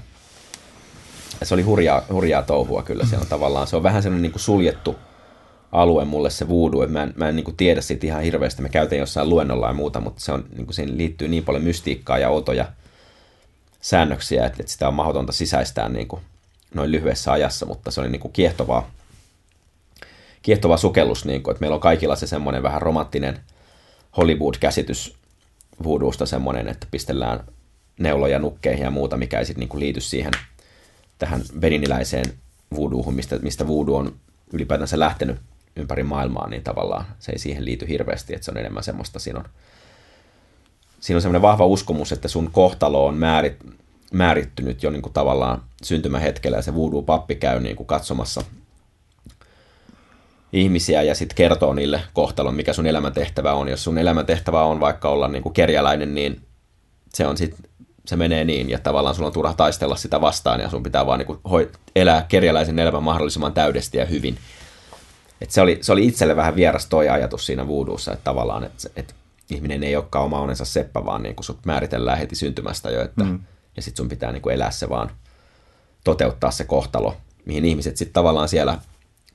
Ja se oli hurjaa, hurjaa touhua kyllä siellä tavallaan. Se on vähän semmoinen niin kuin suljettu alue mulle se voodoo, että mä en, mä en niin kuin tiedä siitä ihan hirveästi. Me käytiin jossain luennolla ja muuta, mutta se on, niin kuin siihen liittyy niin paljon mystiikkaa ja outoja säännöksiä, että, että sitä on mahdotonta sisäistää niin kuin noin lyhyessä ajassa, mutta se oli niin kuin kiehtovaa, kiehtova sukellus, niin kuin, että meillä on kaikilla se semmoinen vähän romanttinen Hollywood-käsitys voodoosta semmoinen, että pistellään neuloja nukkeihin ja muuta, mikä ei sitten niin liity siihen tähän beniniläiseen voodoohun, mistä, mistä voodoo on ylipäätänsä lähtenyt ympäri maailmaa, niin tavallaan se ei siihen liity hirveästi, että se on enemmän semmoista, siinä on, siinä on semmoinen vahva uskomus, että sun kohtalo on määrit, määrittynyt jo niin kuin tavallaan syntymähetkellä ja se voodoo-pappi käy niin kuin katsomassa ihmisiä ja sitten kertoo niille kohtalon, mikä sun elämäntehtävä on. Jos sun elämäntehtävä on vaikka olla niin kuin kerjäläinen, niin se on sit, se menee niin ja tavallaan sulla on turha taistella sitä vastaan ja sun pitää vaan niin kuin elää kerjäläisen elämän mahdollisimman täydesti ja hyvin. Et se, oli, se oli itselle vähän vieras toi ajatus siinä voodoossa, että tavallaan, että, että ihminen ei olekaan oma onensa seppä, vaan niin kuin sut määritellään heti syntymästä jo, että mm ja sitten sun pitää niin kuin elää se vaan, toteuttaa se kohtalo, mihin ihmiset sitten tavallaan siellä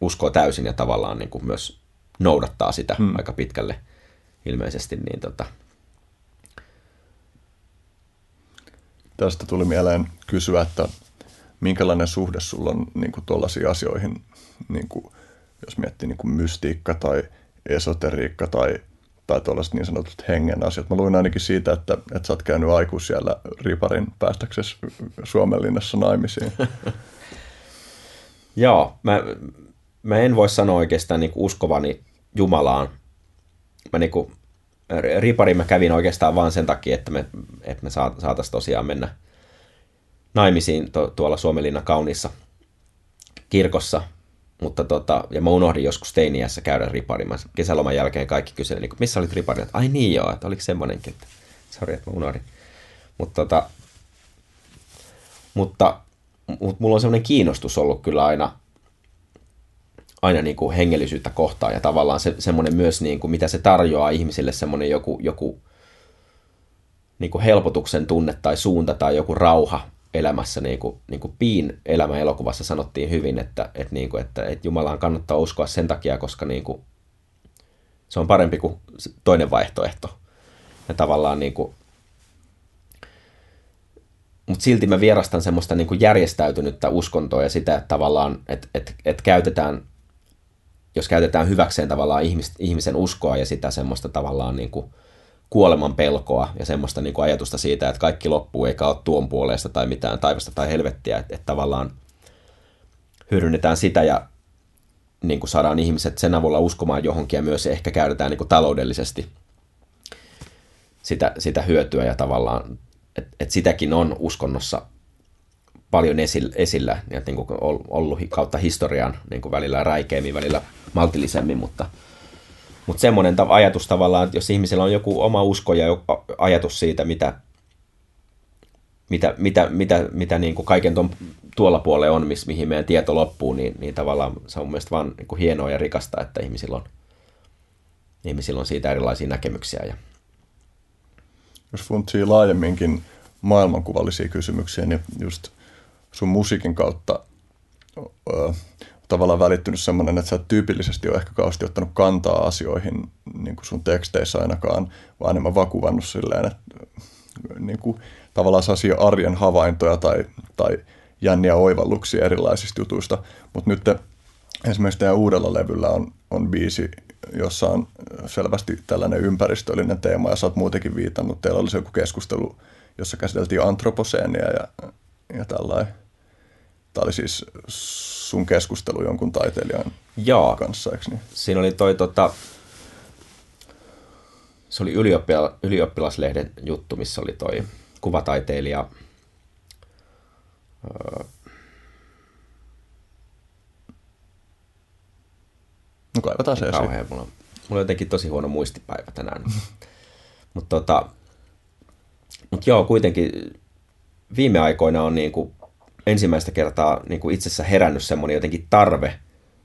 uskoo täysin ja tavallaan niin kuin myös noudattaa sitä hmm. aika pitkälle ilmeisesti. Niin tota. Tästä tuli mieleen kysyä, että minkälainen suhde sulla on niin kuin tuollaisiin asioihin, niin kuin, jos miettii niin kuin mystiikka tai esoteriikka tai tai tuollaiset niin sanotut hengen asiat. Mä luin ainakin siitä, että, että sä oot käynyt aikuis siellä Riparin päästäksesi Suomenlinnassa naimisiin. Joo, mä, mä en voi sanoa oikeastaan niin uskovani Jumalaan. Mä niin kuin, Riparin mä kävin oikeastaan vaan sen takia, että me, että me saataisiin tosiaan mennä naimisiin to, tuolla Suomenlinnan kauniissa kirkossa – mutta tota, ja mä unohdin joskus teiniässä käydä riparin. Mä kesäloman jälkeen kaikki kyseli, niin missä olit riparin? Että, Ai niin joo, että oliko semmoinenkin. Että, sori, että mä unohdin. Mutta, tota, mutta, mutta mulla on semmoinen kiinnostus ollut kyllä aina, aina niin kuin hengellisyyttä kohtaan ja tavallaan se, semmoinen myös, niin kuin, mitä se tarjoaa ihmisille, semmoinen joku, joku niin kuin helpotuksen tunne tai suunta tai joku rauha, elämässä, niin kuin, niin kuin Piin elämä elokuvassa sanottiin hyvin, että, että, niin kuin, että, että Jumalaan kannattaa uskoa sen takia, koska niin kuin, se on parempi kuin toinen vaihtoehto. Ja tavallaan niin kuin, mutta silti mä vierastan semmoista niin kuin järjestäytynyttä uskontoa ja sitä, että tavallaan, että, että, että käytetään, jos käytetään hyväkseen tavallaan ihmis, ihmisen uskoa ja sitä semmoista tavallaan niin kuin, kuoleman pelkoa ja semmoista niin kuin ajatusta siitä, että kaikki loppuu eikä ole tuon puolesta tai mitään taivasta tai helvettiä, että, että tavallaan hyödynnetään sitä ja niin kuin saadaan ihmiset sen avulla uskomaan johonkin ja myös ehkä käytetään niin kuin taloudellisesti sitä, sitä hyötyä ja tavallaan, että et sitäkin on uskonnossa paljon esillä, esillä ja niin kuin ollut kautta historian niin kuin välillä räikeämmin, välillä maltillisemmin, mutta, mutta semmoinen ajatus tavallaan, että jos ihmisellä on joku oma usko ja ajatus siitä, mitä, mitä, mitä, mitä, mitä niin kuin kaiken ton tuolla puolella on, miss, mihin meidän tieto loppuu, niin, niin tavallaan se on mielestäni vaan niin kuin hienoa ja rikasta, että ihmisillä on, ihmisillä on siitä erilaisia näkemyksiä. Ja... Jos funtsii laajemminkin maailmankuvallisia kysymyksiä, niin just sun musiikin kautta tavallaan välittynyt semmoinen, että sä et tyypillisesti ole ehkä kauheasti ottanut kantaa asioihin niin kuin sun teksteissä ainakaan, vaan enemmän vakuvannut silleen, että niin kuin, tavallaan sellaisia arjen havaintoja tai, tai jänniä oivalluksia erilaisista jutuista. Mutta nyt esimerkiksi teidän uudella levyllä on, on biisi, jossa on selvästi tällainen ympäristöllinen teema, ja sä oot muutenkin viitannut. Teillä oli se joku keskustelu, jossa käsiteltiin antroposeenia ja, ja tällainen. Tämä oli siis sun keskustelu jonkun taiteilijan Joo. kanssa, eikö niin? Siinä oli toi tota, se oli ylioppila, ylioppilaslehden juttu, missä oli toi kuvataiteilija No kaivataan se Kauhean, mulla, mulla on jotenkin tosi huono muistipäivä tänään. Mutta tota, mut joo, kuitenkin viime aikoina on niin kuin ensimmäistä kertaa niin kuin itsessä herännyt semmoinen jotenkin tarve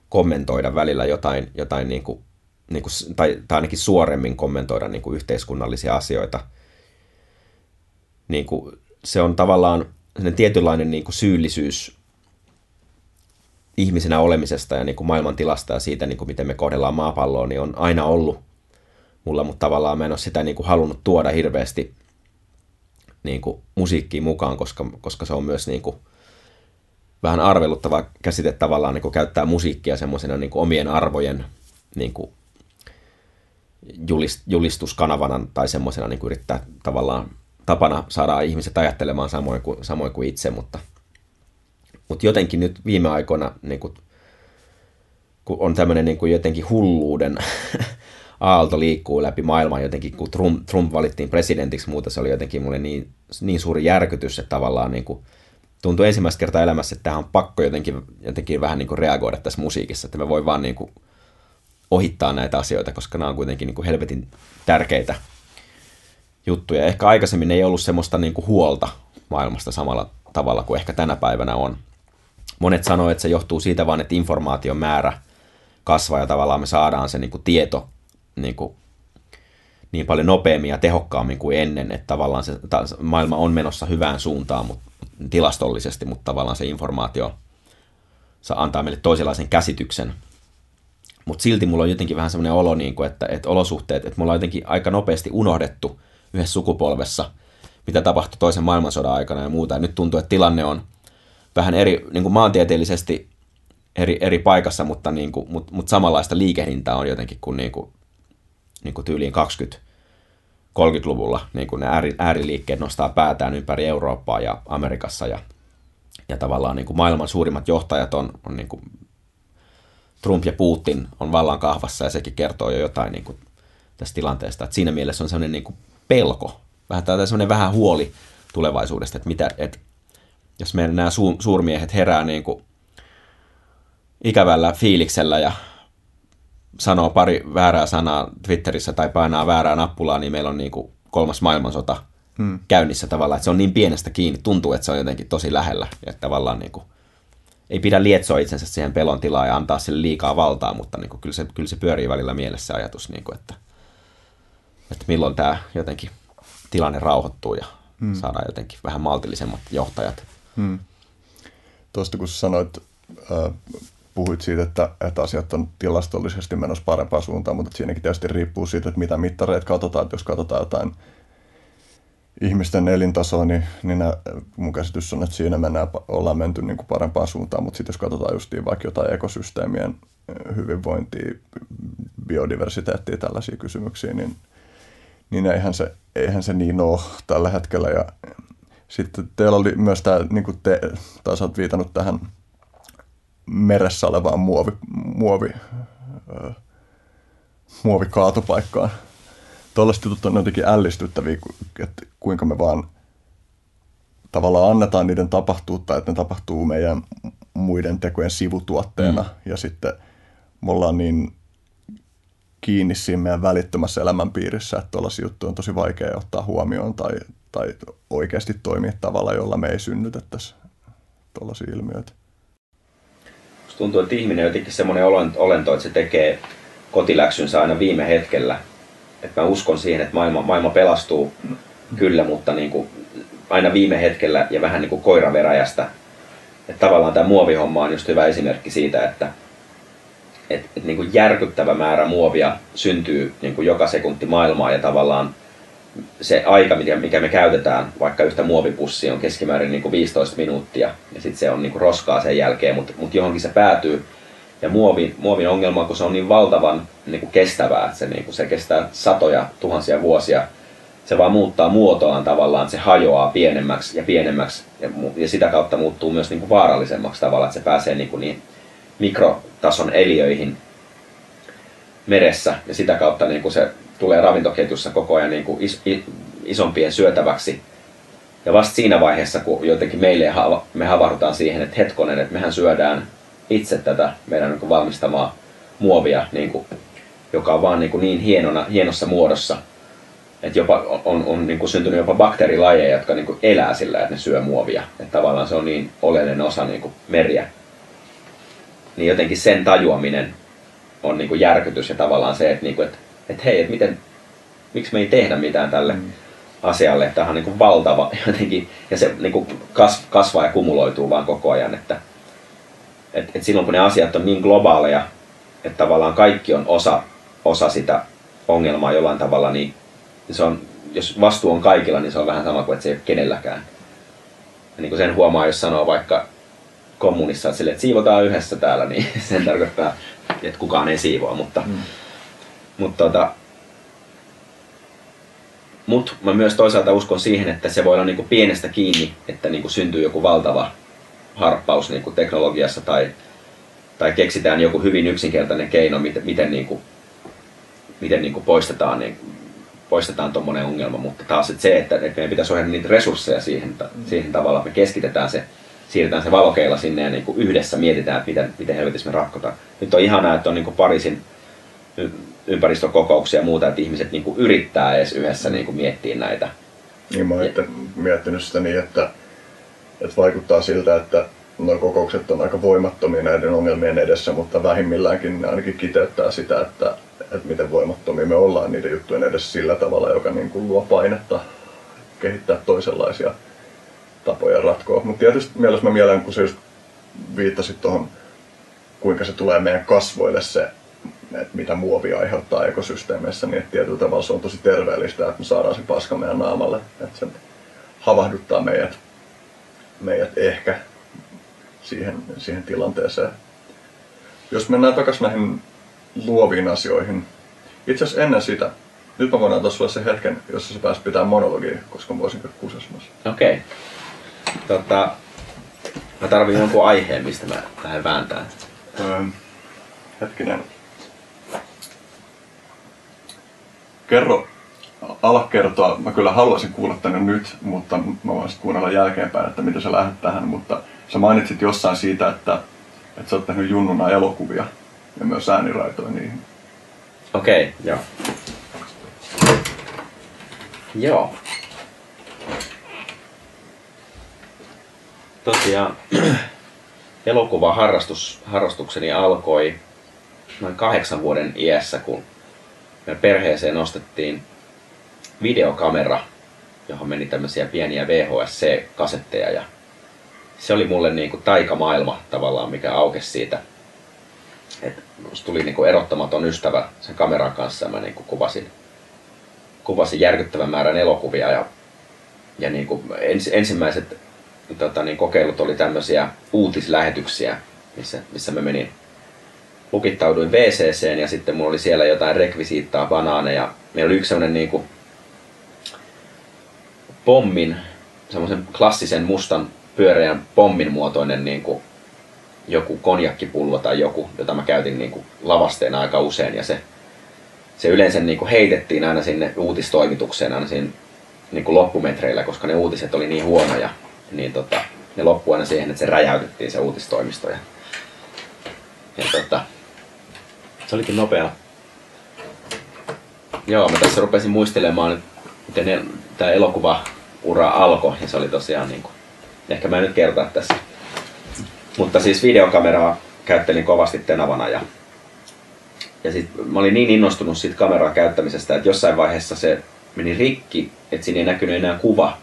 kommentoida välillä jotain, jotain niin kuin, niin kuin, tai, tai ainakin suoremmin kommentoida niin kuin yhteiskunnallisia asioita. Niin kuin, se on tavallaan tietynlainen niin kuin syyllisyys ihmisenä olemisesta ja niin kuin maailman tilasta ja siitä, niin kuin miten me kohdellaan maapalloa, niin on aina ollut mulla, mutta tavallaan mä en ole sitä niin kuin halunnut tuoda hirveästi niin kuin musiikkiin mukaan, koska, koska se on myös niin kuin vähän arveluttava käsite tavallaan niin kuin käyttää musiikkia semmoisena niin omien arvojen niin kuin julist, julistuskanavana tai semmoisena niin yrittää tavallaan tapana saada ihmiset ajattelemaan samoin kuin, samoin kuin itse, mutta, mutta jotenkin nyt viime aikoina niin kuin, kun on tämmöinen niin kuin jotenkin hulluuden aalto liikkuu läpi maailmaa jotenkin, kun Trump, Trump valittiin presidentiksi, muuta se oli jotenkin mulle niin, niin suuri järkytys, että tavallaan niin kuin, tuntui ensimmäistä kertaa elämässä, että tähän on pakko jotenkin, jotenkin vähän niin kuin reagoida tässä musiikissa, että me voi vaan niin kuin ohittaa näitä asioita, koska nämä on kuitenkin niin kuin helvetin tärkeitä juttuja. Ehkä aikaisemmin ei ollut semmoista niin kuin huolta maailmasta samalla tavalla kuin ehkä tänä päivänä on. Monet sanoivat, että se johtuu siitä vaan, että informaation määrä kasvaa ja tavallaan me saadaan se niin kuin tieto niin, kuin, niin paljon nopeammin ja tehokkaammin kuin ennen, että tavallaan se maailma on menossa hyvään suuntaan mutta, tilastollisesti, mutta tavallaan se informaatio se antaa meille toisenlaisen käsityksen. Mutta silti mulla on jotenkin vähän semmoinen olo, niin kuin, että, että olosuhteet, että mulla on jotenkin aika nopeasti unohdettu – yhdessä sukupolvessa, mitä tapahtui toisen maailmansodan aikana ja muuta. Ja nyt tuntuu, että tilanne on vähän eri, niin kuin maantieteellisesti eri, eri paikassa, mutta, niin kuin, mutta, mutta samanlaista liikehdintää on jotenkin kuin, niin kuin, niin kuin tyyliin 20 30-luvulla niin kuin ne ääri, ääriliikkeet nostaa päätään ympäri Eurooppaa ja Amerikassa ja, ja tavallaan niin kuin maailman suurimmat johtajat on, on niin kuin Trump ja Putin on vallan kahvassa ja sekin kertoo jo jotain niin kuin tästä tilanteesta. Et siinä mielessä on sellainen niin kuin pelko, vähän tai semmoinen vähän huoli tulevaisuudesta, että mitä, että jos meidän nämä su, suurmiehet herää niin kuin ikävällä fiiliksellä ja sanoo pari väärää sanaa Twitterissä tai painaa väärää nappulaa, niin meillä on niin kuin kolmas maailmansota hmm. käynnissä tavallaan, että se on niin pienestä kiinni, tuntuu, että se on jotenkin tosi lähellä, ja tavallaan niin kuin, ei pidä lietsoa itsensä siihen pelon tilaa ja antaa sille liikaa valtaa, mutta niin kuin, kyllä, se, kyllä se pyörii välillä mielessä ajatus, niin kuin, että – että milloin tämä jotenkin tilanne rauhoittuu ja hmm. saadaan jotenkin vähän maltillisemmat johtajat. Hmm. Tuosta kun sanoit, äh, puhuit siitä, että, että asiat on tilastollisesti menossa parempaan suuntaan, mutta siinäkin tietysti riippuu siitä, että mitä mittareita katsotaan. Että jos katsotaan jotain ihmisten elintasoa, niin, niin nää, mun käsitys on, että siinä mennään, ollaan menty niin kuin parempaan suuntaan, mutta sitten jos katsotaan justiin vaikka jotain ekosysteemien hyvinvointia, biodiversiteettiä, tällaisia kysymyksiä, niin niin eihän se, eihän se niin ole tällä hetkellä. Ja sitten teillä oli myös tämä, niin kuin te taas olet viitannut tähän meressä olevaan muovi, muovi, ö, muovikaatopaikkaan. Tuollaiset jutut on jotenkin ällistyttäviä, että kuinka me vaan tavallaan annetaan niiden tapahtua tai että ne tapahtuu meidän muiden tekojen sivutuotteena. Mm. Ja sitten me ollaan niin kiinni siinä meidän välittömässä elämänpiirissä, että tuollaisia juttuja on tosi vaikea ottaa huomioon tai, tai oikeasti toimia tavalla, jolla me ei synnytettäisi tuollaisia ilmiöitä. Tuntuu, että ihminen on jotenkin semmoinen olento, että se tekee kotiläksynsä aina viime hetkellä. Että mä uskon siihen, että maailma, maailma pelastuu kyllä, mutta niin kuin aina viime hetkellä ja vähän niin kuin koiraveräjästä. Että tavallaan tämä muovihomma on just hyvä esimerkki siitä, että et, et niin kuin järkyttävä määrä muovia syntyy niin kuin joka sekunti maailmaa ja tavallaan se aika, mikä me käytetään, vaikka yhtä muovipussia on keskimäärin niin kuin 15 minuuttia. Ja sitten se on niin kuin roskaa sen jälkeen, mutta mut johonkin se päätyy. Ja muovin, muovin ongelma, kun se on niin valtavan niin kuin kestävää, että se, niin kuin, se kestää satoja tuhansia vuosia, se vaan muuttaa muotoaan tavallaan, se hajoaa pienemmäksi ja pienemmäksi. Ja, ja sitä kautta muuttuu myös niin kuin vaarallisemmaksi tavallaan, että se pääsee niin kuin niin mikrotason eliöihin meressä. Ja sitä kautta niin kuin se tulee ravintoketjussa koko ajan niin kuin is, is, isompien syötäväksi. Ja vasta siinä vaiheessa, kun jotenkin meille me havahdutaan siihen, että hetkonen, että mehän syödään itse tätä meidän niin kuin valmistamaa muovia, niin kuin, joka on vaan niin, kuin niin hienona, hienossa muodossa, että jopa on, on niin kuin syntynyt jopa bakteerilajeja, jotka niin kuin elää sillä, että ne syö muovia. Että tavallaan se on niin oleellinen osa niin kuin meriä. Niin jotenkin sen tajuaminen on niin kuin järkytys ja tavallaan se, että, niin kuin, että että hei, että miten, miksi me ei tehdä mitään tälle mm. asialle. Tämä on niin kuin valtava jotenkin, ja se niin kuin kas, kasvaa ja kumuloituu vaan koko ajan. Että, et, et silloin kun ne asiat on niin globaaleja, että tavallaan kaikki on osa, osa sitä ongelmaa jollain tavalla, niin se on, jos vastuu on kaikilla, niin se on vähän sama kuin että se ei ole kenelläkään. Ja niin kuin sen huomaa, jos sanoo vaikka kommunissa, että, sille, että siivotaan yhdessä täällä, niin sen tarkoittaa, että kukaan ei siivoa, mutta mm. Mutta tota, mut mä myös toisaalta uskon siihen, että se voi olla niinku pienestä kiinni, että niinku syntyy joku valtava harppaus niinku teknologiassa tai, tai keksitään joku hyvin yksinkertainen keino, miten, miten, niinku, miten niinku poistetaan, niin, poistetaan tuommoinen ongelma. Mutta taas että se, että, että meidän pitäisi ohjata niitä resursseja siihen, siihen tavalla, että me keskitetään se, siirretään se valokeila sinne ja niinku yhdessä mietitään, miten, miten helvetissä me ratkotaan. Nyt on ihanaa, että on niinku Pariisin ympäristökokouksia ja muuta, että ihmiset niin kuin yrittää edes yhdessä niin kuin miettiä näitä. Niin mä oon miettinyt sitä niin, että, että vaikuttaa siltä, että nuo kokoukset on aika voimattomia näiden ongelmien edessä, mutta vähimmilläänkin ne ainakin kiteyttää sitä, että, että miten voimattomia me ollaan niiden juttujen edessä sillä tavalla, joka niin kuin luo painetta kehittää toisenlaisia tapoja ratkoa. Mutta tietysti mielessä mä mielen, kun sä just viittasit tuohon, kuinka se tulee meidän kasvoille se että mitä muovi aiheuttaa ekosysteemeissä, niin että tietyllä tavalla se on tosi terveellistä, että me saadaan se paska meidän naamalle, että se havahduttaa meidät, meidät ehkä siihen, siihen tilanteeseen. Jos mennään takaisin näihin luoviin asioihin, itse asiassa ennen sitä, nyt mä voin antaa sulle se hetken, jossa sä pääsit pitää monologia, koska mä voisin kusesmassa. Okei. Okay. Tota, mä tarvin jonkun aiheen, mistä mä lähden vääntämään. Öö, hetkinen. Kerro, ala kertoa. Mä kyllä haluaisin kuulla tänne nyt, mutta mä voin sitten kuunnella jälkeenpäin, että mitä sä lähdet tähän. Mutta sä mainitsit jossain siitä, että, että sä oot tehnyt junnuna elokuvia ja myös ääniraitoja niihin. Okei, okay, joo. Joo. Tosiaan elokuva harrastus, harrastukseni alkoi noin kahdeksan vuoden iässä, kun meidän perheeseen ostettiin videokamera, johon meni tämmöisiä pieniä VHS-kasetteja ja se oli mulle niin kuin taikamaailma tavallaan, mikä aukesi siitä. että tuli niin kuin erottamaton ystävä sen kameran kanssa ja mä niin kuin kuvasin, kuvasin järkyttävän määrän elokuvia ja, ja niin kuin ens, ensimmäiset tota, niin kokeilut oli tämmöisiä uutislähetyksiä, missä, missä mä menin lukittauduin WCCen ja sitten mulla oli siellä jotain rekvisiittaa, banaaneja. Meillä oli yksi sellainen niinku pommin, semmoisen klassisen mustan pyöreän pommin muotoinen niinku joku konjakkipullo tai joku, jota mä käytin niin kuin lavasteena aika usein ja se, se yleensä niin kuin heitettiin aina sinne uutistoimitukseen aina siinä niin kuin loppumetreillä, koska ne uutiset oli niin huonoja, niin tota, ne loppui aina siihen, että se räjäytettiin se uutistoimisto. Ja, ja tota, se olikin nopea. Joo, mä tässä rupesin muistelemaan, miten tämä elokuva-ura alkoi, ja se oli tosiaan niin kuin, ehkä mä en nyt kertaa tässä. Mutta siis videokameraa käyttelin kovasti tenavana ja, ja sit mä olin niin innostunut siitä kameraa käyttämisestä, että jossain vaiheessa se meni rikki, että siinä ei näkynyt enää kuva.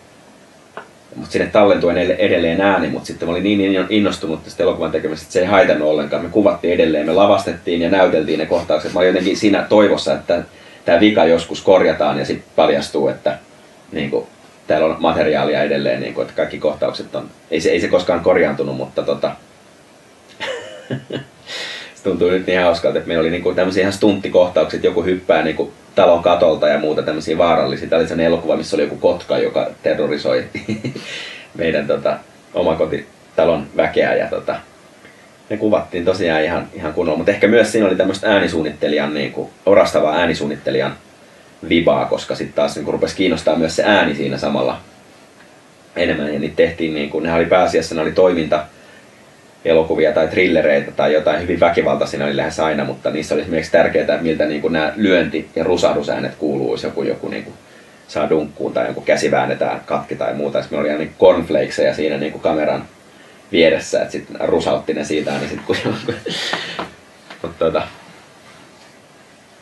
Mutta sinne tallentui edelleen ääni, mutta sitten mä olin niin innostunut tästä elokuvan tekemisestä, että se ei haitannut ollenkaan. Me kuvattiin edelleen, me lavastettiin ja näyteltiin ne kohtaukset. Mä olin jotenkin siinä toivossa, että tämä vika joskus korjataan ja sitten paljastuu, että niin kuin, täällä on materiaalia edelleen, niin kuin, että kaikki kohtaukset on, ei se, ei se koskaan korjaantunut, mutta tota, tuntuu nyt niin hauskalta, että meillä oli niinku tämmöisiä ihan stunttikohtauksia, joku hyppää niinku talon katolta ja muuta tämmöisiä vaarallisia. Tämä oli sellainen elokuva, missä oli joku kotka, joka terrorisoi meidän tota, omakotitalon väkeä. Ja tota, ne kuvattiin tosiaan ihan, ihan kunnolla, mutta ehkä myös siinä oli tämmöistä äänisuunnittelijan, niin kuin, orastavaa äänisuunnittelijan vibaa, koska sitten taas niin rupesi kiinnostaa myös se ääni siinä samalla enemmän. Ja niitä tehtiin, niin kuin, ne oli pääasiassa, ne oli toiminta, elokuvia tai trillereitä tai jotain hyvin väkivaltaisia oli lähes aina, mutta niissä oli esimerkiksi tärkeää, miltä niin kuin nämä lyönti- ja rusahdusäänet kuuluisi, joku, joku niin kuin saa dunkkuun tai joku käsi väännetään katki tai muuta. Sitten oli niin cornflakesia siinä niin kuin kameran vieressä, että sitten rusautti ne siitä niin sitten kun mutta tota,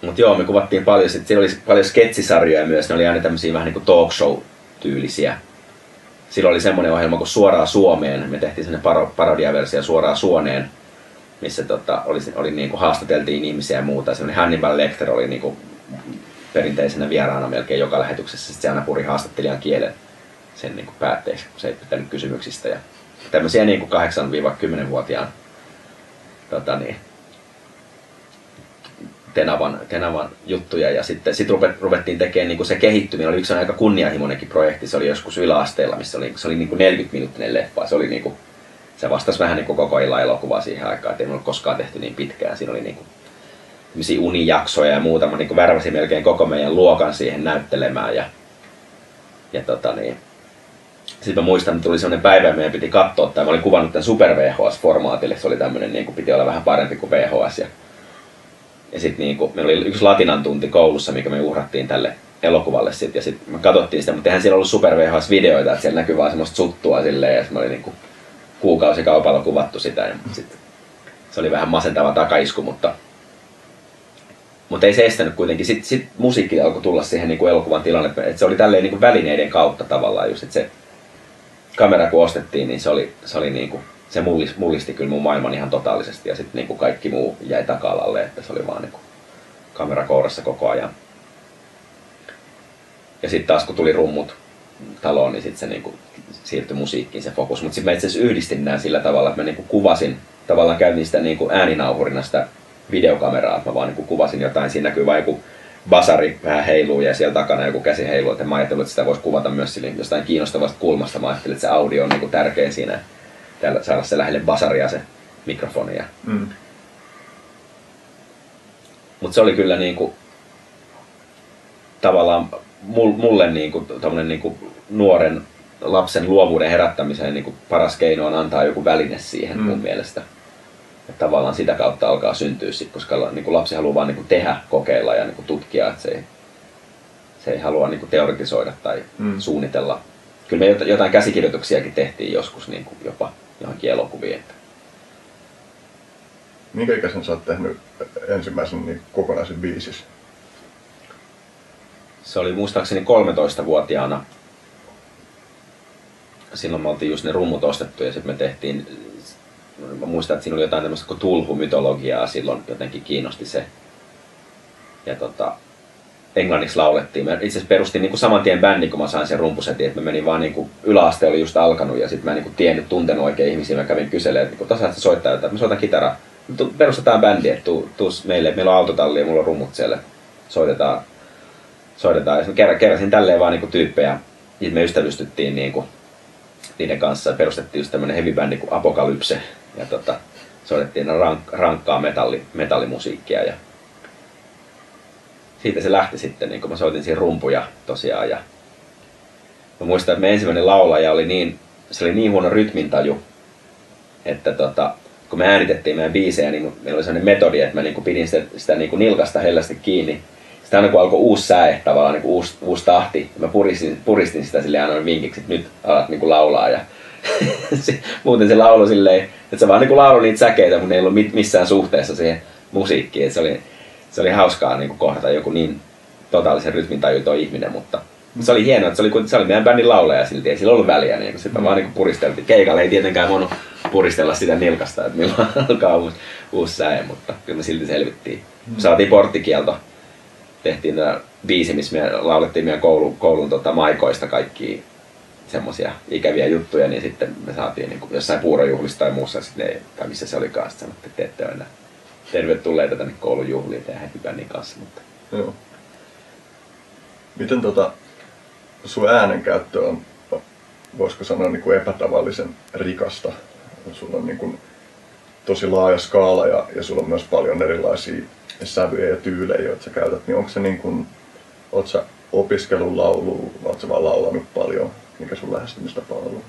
mut joo, me kuvattiin paljon, sitten siellä oli paljon sketsisarjoja myös, ne oli aina tämmöisiä vähän niin kuin talk show tyylisiä silloin oli semmoinen ohjelma kuin Suoraa Suomeen. Me tehtiin sellainen paro, parodiaversio Suoraa Suoneen, missä tota, oli, oli niin kuin haastateltiin ihmisiä ja muuta. Semmoinen Hannibal Lecter oli niin kuin perinteisenä vieraana melkein joka lähetyksessä. Sitten se aina puri haastattelijan kielen sen niin kuin päätteeksi, kun se ei pitänyt kysymyksistä. Ja tämmöisiä niin kuin 8-10-vuotiaan tota niin, Tenavan, Tenavan juttuja ja sitten sit ruvettiin tekemään niin kuin se kehittyminen. Oli yksi aika kunnianhimoinenkin projekti, se oli joskus yläasteella, missä oli, se oli niin kuin 40-minuuttinen leffa. Se, oli niin kuin, se vastasi vähän niin kuin koko illan elokuvaa siihen aikaan, että ei ollut koskaan tehty niin pitkään. Siinä oli niin kuin unijaksoja ja muuta. Mä niin kuin värväsin melkein koko meidän luokan siihen näyttelemään. Ja, ja tota niin, sitten mä muistan, että tuli sellainen päivä, että meidän piti katsoa, tai mä olin kuvannut tämän Super VHS-formaatille, se oli tämmöinen, niin kuin piti olla vähän parempi kuin VHS. Ja ja sitten niinku, meillä oli yksi latinan tunti koulussa, mikä me uhrattiin tälle elokuvalle sit, ja sitten me katsottiin sitä, mutta eihän siellä ollut Super VHS-videoita, että siellä näkyy vaan semmoista suttua silleen, ja sitten oli niinku kuukausikaupalla kuvattu sitä, ja sit se oli vähän masentava takaisku, mutta, mutta ei se estänyt kuitenkin. Sitten sit musiikki alkoi tulla siihen niin kuin elokuvan tilanne, että se oli tälleen niin kuin välineiden kautta tavallaan just, että se kamera kun ostettiin, niin se oli, se oli niin kuin se mullisti, mullisti kyllä mun maailman ihan totaalisesti ja sitten niin kaikki muu jäi taka-alalle, että se oli vaan niin kamera kourassa koko ajan. Ja sitten taas kun tuli rummut taloon, niin sitten se niin kuin siirtyi musiikkiin se fokus. Mutta sitten mä itse asiassa yhdistin nämä sillä tavalla, että mä niin kuin kuvasin, tavallaan käytin sitä niin kuin ääninauhurina sitä videokameraa, että mä vaan niin kuin kuvasin jotain, siinä näkyy vain joku basari vähän heiluu ja siellä takana joku käsi heiluu, että mä ajattelin, että sitä voisi kuvata myös jostain kiinnostavasta kulmasta. Mä ajattelin, että se audio on niin kuin tärkeä siinä täällä saada se lähelle basaria se mikrofoni. Mm. Mutta se oli kyllä niinku, tavallaan mulle niinku, niinku nuoren lapsen luovuuden herättämiseen niinku paras keino on antaa joku väline siihen mm. mun mielestä. että tavallaan sitä kautta alkaa syntyä sit, koska niinku lapsi haluaa vaan niinku tehdä, kokeilla ja niinku tutkia, että se ei, se ei halua niinku teoretisoida tai mm. suunnitella. Kyllä me jotain käsikirjoituksiakin tehtiin joskus niinku jopa johonkin elokuviin. Minkä ikäisen sä oot tehnyt ensimmäisen niin kokonaisen biisis? Se oli muistaakseni 13-vuotiaana. Silloin me oltiin just ne rummut ostettu ja sitten me tehtiin, mä muistan, että siinä oli jotain tämmöistä kuin tulhumytologiaa silloin jotenkin kiinnosti se. Ja tota, englanniksi laulettiin. Mä itse asiassa perustin niin kuin saman tien bändin, kun mä sain sen rumpusetin, että mä menin vaan niin kuin, yläaste oli just alkanut ja sitten mä en niin tiennyt, tuntenut oikein ihmisiä. Mä kävin kyselemään, että niin tasa soittaa jotain, että mä soitan kitaraa. Perustetaan bändi, että tuu, tuu meille, meillä on autotalli ja mulla on rummut siellä. Soitetaan, soitetaan. Ja sitten keräsin tälleen vaan niin kuin, tyyppejä. Ja me ystävystyttiin niin kuin, niiden kanssa ja perustettiin just tämmönen heavy bändi kuin Apokalypse. Ja tota, soitettiin rank, rankkaa metalli, metallimusiikkia ja siitä se lähti sitten, niin kun mä soitin siinä rumpuja tosiaan ja mä muistan, että me ensimmäinen laulaja oli niin, se oli niin huono rytmintaju, että tota, kun me äänitettiin meidän biisejä, niin meillä oli sellainen metodi, että mä niin pidin sitä, sitä niin nilkasta hellästi kiinni. Sitten aina kun alkoi uusi säe, tavallaan niin uusi, uusi tahti, mä puristin, puristin sitä sille aina vinkiksi, että nyt alat niin laulaa. Ja muuten se laulu silleen, että se vaan niin lauloi niitä säkeitä, mutta ei ollut missään suhteessa siihen musiikkiin. se oli, se oli hauskaa niin kohdata joku niin totaalisen rytmin tajuton ihminen, mutta se oli hienoa, että se oli, se oli meidän bändin laulaja silti, ei sillä ollut väliä, niin sitten mm. vaan niin puristeltiin. Keikalla ei tietenkään voinut puristella sitä nilkasta, että milloin alkaa uusi, uusi säe, mutta kyllä me silti selvittiin. Mm. Saatiin porttikielto, tehtiin tämä biisi, missä me laulettiin meidän koulun, koulun tota, maikoista kaikki semmoisia ikäviä juttuja, niin sitten me saatiin niin kuin jossain puurojuhlissa tai muussa, sitten tai missä se olikaan, sitten sanottiin, että te ette ole enää tervetulleita tänne koulun juhliin tehdä bändin kanssa. Mutta... Joo. Miten tota, sun äänenkäyttö on, voisiko sanoa, niin kuin epätavallisen rikasta? Sulla on niin kuin tosi laaja skaala ja, ja sulla on myös paljon erilaisia sävyjä ja tyylejä, joita sä käytät. Niin onko se niin kuin, oot sä opiskellut laulua, vai oot sä vaan laulanut paljon? Mikä sun lähestymistapa on ollut?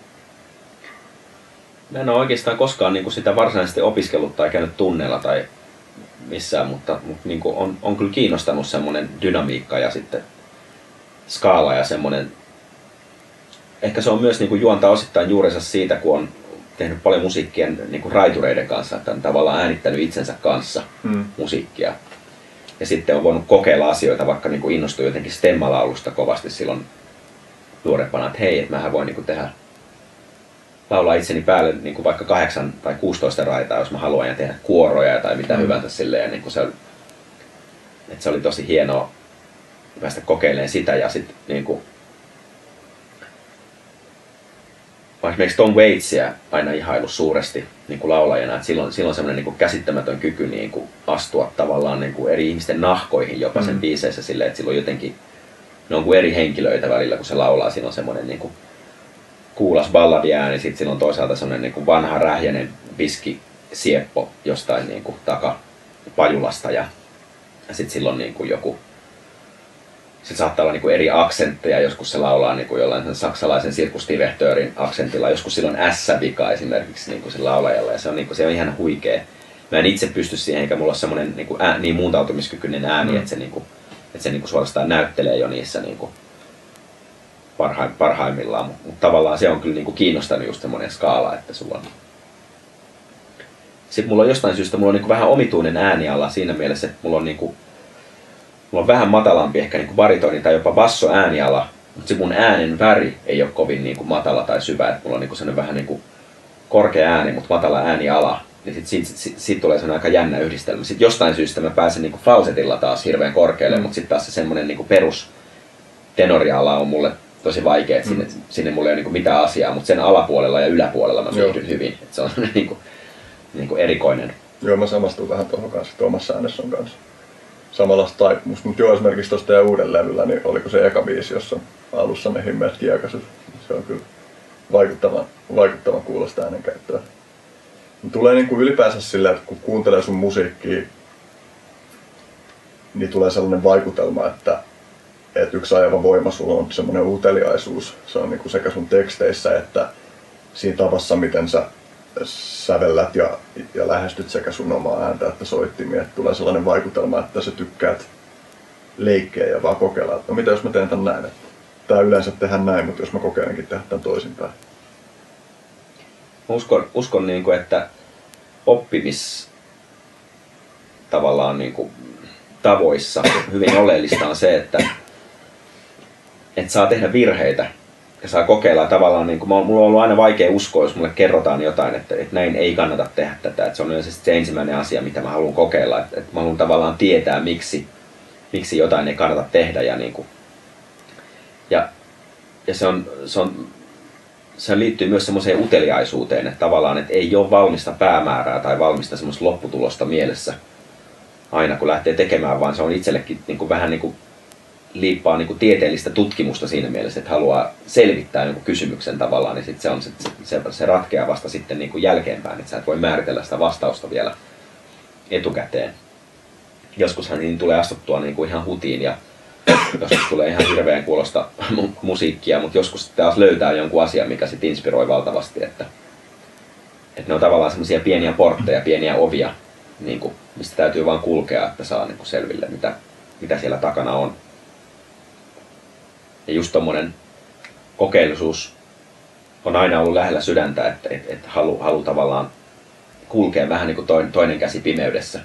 Mä en ole oikeastaan koskaan niin kuin sitä varsinaisesti opiskellut tai käynyt tunneilla tai missään, mutta, mutta niin kuin on, on kyllä kiinnostanut semmoinen dynamiikka ja sitten skaala ja semmoinen, ehkä se on myös niin kuin juontaa osittain juurensa siitä, kun on tehnyt paljon musiikkia niin kuin raitureiden kanssa, että on tavallaan äänittänyt itsensä kanssa hmm. musiikkia. Ja sitten on voinut kokeilla asioita, vaikka niin kuin innostui jotenkin stemmalaulusta kovasti silloin nuorempana, että hei, että mähän voin niin kuin tehdä laulaa itseni päälle niin kuin vaikka 8 tai 16 raitaa, jos mä haluan, ja tehdä kuoroja tai mitä mm. hyvänsä silleen. Ja niin kuin se, että se oli tosi hienoa päästä kokeilemaan sitä ja sitten niin kuin, esimerkiksi Tom Waitsia aina ihailu suuresti niin kuin laulajana, että silloin, silloin semmoinen niin käsittämätön kyky niin kuin astua tavallaan niin kuin eri ihmisten nahkoihin jopa sen mm. biiseissä silleen, että silloin jotenkin ne on kuin eri henkilöitä välillä, kun se laulaa, siinä on semmoinen niin kuin kuulas balladiääni, sitten silloin toisaalta semmoinen niin kuin vanha rähjäinen viski sieppo jostain niin kuin taka Pajulasta ja, ja sitten silloin niin kuin joku sitten saattaa olla niinku eri aksentteja, joskus se laulaa niinku jollain saksalaisen sirkusdirektöörin aksentilla, joskus silloin S-vika esimerkiksi niinku se laulajalla ja se on, niinku, se on ihan huikea. Mä en itse pysty siihen, eikä mulla ole semmoinen niinku ää, niin muuntautumiskykyinen ääni, mm. että se, niinku, että se niinku suorastaan näyttelee jo niissä niinku parhaim, parhaimmillaan, mutta mut tavallaan se on kyllä niinku kiinnostanut just semmoinen skaala, että sulla on sitten mulla on jostain syystä mulla on niinku vähän omituinen ääniala siinä mielessä, että mulla on niinku mulla on vähän matalampi ehkä niin kuin baritoni tai jopa basso ääniala, mutta se mun äänen väri ei ole kovin niin kuin matala tai syvä, että mulla on niin kuin vähän niin kuin korkea ääni, mutta matala ääniala. Ja sitten siitä, siitä, siitä tulee sellainen aika jännä yhdistelmä. Sitten jostain syystä mä pääsen niin kuin falsetilla taas hirveän korkealle, mm. mutta sitten taas se semmoinen niin kuin perus tenoriala on mulle tosi vaikea, että mm. sinne, sinne mulla ei ole niin mitään asiaa, mutta sen alapuolella ja yläpuolella mä viihdyn hyvin. Että se on niin kuin, niin kuin erikoinen. Joo, mä samastun vähän tuohon kanssa Tuomas Säänesson kanssa samanlaista taipumusta. Mutta joo, esimerkiksi tuosta ja uuden levyllä, niin oliko se eka biisi, jossa alussa ne himmeät kiekaiset. Se on kyllä vaikuttava, vaikuttava kuulosta äänenkäyttöä. Tulee niin kuin ylipäänsä sillä, että kun kuuntelee sun musiikkia, niin tulee sellainen vaikutelma, että, että yksi ajava voima sulla on semmoinen uteliaisuus. Se on niin kuin sekä sun teksteissä että siinä tavassa, miten sä sävellät ja, ja lähestyt sekä sun omaa ääntä että soittimia. Että tulee sellainen vaikutelma, että sä tykkäät leikkeä ja vaan kokeilla, että no mitä jos mä teen tän näin. Tää yleensä tehdään näin, mutta jos mä kokeilenkin tehdä tän toisinpäin. Uskon, uskon niin kuin, että oppimis tavallaan niin kuin tavoissa hyvin oleellista on se, että, että saa tehdä virheitä ja saa kokeilla tavallaan, niin kuin, mulla on ollut aina vaikea uskoa, jos mulle kerrotaan jotain, että, että näin ei kannata tehdä tätä. Että se on yleensä se ensimmäinen asia, mitä mä haluan kokeilla. Että, että mä haluan tavallaan tietää, miksi, miksi jotain ei kannata tehdä. Ja, niin kuin, ja, ja se, on, se, on, se liittyy myös semmoiseen uteliaisuuteen, että tavallaan että ei ole valmista päämäärää tai valmista semmoista lopputulosta mielessä aina kun lähtee tekemään, vaan se on itsellekin niin kuin vähän niin kuin liippaa niin kuin tieteellistä tutkimusta siinä mielessä, että haluaa selvittää jonkun kysymyksen tavallaan, niin sit se, on, se, se, se ratkeaa vasta sitten niin kuin jälkeenpäin, että sä et voi määritellä sitä vastausta vielä etukäteen. Joskushan niin tulee astuttua niin kuin ihan hutiin ja joskus tulee ihan hirveän kuulosta musiikkia, mutta joskus taas löytää jonkun asian, mikä sitten inspiroi valtavasti, että, että ne on tavallaan semmoisia pieniä portteja, pieniä ovia, niin kuin, mistä täytyy vaan kulkea, että saa niin kuin selville, mitä, mitä siellä takana on. Ja just tommonen kokeellisuus on aina ollut lähellä sydäntä, että et, et halu, halu tavallaan kulkea vähän niin kuin toinen, toinen käsi pimeydessä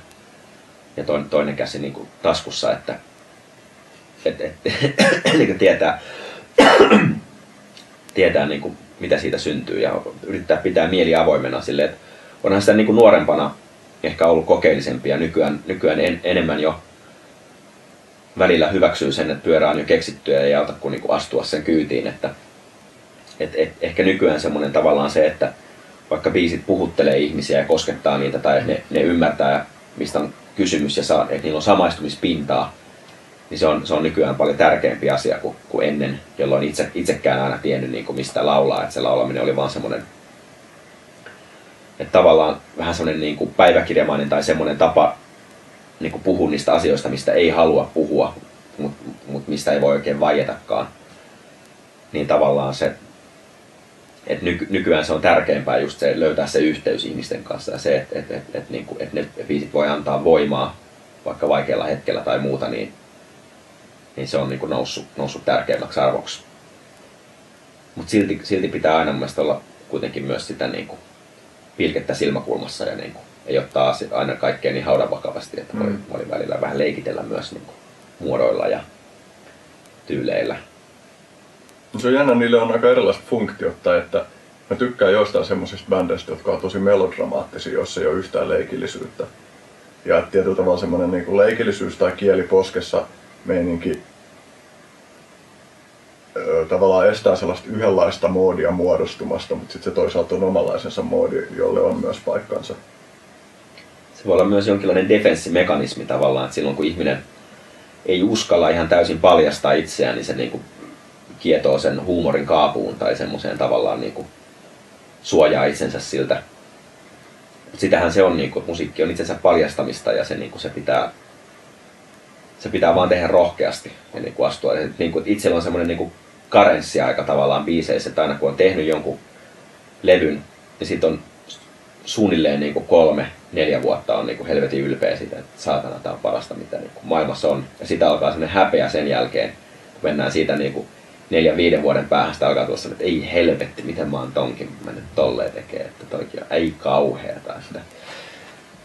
ja toinen, toinen käsi niin kuin taskussa, että et, et, niin tietää, tietää niin kuin, mitä siitä syntyy ja yrittää pitää mieli avoimena sille, että onhan sitä niin kuin nuorempana ehkä ollut kokeellisempi ja nykyään, nykyään en, enemmän jo välillä hyväksyy sen, että pyörä on jo keksitty ja ei auta kuin niinku astua sen kyytiin. Että, et, et, ehkä nykyään semmoinen tavallaan se, että vaikka biisit puhuttelee ihmisiä ja koskettaa niitä tai ne, ne ymmärtää, mistä on kysymys ja saa, että niillä on samaistumispintaa, niin se on, se on nykyään paljon tärkeämpi asia kuin, kuin ennen, jolloin itse, itsekään aina tiennyt niin kuin mistä laulaa, että se laulaminen oli vaan semmoinen että tavallaan vähän semmoinen niin kuin päiväkirjamainen tai semmoinen tapa niin kuin puhua niistä asioista, mistä ei halua puhua, mutta mut mistä ei voi oikein vaietakaan. Niin tavallaan se, että nyky, nykyään se on tärkeämpää just se löytää se yhteys ihmisten kanssa ja se, että et, et, et, niin et ne biisit voi antaa voimaa vaikka vaikealla hetkellä tai muuta, niin, niin se on niin kuin noussut, noussut tärkeämmäksi arvoksi. Mutta silti, silti pitää aina mielestäni olla kuitenkin myös sitä niin kuin pilkettä silmäkulmassa ja niin kuin, ei ottaa aina kaikkea niin haudan vakavasti, että voi, mm. voi välillä vähän leikitellä myös niin kuin, muodoilla ja tyyleillä. Se on jännä, niille on aika erilaiset funktiot, tai että mä tykkään jostain semmoisista bändeistä, jotka on tosi melodramaattisia, jos ei ole yhtään leikillisyyttä. Ja tietyllä tavalla semmoinen niin leikillisyys tai kieli poskessa meininki tavallaan estää sellaista yhdenlaista moodia muodostumasta, mutta sitten se toisaalta on omalaisensa moodi, jolle on myös paikkansa. Se voi olla myös jonkinlainen defenssimekanismi tavallaan, että silloin kun ihminen ei uskalla ihan täysin paljastaa itseään, niin se niin kuin kietoo sen huumorin kaapuun tai semmoiseen tavallaan niin kuin suojaa itsensä siltä. Sitähän se on, niin kuin, musiikki on itsensä paljastamista ja se, niin kuin, se pitää se pitää vaan tehdä rohkeasti ja niin kuin astua. Ja niin kuin, itsellä on semmoinen niin kuin aika tavallaan biiseissä, että aina kun on tehnyt jonkun levyn, niin sitten on suunnilleen niin kuin kolme, neljä vuotta on niin kuin helvetin ylpeä siitä, että saatana tämä on parasta, mitä niin kuin maailmassa on. Ja sitten alkaa sellainen häpeä sen jälkeen, kun mennään siitä niin kuin neljän, viiden vuoden päähän, sitä alkaa tuossa, että ei helvetti, miten mä oon tonkin mennyt tolleen tekee, että toikin on, ei kauheata. Sitä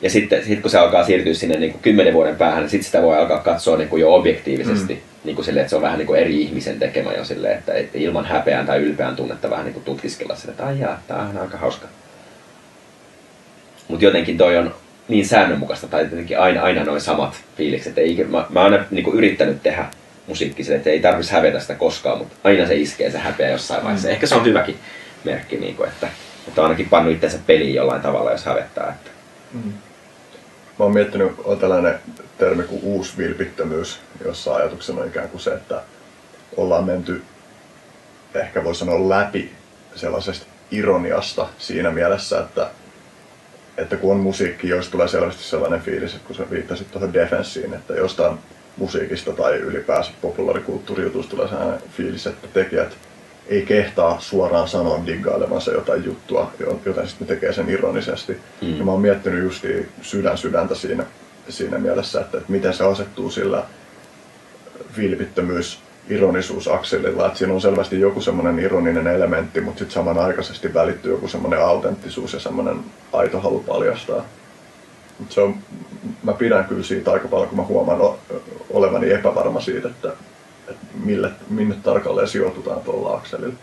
ja sitten sit kun se alkaa siirtyä sinne niin kuin kymmenen vuoden päähän, niin sitten sitä voi alkaa katsoa niin kuin jo objektiivisesti. Mm. Niin kuin sille, että se on vähän niin kuin eri ihmisen tekemä jo sille, että ilman häpeään tai ylpeän tunnetta vähän niin kuin tutkiskella sille, että aijaa, tämä on aika hauska. Mutta jotenkin toi on niin säännönmukaista tai jotenkin aina, aina noin samat fiilikset. Ei, mä, mä oon aina niin kuin yrittänyt tehdä musiikki sille, että ei tarvitsisi hävetä sitä koskaan, mutta aina se iskee se häpeä jossain vaiheessa. Mm. Ehkä se on hyväkin merkki, niin kuin, että, että on ainakin pannut itsensä peliin jollain tavalla, jos hävettää. Että. Mm mä oon miettinyt, on tällainen termi kuin uusvilpittömyys, jossa ajatuksena on ikään kuin se, että ollaan menty, ehkä voi sanoa läpi sellaisesta ironiasta siinä mielessä, että, että kun on musiikki, jos tulee selvästi sellainen fiilis, että kun sä viittasit tuohon defenssiin, että jostain musiikista tai ylipäänsä populaarikulttuurijutusta tulee sellainen fiilis, että tekijät ei kehtaa suoraan sanoa diggailevansa jotain juttua, joten sitten tekee sen ironisesti. Mm. Ja mä oon miettinyt justi sydän sydäntä siinä, siinä mielessä, että, että miten se asettuu sillä vilpittömyys ironisuusakselilla, että siinä on selvästi joku semmoinen ironinen elementti, mutta sitten samanaikaisesti välittyy joku semmoinen autenttisuus ja semmoinen aito halu paljastaa. Mut se on, mä pidän kyllä siitä aika paljon, kun mä huomaan olevani epävarma siitä, että että mille, minne tarkalleen sijoitutaan tuolla akselilla.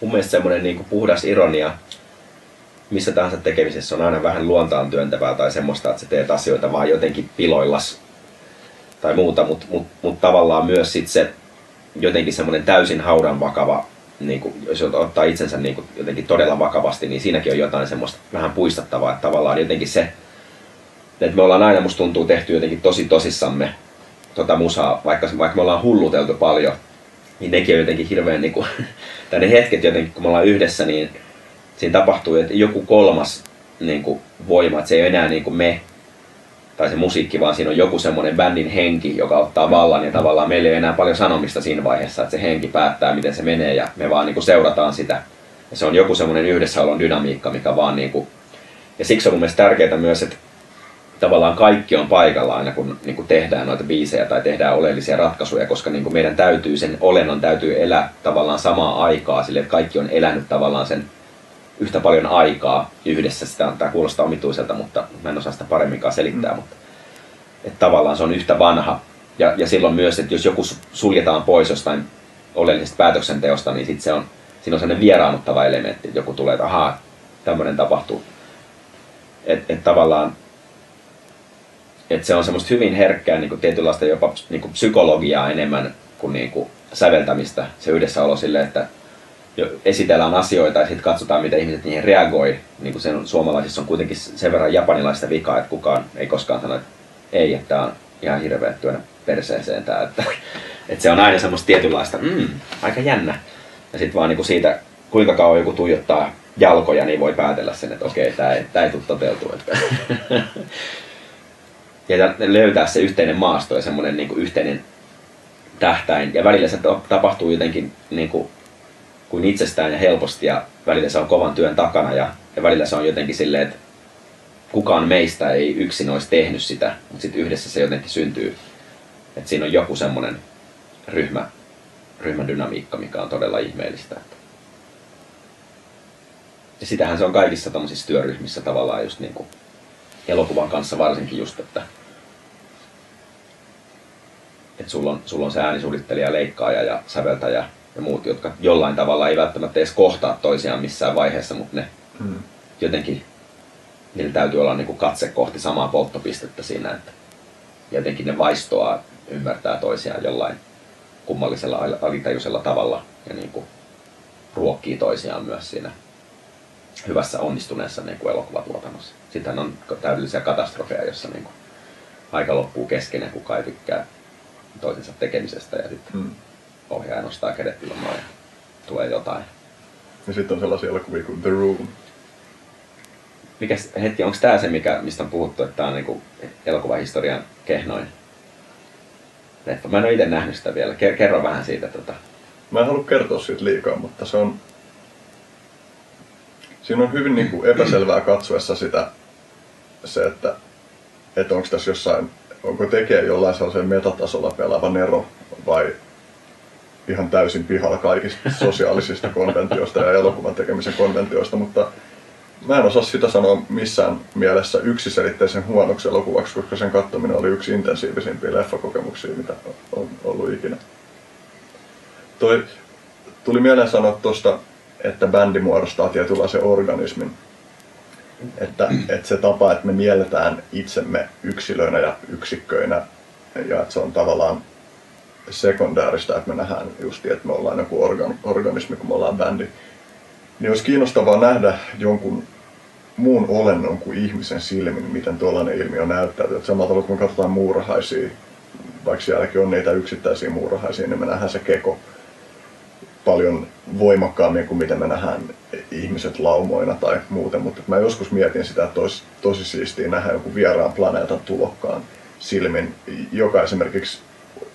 Mun mielestä semmoinen niin puhdas ironia missä tahansa tekemisessä on aina vähän luontaan työntävää tai semmoista, että sä teet asioita vaan jotenkin piloillas tai muuta, mutta mut, mut tavallaan myös sit se jotenkin semmoinen täysin haudan vakava, niin kuin, jos ottaa itsensä niin kuin jotenkin todella vakavasti, niin siinäkin on jotain semmoista vähän puistattavaa, että tavallaan jotenkin se, että me ollaan aina, musta tuntuu, tehty jotenkin tosi tosissamme tota musaa, vaikka, vaikka me ollaan hulluteltu paljon, niin nekin on jotenkin hirveän, niin kuin, tai ne hetket jotenkin, kun me ollaan yhdessä, niin siinä tapahtuu että joku kolmas niin kuin, voima, että se ei enää niin kuin me tai se musiikki, vaan siinä on joku semmoinen bändin henki, joka ottaa vallan ja tavallaan meillä ei enää paljon sanomista siinä vaiheessa, että se henki päättää, miten se menee ja me vaan niin kuin seurataan sitä. Ja se on joku semmoinen yhdessäolon dynamiikka, mikä vaan niin kuin... Ja siksi on mun mielestä tärkeää myös, että tavallaan kaikki on paikalla aina, kun niin kuin tehdään noita biisejä tai tehdään oleellisia ratkaisuja, koska niin kuin meidän täytyy, sen olennon täytyy elää tavallaan samaa aikaa, sille että kaikki on elänyt tavallaan sen yhtä paljon aikaa yhdessä. Sitä, tämä kuulostaa omituiselta, mutta mä en osaa sitä paremminkaan selittää, mm. mutta että tavallaan se on yhtä vanha. Ja, ja silloin myös, että jos joku suljetaan pois jostain oleellisesta päätöksenteosta, niin sit se on, siinä on sellainen vieraannuttava elementti, että joku tulee, että ahaa, tämmöinen tapahtuu. Että et tavallaan että se on semmoista hyvin herkkää niin kuin tietynlaista jopa niin kuin psykologiaa enemmän kuin, niin kuin säveltämistä. Se yhdessäolo sille, että esitellään asioita ja sitten katsotaan, miten ihmiset niihin reagoi. Niin kuin sen, suomalaisissa on kuitenkin sen verran japanilaista vikaa, että kukaan ei koskaan sano, että ei, että tämä on ihan hirveä työnä perseeseen tämä. Että, että se on aina semmoista tietynlaista, mm, aika jännä. Ja sitten vaan niin kuin siitä, kuinka kauan joku tuijottaa jalkoja, niin voi päätellä sen, että okei, tämä ei, tämä ei tule toteutua. Että ja löytää se yhteinen maasto ja semmoinen niin kuin yhteinen tähtäin. Ja välillä se tapahtuu jotenkin niin kuin, kuin itsestään ja helposti ja välillä se on kovan työn takana ja, ja välillä se on jotenkin silleen, että kukaan meistä ei yksin olisi tehnyt sitä, mutta sitten yhdessä se jotenkin syntyy. Että siinä on joku semmoinen ryhmä, ryhmädynamiikka, mikä on todella ihmeellistä. Ja sitähän se on kaikissa tämmöisissä työryhmissä tavallaan just niin kuin elokuvan kanssa varsinkin just, että, että sulla, on, sulla on se äänisuunnittelija, leikkaaja ja säveltäjä ja muut, jotka jollain tavalla ei välttämättä edes kohtaa toisiaan missään vaiheessa, mutta ne hmm. jotenkin, niillä täytyy olla niin kuin katse kohti samaa polttopistettä siinä, että jotenkin ne vaistoa ymmärtää toisiaan jollain kummallisella alitajuisella tavalla ja niin kuin ruokkii toisiaan myös siinä hyvässä onnistuneessa niin kuin elokuvatuotannossa. Sitten on täydellisiä katastrofeja, jossa niin kuin aika loppuu kesken ja kukaan ei tykkää toisensa tekemisestä ja sitten hmm. Ohjaaja nostaa kädet ilmaan ja tulee jotain. Ja sitten on sellaisia elokuvia kuin The Room. Mikäs, hetki, onko tämä se, mikä, mistä on puhuttu, että tämä on niin elokuvahistorian kehnoin leffa? Mä en ole itse nähnyt sitä vielä. Kerro vähän siitä. Tota. Mä en halua kertoa siitä liikaa, mutta se on siinä on hyvin niin kuin epäselvää katsoessa sitä, se, että, että onko tässä jossain, onko tekijä jollain sellaisen metatasolla pelaava Nero vai ihan täysin pihalla kaikista sosiaalisista konventioista ja elokuvan tekemisen konventioista, mutta mä en osaa sitä sanoa missään mielessä yksiselitteisen huonoksi elokuvaksi, koska sen katsominen oli yksi intensiivisimpiä leffakokemuksia, mitä on ollut ikinä. Toi, tuli mieleen sanoa tuosta että bändi muodostaa tietynlaisen organismin. Että, että se tapa, että me mielletään itsemme yksilöinä ja yksikköinä ja että se on tavallaan sekundääristä, että me nähdään just, että me ollaan joku organ, organismi, kun me ollaan bändi. Niin olisi kiinnostavaa nähdä jonkun muun olennon kuin ihmisen silmin, miten tuollainen ilmiö näyttää. Että samalla tavalla, kun me katsotaan muurahaisia, vaikka sielläkin on niitä yksittäisiä muurahaisia, niin me nähdään se keko paljon voimakkaammin kuin miten me nähdään ihmiset laumoina tai muuten, mutta mä joskus mietin sitä, että olisi tosi siistiä nähdä joku vieraan planeetan tulokkaan silmin, joka esimerkiksi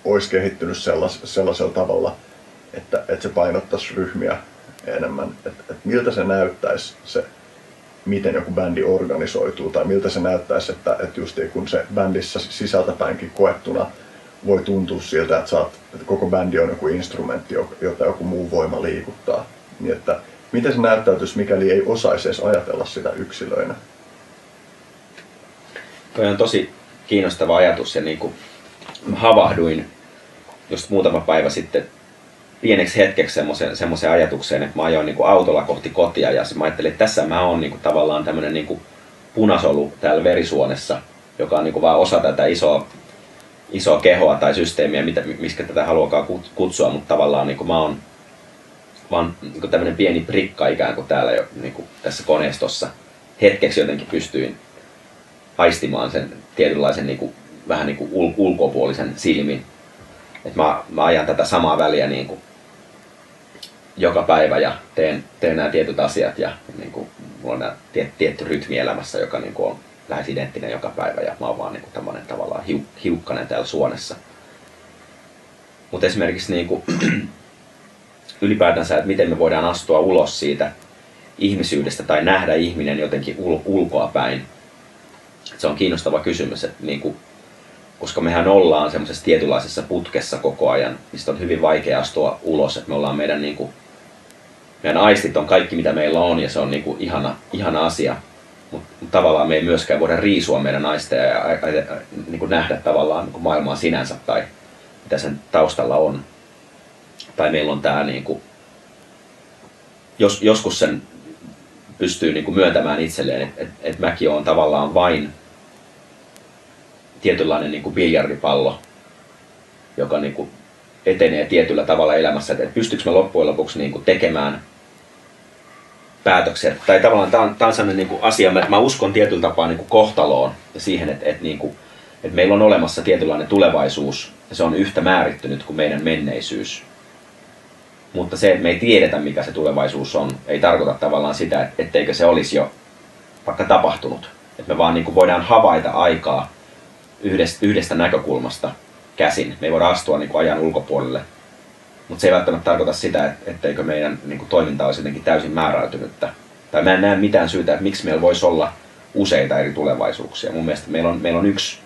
olisi kehittynyt sellas, sellaisella tavalla, että, että se painottaisi ryhmiä enemmän, että, että miltä se näyttäisi se, miten joku bändi organisoituu, tai miltä se näyttäisi, että, että just kun se bändissä sisältäpäinkin koettuna voi tuntua siltä, että, saat, että koko bändi on joku instrumentti, jota joku muu voima liikuttaa. Niin että miten se näyttäytyisi, mikäli ei osaisi edes ajatella sitä yksilöinä? Toi on tosi kiinnostava ajatus ja niin kuin havahduin just muutama päivä sitten pieneksi hetkeksi semmoisen, semmoisen ajatukseen, että mä ajoin niin kuin autolla kohti kotia ja mä ajattelin, että tässä mä oon niin kuin tavallaan tämmöinen niin kuin punasolu täällä verisuonessa, joka on niin kuin vaan osa tätä isoa isoa kehoa tai systeemiä, mitä, miskä tätä haluakaan kutsua, mutta tavallaan niin kuin mä oon vaan niin tämmöinen pieni prikka ikään kuin täällä jo niin kuin tässä koneistossa. Hetkeksi jotenkin pystyin haistimaan sen tietynlaisen niin kuin vähän niin kuin ul- ulkopuolisen silmin. Et mä, mä ajan tätä samaa väliä niin kuin joka päivä ja teen, teen nämä tietyt asiat ja niin kuin, mulla on nämä tiet, tietty rytmi elämässä, joka niin kuin on lähes identtinen joka päivä ja mä oon vaan niin kuin tämmöinen tavallaan hiu, hiukkanen täällä suonessa. Mutta esimerkiksi niin kuin, ylipäätänsä, että miten me voidaan astua ulos siitä ihmisyydestä tai nähdä ihminen jotenkin ul- ulkoa päin. Se on kiinnostava kysymys, että niin kuin, koska mehän ollaan semmoisessa tietynlaisessa putkessa koko ajan, mistä on hyvin vaikea astua ulos, että me ollaan meidän niin kuin, meidän aistit on kaikki mitä meillä on ja se on niin kuin ihana, ihana asia, mutta tavallaan me ei myöskään voida riisua meidän aisteja ja, ja, ja niin kuin nähdä tavallaan niin kuin maailmaa sinänsä tai mitä sen taustalla on. Tai meillä on tämä, niin kuin, jos, joskus sen pystyy niin kuin myöntämään itselleen, että et, et mäkin olen tavallaan vain tietynlainen niin kuin biljardipallo, joka niin kuin etenee tietyllä tavalla elämässä. Että pystyykö mä loppujen lopuksi niin kuin tekemään päätöksiä. Tai tavallaan tämä on, tämä on sellainen niin kuin asia, että mä uskon tietyllä tapaa niin kuin kohtaloon ja siihen, että, että, niin kuin, että meillä on olemassa tietynlainen tulevaisuus ja se on yhtä määrittynyt kuin meidän menneisyys. Mutta se, että me ei tiedetä, mikä se tulevaisuus on, ei tarkoita tavallaan sitä, etteikö se olisi jo vaikka tapahtunut. Että me vaan niin kuin voidaan havaita aikaa yhdestä, yhdestä näkökulmasta käsin. Me ei voida astua niin kuin ajan ulkopuolelle. Mutta se ei välttämättä tarkoita sitä, etteikö meidän niin kuin, toiminta olisi jotenkin täysin määräytynyttä. Tai mä en näe mitään syytä, että miksi meillä voisi olla useita eri tulevaisuuksia. Mun mielestä meillä on, meillä on yksi,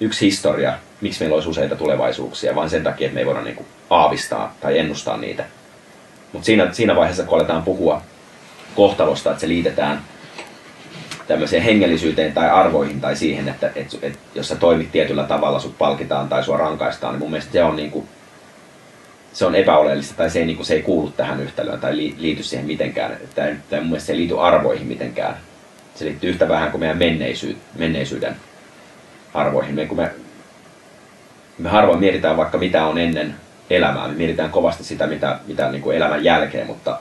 yksi historia, miksi meillä olisi useita tulevaisuuksia, vaan sen takia, että me ei voida niin kuin, aavistaa tai ennustaa niitä. Mutta siinä, siinä vaiheessa, kun aletaan puhua kohtalosta, että se liitetään tämmöiseen hengellisyyteen tai arvoihin tai siihen, että, että, että jos sä toimit tietyllä tavalla, sut palkitaan tai sua rankaistaan, niin mun mielestä se on, niin kuin, se on epäoleellista tai se ei, niin kuin, se ei kuulu tähän yhtälöön tai liity siihen mitenkään. Tai, tai mun mielestä se ei liity arvoihin mitenkään. Se liittyy yhtä vähän kuin meidän menneisy, menneisyyden arvoihin. Me, kun me, me harvoin mietitään vaikka mitä on ennen elämää. Me mietitään kovasti sitä, mitä, mitä niin kuin elämän jälkeen, mutta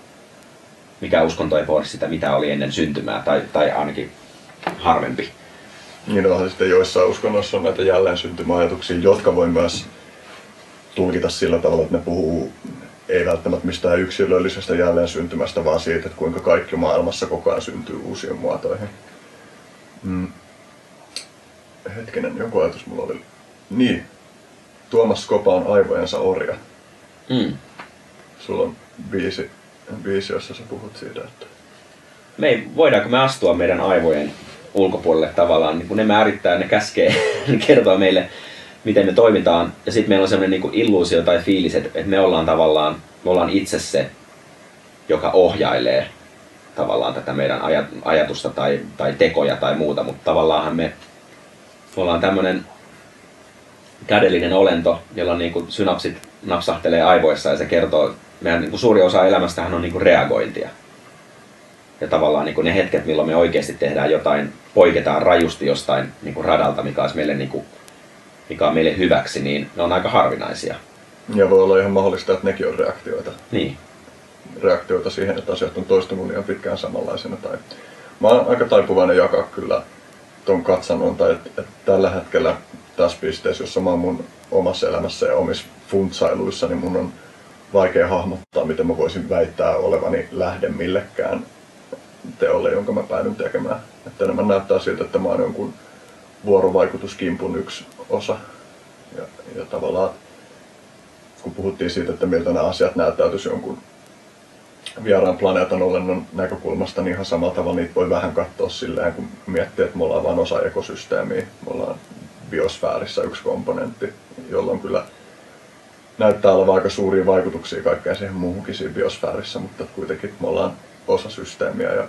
mikä uskonto ei pohdi sitä, mitä oli ennen syntymää, tai, tai ainakin harvempi. Niin onhan sitten joissain uskonnoissa on näitä jälleen syntymäajatuksia, jotka voi myös tulkita sillä tavalla, että ne puhuu ei välttämättä mistään yksilöllisestä jälleen syntymästä, vaan siitä, että kuinka kaikki maailmassa koko ajan syntyy uusiin muotoihin. Mm. Hetkinen, joku ajatus mulla oli. Niin, Tuomas Skopa on aivojensa orja. Mm. Sulla on biisi, biisi, jossa sä puhut siitä, että... Me ei, voidaanko me astua meidän aivojen ulkopuolelle tavallaan, niin kun ne määrittää, ne käskee, ne kertoo meille, miten me toimitaan. Ja sitten meillä on sellainen niin illuusio tai fiilis, että, me ollaan tavallaan, me ollaan itse se, joka ohjailee tavallaan tätä meidän ajatusta tai, tai tekoja tai muuta, mutta tavallaanhan me, me ollaan tämmöinen kädellinen olento, jolla niin kuin synapsit napsahtelee aivoissa ja se kertoo, meidän niin kuin suuri osa elämästähän on niin kuin reagointia. Ja tavallaan niin kuin ne hetket, milloin me oikeasti tehdään jotain, poiketaan rajusti jostain niin kuin radalta, mikä, olisi meille, niin kuin, mikä on meille hyväksi, niin ne on aika harvinaisia. Ja voi olla ihan mahdollista, että nekin on reaktioita. Niin. Reaktioita siihen, että asiat on toistunut liian pitkään samanlaisena. Tai... Mä oon aika taipuvainen jakaa kyllä ton katsannon, tai että, että tällä hetkellä tässä pisteessä, jossa mä oon mun omassa elämässä ja omissa funtsailuissa, niin mun on vaikea hahmottaa, miten mä voisin väittää olevani lähde millekään teolle, jonka mä päädyn tekemään. Että enemmän näyttää siltä, että mä oon jonkun vuorovaikutuskimpun yksi osa. Ja, ja tavallaan, kun puhuttiin siitä, että miltä nämä asiat näyttäytyisi jonkun vieraan planeetan olennon näkökulmasta, niin ihan samalla tavalla niitä voi vähän katsoa silleen, kun miettii, että me ollaan vain osa ekosysteemiä. Me ollaan biosfäärissä yksi komponentti, jolloin kyllä näyttää olevan aika suuria vaikutuksia kaikkeen siihen muuhunkin siinä biosfäärissä, mutta kuitenkin me ollaan osa systeemiä ja,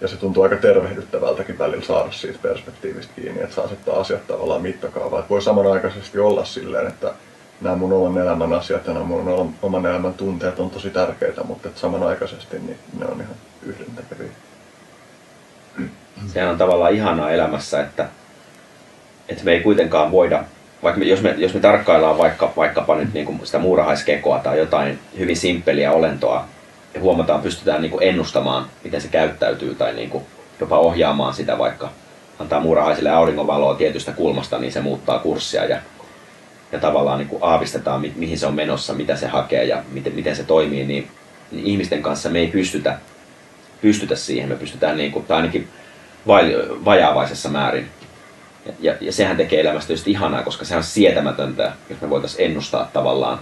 ja se tuntuu aika tervehdyttävältäkin välillä saada siitä perspektiivistä kiinni, että saa asettaa asiat tavallaan mittakaavaa. Voi samanaikaisesti olla silleen, että nämä mun oman elämän asiat ja nämä mun oman elämän tunteet on tosi tärkeitä, mutta että samanaikaisesti niin ne on ihan yhdentekeviä. Sehän on tavallaan ihanaa elämässä, että että me ei kuitenkaan voida, vaikka me, jos, me, jos me tarkkaillaan vaikka, vaikkapa nyt niin kuin sitä muurahaiskekoa tai jotain hyvin simppeliä olentoa, ja huomataan, pystytään niin kuin ennustamaan, miten se käyttäytyy tai niin kuin jopa ohjaamaan sitä vaikka antaa muurahaisille auringonvaloa tietystä kulmasta, niin se muuttaa kurssia ja, ja tavallaan niin kuin aavistetaan, mi, mihin se on menossa, mitä se hakee ja miten, miten se toimii, niin, niin ihmisten kanssa me ei pystytä, pystytä siihen. Me pystytään, niin kuin, tai ainakin vai, vajaavaisessa määrin. Ja, ja, ja sehän tekee elämästä just ihanaa, koska se on sietämätöntä, jos me voitaisiin ennustaa tavallaan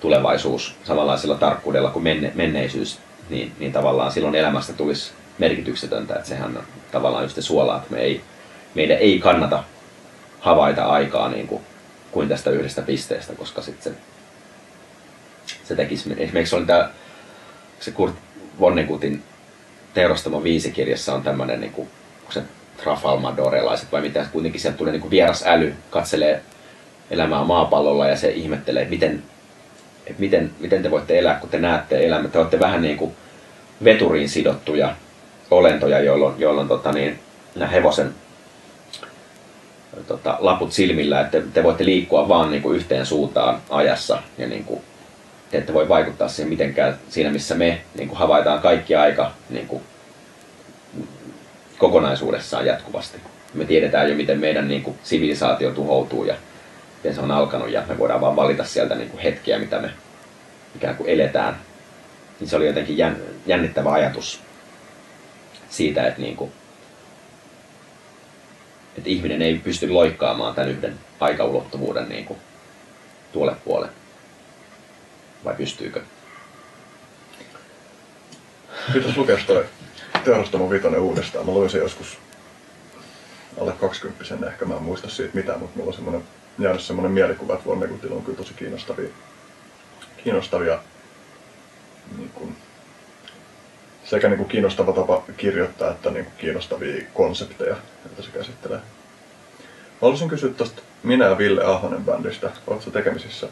tulevaisuus samanlaisella tarkkuudella kuin menne, menneisyys, niin, niin tavallaan silloin elämästä tulisi merkityksetöntä. Että sehän on tavallaan just suola, että me ei, meidän ei kannata havaita aikaa niin kuin, kuin tästä yhdestä pisteestä, koska sitten se, se tekisi, esimerkiksi oli tämä, se Kurt Vonnekutin teurastamon viisikirjassa on tämmöinen, niin kuin, se trafalmadorelaiset vai mitä, kuitenkin sieltä tulee niin vieras äly, katselee elämää maapallolla ja se ihmettelee, että miten, että miten, miten te voitte elää, kun te näette elämää. Te olette vähän niin kuin veturiin sidottuja olentoja, jolloin, jolloin tota niin, hevosen tota, laput silmillä, että te voitte liikkua vaan niin kuin yhteen suuntaan ajassa ja niin kuin, te ette voi vaikuttaa siihen mitenkään. Siinä, missä me niin kuin havaitaan kaikki aika niin kuin, kokonaisuudessaan jatkuvasti. Me tiedetään jo, miten meidän niin kuin, sivilisaatio tuhoutuu ja miten se on alkanut ja me voidaan vaan valita sieltä niin kuin, hetkiä, mitä me ikään kuin eletään. Niin se oli jotenkin jännittävä ajatus siitä, että, niin kuin, että ihminen ei pysty loikkaamaan tämän yhden aikaulottuvuuden niin kuin, tuolle puolelle. Vai pystyykö? Pitäisi lukea Teurastamo Vitoinen uudestaan. Mä luin sen joskus alle 20 ehkä, mä en muista siitä mitään, mutta mulla on semmoinen, jäänyt semmoinen mielikuva, että Vonnegutilla on kyllä tosi kiinnostavia, kiinnostavia niin kuin, sekä niin kuin kiinnostava tapa kirjoittaa että niin kuin kiinnostavia konsepteja, joita se käsittelee. Mä haluaisin kysyä tuosta minä ja Ville Ahonen bändistä. Oletko tekemisissä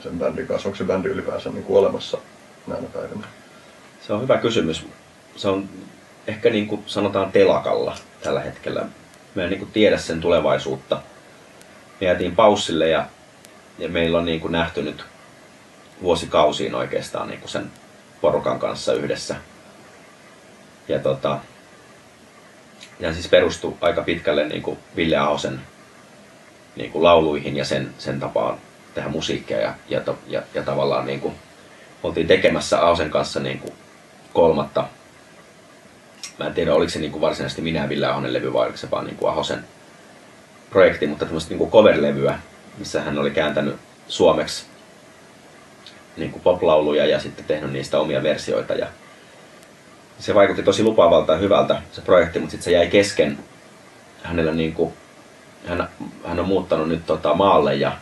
sen bändin kanssa? Onko se bändi ylipäänsä niin kuin olemassa näinä päivinä? Se on hyvä kysymys. Se on ehkä niin kuin sanotaan telakalla tällä hetkellä. Me ei niin kuin tiedä sen tulevaisuutta. Me jäätiin paussille ja, ja meillä on niin kuin nähty nyt vuosikausiin oikeastaan niin kuin sen porukan kanssa yhdessä ja, tota, ja siis perustui aika pitkälle niin kuin Ville Ahosen niin kuin lauluihin ja sen, sen tapaan tehdä musiikkia ja, ja, ja, ja tavallaan niin kuin, oltiin tekemässä Ahosen kanssa niin kuin kolmatta mä en tiedä oliko se niin kuin varsinaisesti minä Ville Ahonen levy vai oliko se vaan niin kuin Ahosen projekti, mutta tämmöistä niin kuin cover-levyä, missä hän oli kääntänyt suomeksi niin kuin pop-lauluja ja sitten tehnyt niistä omia versioita ja se vaikutti tosi lupaavalta ja hyvältä se projekti, mutta sitten se jäi kesken. Hänellä niin kuin, hän, hän on muuttanut nyt tota maalle ja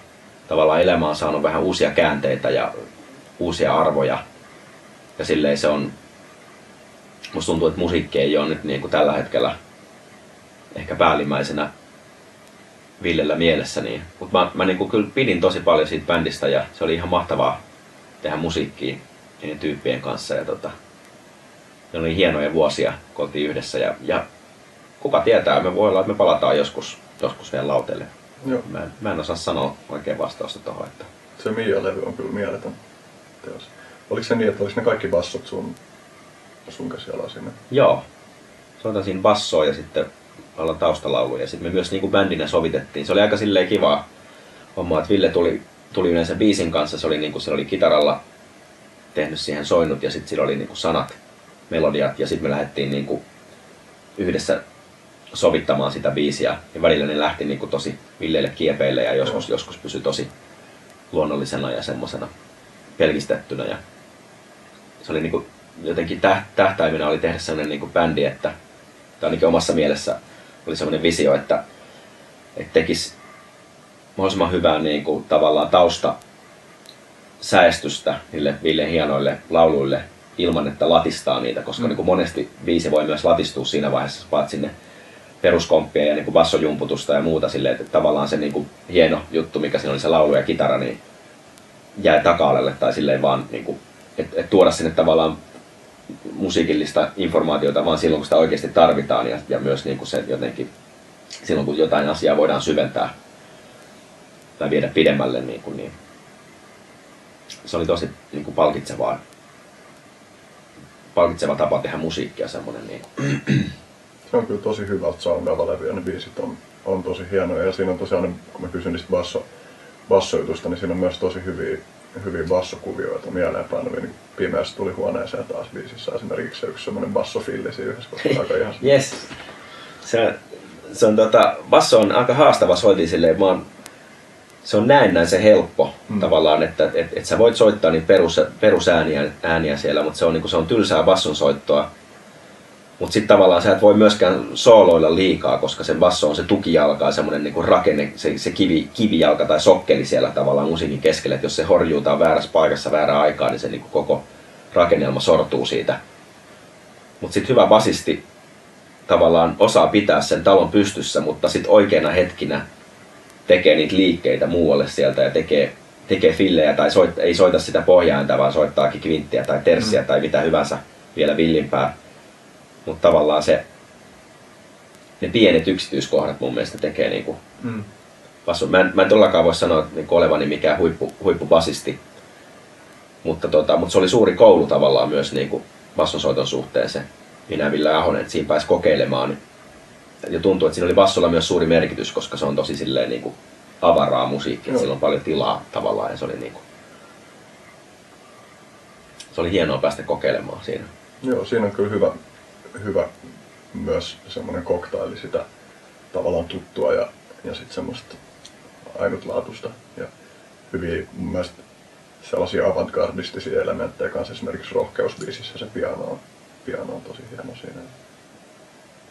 tavallaan elämä on saanut vähän uusia käänteitä ja uusia arvoja. Ja silleen se on, musta tuntuu, että musiikki ei ole nyt niin kuin tällä hetkellä ehkä päällimmäisenä Villellä mielessä. Niin. Mutta mä, mä niin kuin kyllä pidin tosi paljon siitä bändistä ja se oli ihan mahtavaa tehdä musiikkia niiden tyyppien kanssa. Ja tota, ne oli hienoja vuosia, kun oltiin yhdessä. Ja, ja kuka tietää, me voi olla, että me palataan joskus, joskus vielä lauteelle. Joo. Mä, en, mä en osaa sanoa oikein vastausta tuohon. Että... Se Mia-levy on kyllä mieletön teos. Oliko se niin, että oliko ne kaikki bassot sun, sun käsialaa sinne? Joo. Soitan siinä bassoa ja sitten alla taustalaulu ja sitten me myös niin kuin bändinä sovitettiin. Se oli aika silleen kivaa homma, että Ville tuli, tuli yleensä biisin kanssa, se oli, niin kuin, se oli kitaralla tehnyt siihen soinut ja sitten sillä oli niin kuin sanat melodiat ja sitten me lähdettiin niin kuin yhdessä sovittamaan sitä biisiä ja välillä ne lähti niin kuin tosi villeille kiepeille ja joskus, joskus pysyi tosi luonnollisena ja semmoisena pelkistettynä ja se oli niin kuin jotenkin tähtäimenä oli tehdä sellainen niin kuin bändi, että tai ainakin omassa mielessä oli sellainen visio, että, että tekisi mahdollisimman hyvää niin kuin, tavallaan tausta säästystä niille Villen hienoille lauluille ilman, että latistaa niitä, koska mm. niin kuin monesti viisi voi myös latistua siinä vaiheessa, vaat sinne peruskomppia ja niin kuin bassojumputusta ja muuta silleen, että tavallaan se niin kuin hieno juttu, mikä siinä oli se laulu ja kitara, niin jäi taka tai silleen vaan, niin kuin, että et tuoda sinne tavallaan musiikillista informaatiota vaan silloin, kun sitä oikeasti tarvitaan ja, ja myös niin kuin se jotenkin silloin, kun jotain asiaa voidaan syventää tai viedä pidemmälle, niin, kuin, niin se oli tosi niin kuin palkitsevaa palkitseva tapa tehdä musiikkia semmoinen. Niin. ne on kyllä tosi hyvältä soundava levy ja ne biisit on, on tosi hienoja. Ja siinä on tosiaan, kun mä kysyn niistä basso, bassojutusta, niin siinä on myös tosi hyviä, hyviä bassokuvioita mieleenpainuvia. Niin pimeässä tuli huoneeseen taas biisissä esimerkiksi se yksi semmoinen bassofilli siinä yhdessä, koska aika ihan Yes. Se, se on tota, basso on aika haastava soitin silleen, oon, se on näennäisen helppo mm. tavallaan, että et, et sä voit soittaa niitä perus, perusääniä ääniä siellä, mutta se on, niinku, se on tylsää basson soittoa. Mutta sitten tavallaan sä et voi myöskään sooloilla liikaa, koska se basso on se tukijalka ja semmoinen niinku rakenne, se, se kivi, kivijalka tai sokkeli siellä tavallaan musiikin keskellä. Et jos se horjuutaan väärässä paikassa väärään aikaan, niin se niinku koko rakennelma sortuu siitä. Mutta sitten hyvä basisti tavallaan osaa pitää sen talon pystyssä, mutta sitten oikeina hetkinä tekee niitä liikkeitä muualle sieltä ja tekee, tekee fillejä tai soit, ei soita sitä pohjainta, vaan soittaakin kvinttiä tai terssiä mm. tai mitä hyvänsä vielä villimpää. Mutta tavallaan se, ne pienet yksityiskohdat mun mielestä tekee niinku Mm. basson. Mä en, mä en todellakaan voi sanoa niinku olevani mikään huippu, huippubasisti, mutta, tota, mutta se oli suuri koulu tavallaan myös niinku bassonsoiton suhteen se minä Ville Ahonen, että siinä pääsi kokeilemaan. Ja tuntuu, että siinä oli bassolla myös suuri merkitys, koska se on tosi silleen niinku avaraa musiikkia, Joo. sillä on paljon tilaa tavallaan ja se oli niinku, se oli hienoa päästä kokeilemaan siinä. Joo, siinä on kyllä hyvä, hyvä myös semmoinen koktaili sitä tavallaan tuttua ja, ja sitten semmoista ainutlaatuista ja hyviä mun mielestä sellaisia avantgardistisia elementtejä kanssa esimerkiksi rohkeusbiisissä se piano on, piano on tosi hieno siinä.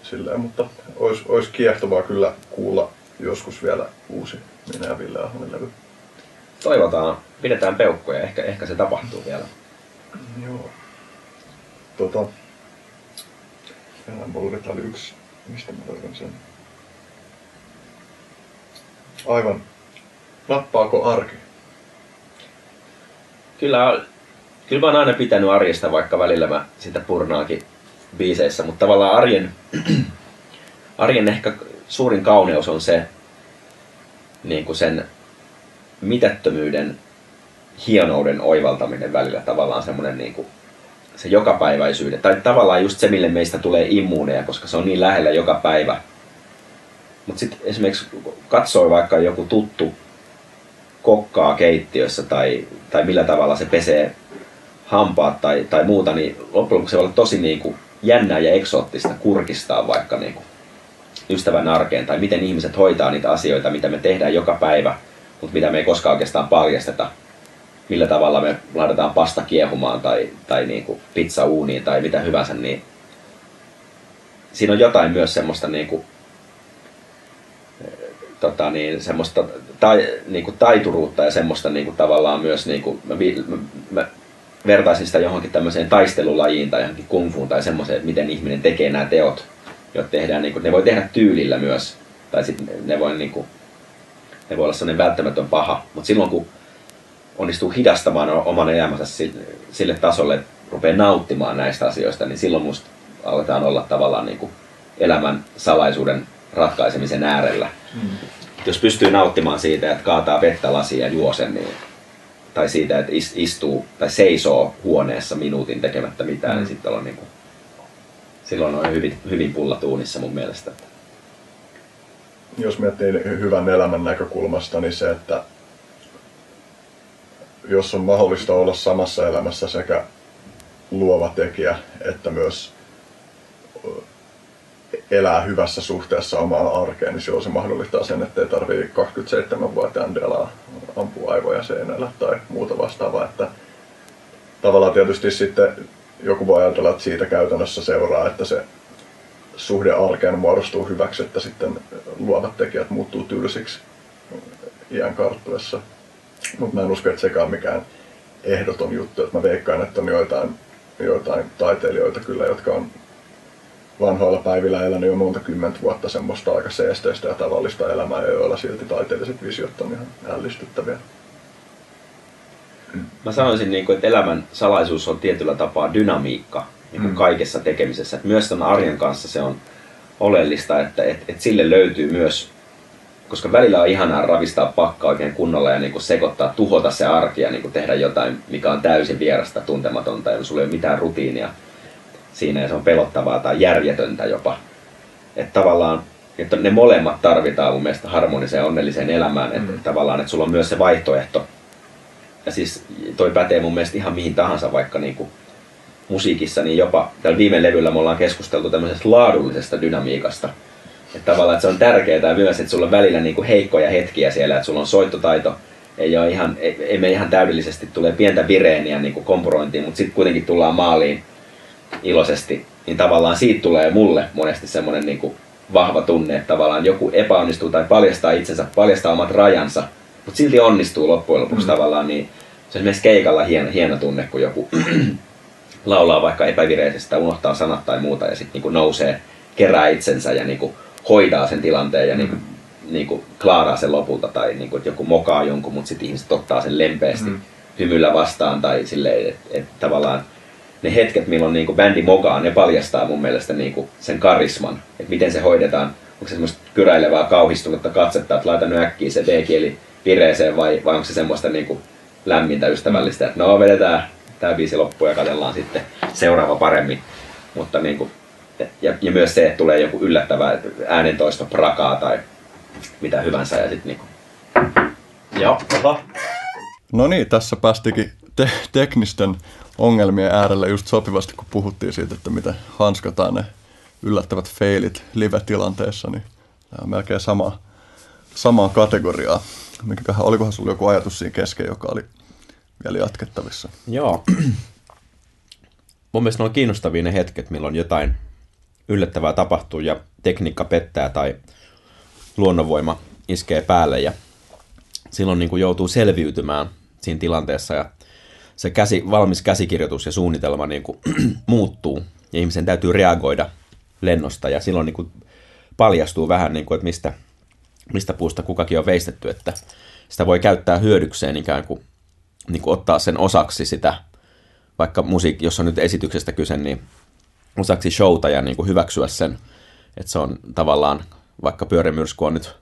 Silleen, mutta olisi, olisi kiehtovaa kyllä kuulla joskus vielä uusi minä ja Ville Ahonen levy. Toivotaan, pidetään peukkoja, ehkä, ehkä se tapahtuu vielä. Joo. Tota, Mulla oli yksi, mistä mä löydän sen. Aivan. Nappaako arki? Kyllä, kyllä mä oon aina pitänyt arjesta, vaikka välillä mä sitä purnaakin biiseissä, mutta tavallaan arjen, arjen ehkä suurin kauneus on se niin kuin sen mitättömyyden hienouden oivaltaminen välillä tavallaan semmoinen niin kuin se jokapäiväisyyden, tai tavallaan just se, mille meistä tulee immuuneja, koska se on niin lähellä joka päivä. Mutta sitten esimerkiksi katsoi vaikka joku tuttu kokkaa keittiössä tai, tai millä tavalla se pesee hampaat tai, tai muuta, niin loppujen lopuksi se voi olla tosi niin kuin jännää ja eksoottista kurkistaa vaikka niin kuin ystävän arkeen tai miten ihmiset hoitaa niitä asioita, mitä me tehdään joka päivä, mutta mitä me ei koskaan oikeastaan paljasteta. Millä tavalla me laitetaan pasta kiehumaan tai, tai niin kuin pizza uuniin tai mitä hyvänsä, niin siinä on jotain myös semmoista niin kuin, tota niin, semmoista tai, niin kuin taituruutta ja semmoista niin kuin tavallaan myös, niin kuin, mä, mä, mä vertaisin sitä johonkin tämmöiseen taistelulajiin tai johonkin kungfuun tai semmoiseen, että miten ihminen tekee nämä teot, jotka tehdään, niin kuin, ne voi tehdä tyylillä myös, tai sitten ne voi, niin kuin, ne voi olla sellainen välttämätön paha, mutta silloin kun onnistuu hidastamaan oman elämänsä si- sille tasolle, että rupeaa nauttimaan näistä asioista, niin silloin musta aletaan olla tavallaan niin kuin elämän salaisuuden ratkaisemisen äärellä. Mm. Jos pystyy nauttimaan siitä, että kaataa vettä lasiin ja juo sen, niin, tai siitä, että is- istuu tai seisoo huoneessa minuutin tekemättä mitään, Mm. niin sitten on niin kuin, silloin on hyvin, hyvin pullatuunissa mun mielestä. Jos miettii hyvän elämän näkökulmasta, niin se, että jos on mahdollista olla samassa elämässä sekä luova tekijä, että myös elää hyvässä suhteessa omaan arkeen, niin silloin se mahdollistaa sen, että ei tarvii 27-vuotiaan delaa ampua aivoja seinällä tai muuta vastaavaa. Että tavallaan tietysti sitten joku voi ajatella, että siitä käytännössä seuraa, että se suhde arkeen muodostuu hyväksi, että sitten luovat tekijät muuttuu tylsiksi iän karttuessa. Mutta mä en usko, että sekään on mikään ehdoton juttu. Että mä veikkaan, että on joitain, joitain taiteilijoita kyllä, jotka on vanhoilla päivillä elänyt jo monta kymmentä vuotta semmoista aika seesteistä ja tavallista elämää, ja joilla silti taiteelliset visiot on ihan ällistyttäviä. Mä sanoisin, niin kuin, että elämän salaisuus on tietyllä tapaa dynamiikka niin kuin Mm. kaikessa tekemisessä. Että myös tämän arjen kanssa se on oleellista, että et, et sille löytyy myös, koska välillä on ihanaa ravistaa pakka oikein kunnolla ja niin kuin sekoittaa, tuhota se arki ja niin kuin tehdä jotain, mikä on täysin vierasta, tuntematonta ja sulla ei ole mitään rutiinia siinä ja se on pelottavaa tai järjetöntä jopa. että tavallaan että ne molemmat tarvitaan mun mielestä harmoniseen onnelliseen elämään. Että mm. tavallaan, että sulla on myös se vaihtoehto. Ja siis toi pätee mun mielestä ihan mihin tahansa, vaikka niin kuin musiikissa, niin jopa tällä viime levyllä me ollaan keskusteltu tämmöisestä laadullisesta dynamiikasta. Että tavallaan että se on tärkeää myös, että sulla on välillä niin kuin heikkoja hetkiä siellä, että sulla on soittotaito, ei, ole ihan, ei, ei me ihan täydellisesti, tulee pientä vireeniä niin kuin kompurointiin, mutta sitten kuitenkin tullaan maaliin iloisesti, niin tavallaan siitä tulee mulle monesti semmoinen niin kuin vahva tunne, että tavallaan joku epäonnistuu tai paljastaa itsensä, paljastaa omat rajansa, mutta silti onnistuu loppujen lopuksi mm. tavallaan, niin se on esimerkiksi keikalla hieno, hieno tunne, kun joku laulaa vaikka epävireisesti tai unohtaa sanat tai muuta ja sitten niinku nousee, kerää itsensä ja niinku hoidaa sen tilanteen ja niinku, mm. niinku klaaraa sen lopulta tai niinku, että joku mokaa jonkun, mutta sitten ihmiset ottaa sen lempeästi mm. hymyllä vastaan tai silleen, että et tavallaan ne hetket, milloin niinku bändi mokaa, ne paljastaa mun mielestä niinku sen karisman, että miten se hoidetaan. Onko se semmoista kyräilevää, kauhistunutta katsetta, että laita nyt äkkiä se D-kieli vireeseen vai, vai onko se semmoista niinku lämmintä ystävällistä, että no vedetään tämä biisi loppuun ja katsellaan sitten seuraava paremmin. Mutta niinku, ja, ja, myös se, että tulee joku yllättävä äänentoisto prakaa tai mitä hyvänsä ja sitten niinku... Joo, oho. No niin, tässä päästikin te- teknisten ongelmien äärelle just sopivasti, kun puhuttiin siitä, että miten hanskataan ne yllättävät feilit live-tilanteessa, niin tämä on melkein sama, samaa kategoriaa. Mikäköhän, olikohan sulla joku ajatus siinä kesken, joka oli vielä jatkettavissa? Joo. Mun mielestä ne on kiinnostavia ne hetket, milloin jotain yllättävää tapahtuu ja tekniikka pettää tai luonnonvoima iskee päälle ja silloin niin kuin joutuu selviytymään siinä tilanteessa ja se käsi, valmis käsikirjoitus ja suunnitelma niin kuin, muuttuu ja ihmisen täytyy reagoida lennosta ja silloin niin kuin, paljastuu vähän, niin kuin, että mistä, mistä puusta kukakin on veistetty, että sitä voi käyttää hyödykseen ikään kuin, niin kuin ottaa sen osaksi sitä, vaikka musiikki, jos on nyt esityksestä kyse, niin osaksi showta ja niin kuin hyväksyä sen, että se on tavallaan, vaikka pyörimyrsky on nyt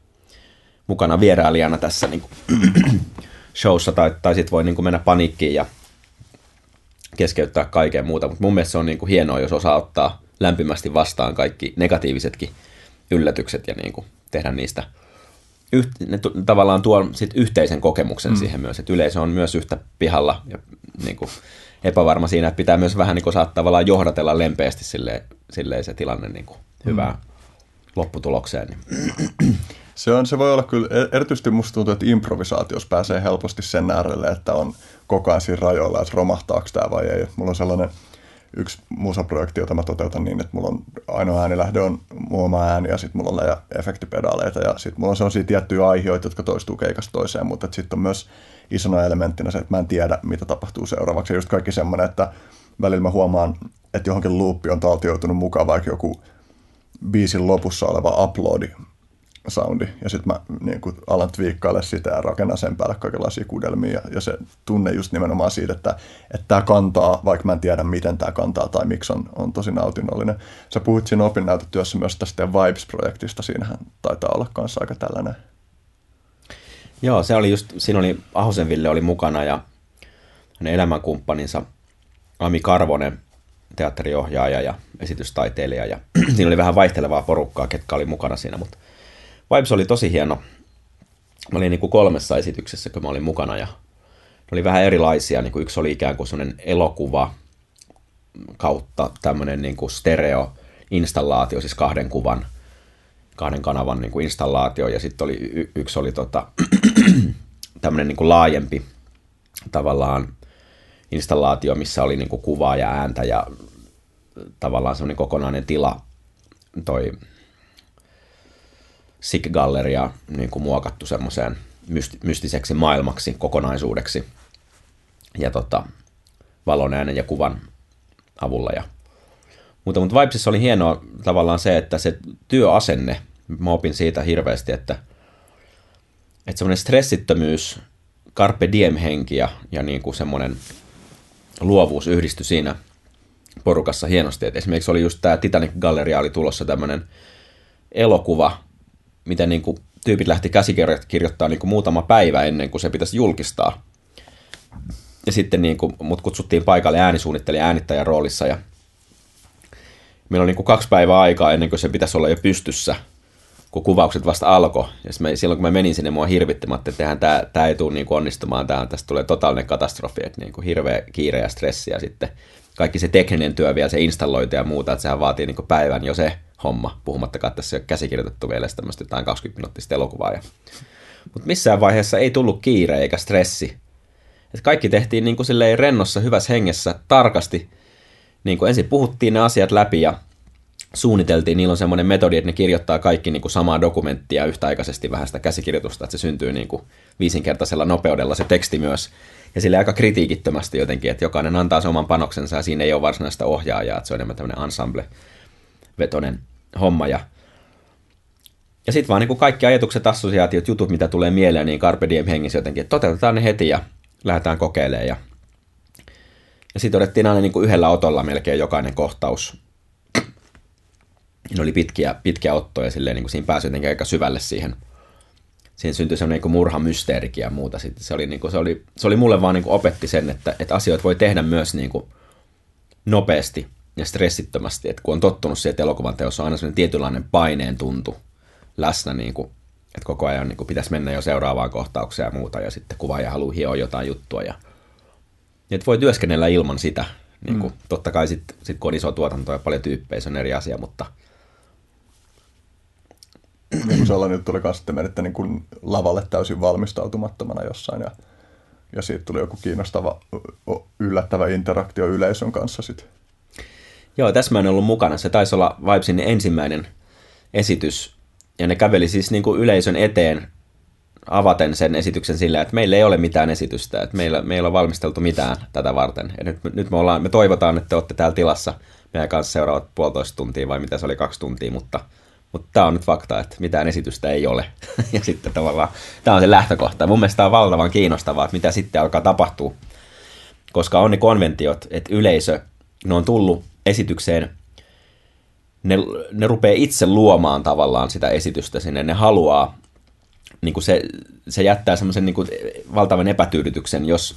mukana vierailijana tässä niin kuin showssa, tai, tai sitten voi niin kuin mennä paniikkiin ja keskeyttää kaiken muuta, mutta mun mielestä se on niin kuin hienoa, jos osaa ottaa lämpimästi vastaan kaikki negatiivisetkin yllätykset ja niin kuin tehdä niistä yht, ne tavallaan tuo sit yhteisen kokemuksen mm. siihen myös, että yleisö on myös yhtä pihalla ja niin kuin epävarma siinä, että pitää myös vähän niin kuin saattaa tavallaan johdatella lempeästi silleen, silleen se tilanne niin kuin hyvää mm. lopputulokseen. Niin. Se, on, se voi olla kyllä, e- erityisesti musta tuntuu, että improvisaatiossa pääsee helposti sen äärelle, että on koko ajan siinä rajoilla, että romahtaako tämä vai ei. Mulla on sellainen yksi musaprojekti, jota mä toteutan niin, että mulla on ainoa äänilähde on muoma ääni ja sitten mulla on ja efektipedaaleita ja sitten mulla on sellaisia tiettyjä aiheita, jotka toistuu keikasta toiseen, mutta sitten on myös isona elementtinä se, että mä en tiedä, mitä tapahtuu seuraavaksi. Ja just kaikki semmoinen, että välillä mä huomaan, että johonkin loopi on taltioitunut mukaan vaikka joku biisin lopussa oleva uploadi soundi. Ja sitten mä niin kun alan twiikkailla sitä ja rakennan sen päälle kaikenlaisia kudelmia. Ja, ja se tunne just nimenomaan siitä, että tämä kantaa, vaikka mä en tiedä miten tämä kantaa tai miksi on, on tosi nautinnollinen. Sä puhuit siinä opinnäytetyössä myös tästä Vibes-projektista. Siinähän taitaa olla kanssa aika tällainen. Joo, se oli just, siinä oli Ahosen Ville oli mukana ja hänen elämänkumppaninsa Ami Karvonen, teatteriohjaaja ja esitystaiteilija. Ja siinä oli vähän vaihtelevaa porukkaa, ketkä oli mukana siinä, mutta Vibes oli tosi hieno. Mä olin niin kuin kolmessa esityksessä, kun mä olin mukana ja ne oli vähän erilaisia. Niin kuin yksi oli ikään kuin sellainen elokuva kautta tämmöinen niin kuin stereo-installaatio, siis kahden kuvan, kahden kanavan niin kuin installaatio. Ja sitten oli, y- yksi oli tota, tämmöinen niin kuin laajempi tavallaan installaatio, missä oli niin kuin kuvaa ja ääntä ja tavallaan semmoinen kokonainen tila toi SIG-galleria niin kuin muokattu semmoiseen mystiseksi maailmaksi, kokonaisuudeksi. Ja tota, valon äänen ja kuvan avulla. Ja, mutta, mutta Vibesissa oli hienoa tavallaan se, että se työasenne, mä opin siitä hirveästi, että, että semmoinen stressittömyys, carpe diem henki ja, ja niin kuin semmoinen luovuus yhdistyi siinä porukassa hienosti. Et esimerkiksi oli just tämä Titanic Galleria oli tulossa tämmöinen elokuva, miten niin kuin tyypit lähti käsikirjoittaa niin kuin muutama päivä ennen kuin se pitäisi julkistaa. Ja sitten niin kuin, mut kutsuttiin paikalle äänisuunnittelija äänittäjän roolissa ja Meillä on niin kuin kaksi päivää aikaa ennen kuin se pitäisi olla jo pystyssä, kun kuvaukset vasta alkoi. Ja silloin kun mä menin sinne, mua hirvittimättä, että tämä, tämä ei tule niin kuin onnistumaan, tämä, tästä tulee totaalinen katastrofi, että niin kuin hirveä kiire ja stressi ja sitten kaikki se tekninen työ vielä, se installointi ja muuta, että sehän vaatii niin kuin päivän jo se homma, puhumattakaan, että tässä ei ole käsikirjoitettu vielä tämmöistä jotain 20 minuuttista elokuvaa. Ja... Mutta missään vaiheessa ei tullut kiire eikä stressi. Et kaikki tehtiin niin kuin rennossa, hyvässä hengessä, tarkasti. Niin kuin ensin puhuttiin ne asiat läpi ja suunniteltiin, niillä on semmoinen metodi, että ne kirjoittaa kaikki niin kuin samaa dokumenttia yhtäaikaisesti vähän sitä käsikirjoitusta, että se syntyy niin kuin viisinkertaisella nopeudella se teksti myös. Ja sille aika kritiikittömästi jotenkin, että jokainen antaa sen oman panoksensa ja siinä ei ole varsinaista ohjaajaa, että se on enemmän tämmöinen ensemble-vetonen homma. Ja, ja sitten vaan niin kuin kaikki ajatukset, assosiaatiot, jutut, mitä tulee mieleen, niin Carpe Diem hengissä jotenkin, että toteutetaan ne heti ja lähdetään kokeilemaan. Ja, ja sitten odettiin aina niin kuin yhdellä otolla melkein jokainen kohtaus. Ne oli pitkiä, pitkiä ottoja, silleen niin kuin siinä pääsi jotenkin aika syvälle siihen. Siihen syntyi semmoinen niin murhamysteerikin ja muuta. Sitten se, oli, niin kuin, se, oli, se oli mulle vaan niin kuin opetti sen, että, että asioita voi tehdä myös niin kuin nopeasti ja stressittömästi. Että kun on tottunut siihen, että elokuvan teossa on aina sellainen tietynlainen paineen tuntu läsnä, niin kuin, että koko ajan niin kuin pitäisi mennä jo seuraavaan kohtaukseen ja muuta, ja sitten kuvaaja haluaa hioa jotain juttua. Ja, että voi työskennellä ilman sitä. Niin kuin, mm. Totta kai sitten sit kun on iso tuotanto ja paljon tyyppejä, se on eri asia, mutta – niin sellainen juttu oli kanssa, että menitte niin kuin lavalle täysin valmistautumattomana jossain ja, ja siitä tuli joku kiinnostava, yllättävä interaktio yleisön kanssa sitten. Joo, tässä mä en ollut mukana. Se taisi olla Vibesin ensimmäinen esitys ja ne käveli siis niin kuin yleisön eteen avaten sen esityksen sillä, että meillä ei ole mitään esitystä, että meillä, meillä on valmisteltu mitään tätä varten. Ja nyt, nyt me, ollaan, me toivotaan, että te olette täällä tilassa meidän kanssa seuraavat puolitoista tuntia vai mitä se oli kaksi tuntia, mutta, mutta tämä on nyt fakta, että mitään esitystä ei ole. ja sitten tavallaan tämä on se lähtökohta. Mun mielestä tämä on valtavan kiinnostavaa, että mitä sitten alkaa tapahtua. Koska on ne konventiot, että yleisö, ne on tullut esitykseen ne, ne rupeaa itse luomaan tavallaan sitä esitystä sinne. Ne haluaa, niin kuin se, se jättää semmoisen niin valtavan epätyydytyksen, jos,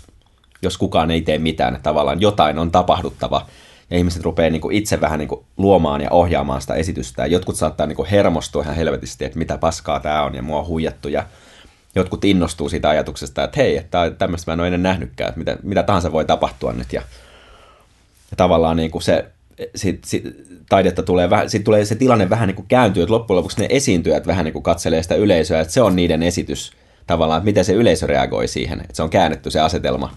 jos kukaan ei tee mitään. Tavallaan jotain on tapahduttava ja ihmiset rupeaa niin kuin itse vähän niin kuin luomaan ja ohjaamaan sitä esitystä. Ja jotkut saattaa niin kuin hermostua ihan helvetisti, että mitä paskaa tämä on ja mua on huijattu. Ja jotkut innostuu siitä ajatuksesta, että hei, että tämmöistä mä en ole ennen nähnytkään, että mitä, mitä tahansa voi tapahtua nyt. Ja, ja tavallaan niin kuin se sit, sit, taidetta tulee, sit tulee se tilanne vähän niin kuin kääntyy, että loppujen lopuksi ne esiintyjät vähän niin kuin katselee sitä yleisöä, että se on niiden esitys tavallaan, että miten se yleisö reagoi siihen, että se on käännetty se asetelma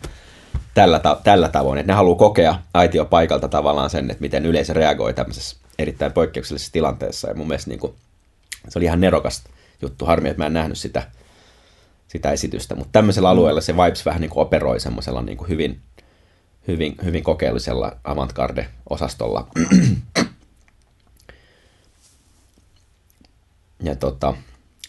tällä, ta- tällä tavoin, että ne haluaa kokea aitio paikalta tavallaan sen, että miten yleisö reagoi tämmöisessä erittäin poikkeuksellisessa tilanteessa, ja mun mielestä niin kuin, se oli ihan nerokas juttu, harmi, että mä en nähnyt sitä, sitä esitystä, mutta tämmöisellä alueella se Vibes vähän niin kuin operoi semmoisella niin kuin hyvin hyvin, hyvin kokeellisella avantgarde-osastolla. ja tota,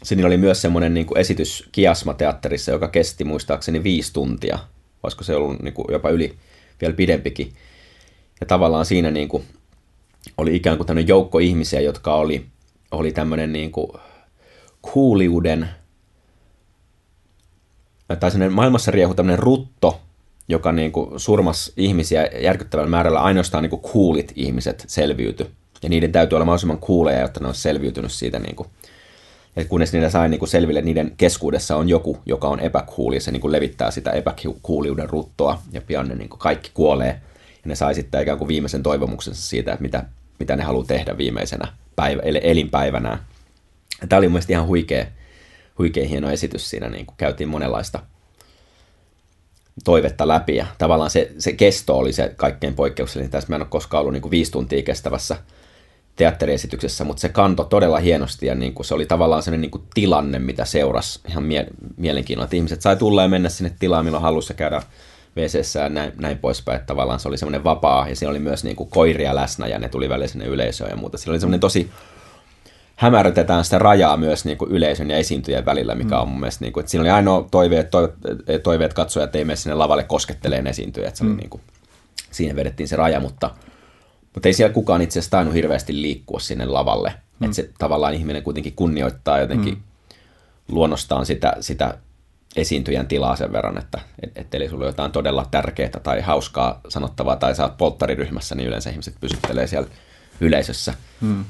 siinä oli myös semmoinen niin kuin esitys Kiasma-teatterissa, joka kesti muistaakseni viisi tuntia. Olisiko se ollut niin kuin jopa yli vielä pidempikin. Ja tavallaan siinä niin kuin oli ikään kuin tämmöinen joukko ihmisiä, jotka oli, oli tämmöinen niin kuin kuuliuden, tai sellainen maailmassa riehu tämmöinen rutto, joka niin kuin surmas ihmisiä järkyttävällä määrällä, ainoastaan niin kuin coolit ihmiset selviyty. Ja niiden täytyy olla mahdollisimman cooleja, jotta ne olisi selviytynyt siitä. Niin kuin, ja kunnes niitä sai niin kuin selville, niiden keskuudessa on joku, joka on epäkuuli, ja se niin kuin levittää sitä epäkuuliuden ruttoa, ja pian ne niin kuin kaikki kuolee. Ja ne sai sitten ikään kuin viimeisen toivomuksensa siitä, että mitä, mitä ne haluaa tehdä viimeisenä päivä, elinpäivänään. Ja tämä oli mun ihan huikea, huikea hieno esitys siinä, niin kuin käytiin monenlaista – toivetta läpi ja tavallaan se, se kesto oli se kaikkein poikkeuksellinen. Tässä mä en ole koskaan ollut niin kuin viisi tuntia kestävässä teatteriesityksessä, mutta se kanto todella hienosti ja niin kuin se oli tavallaan sellainen niin kuin tilanne, mitä seurasi ihan mie- mielenkiinnolla. Että ihmiset sai tulla ja mennä sinne tilaan, milloin halusi käydä wc ja näin, näin poispäin. Että tavallaan se oli semmoinen vapaa ja siinä oli myös niin kuin koiria läsnä ja ne tuli välillä sinne yleisöön ja muuta. Siinä oli semmoinen tosi hämärrytetään sitä rajaa myös niin kuin yleisön ja esiintyjien välillä, mikä mm. on mun mielestä, niin kuin, että siinä oli ainoa toive, että toiveet, katsojat ei mene sinne lavalle kosketteleen esiintyjä, että se mm. oli niin kuin, siihen vedettiin se raja, mutta, mutta ei siellä kukaan itse asiassa tainnut hirveästi liikkua sinne lavalle, mm. että se tavallaan ihminen kuitenkin kunnioittaa jotenkin mm. luonnostaan sitä, sitä esiintyjän tilaa sen verran, että et, et eli sulla on jotain todella tärkeää tai hauskaa sanottavaa tai sä oot polttariryhmässä, niin yleensä ihmiset pysyttelee siellä yleisössä. Mm.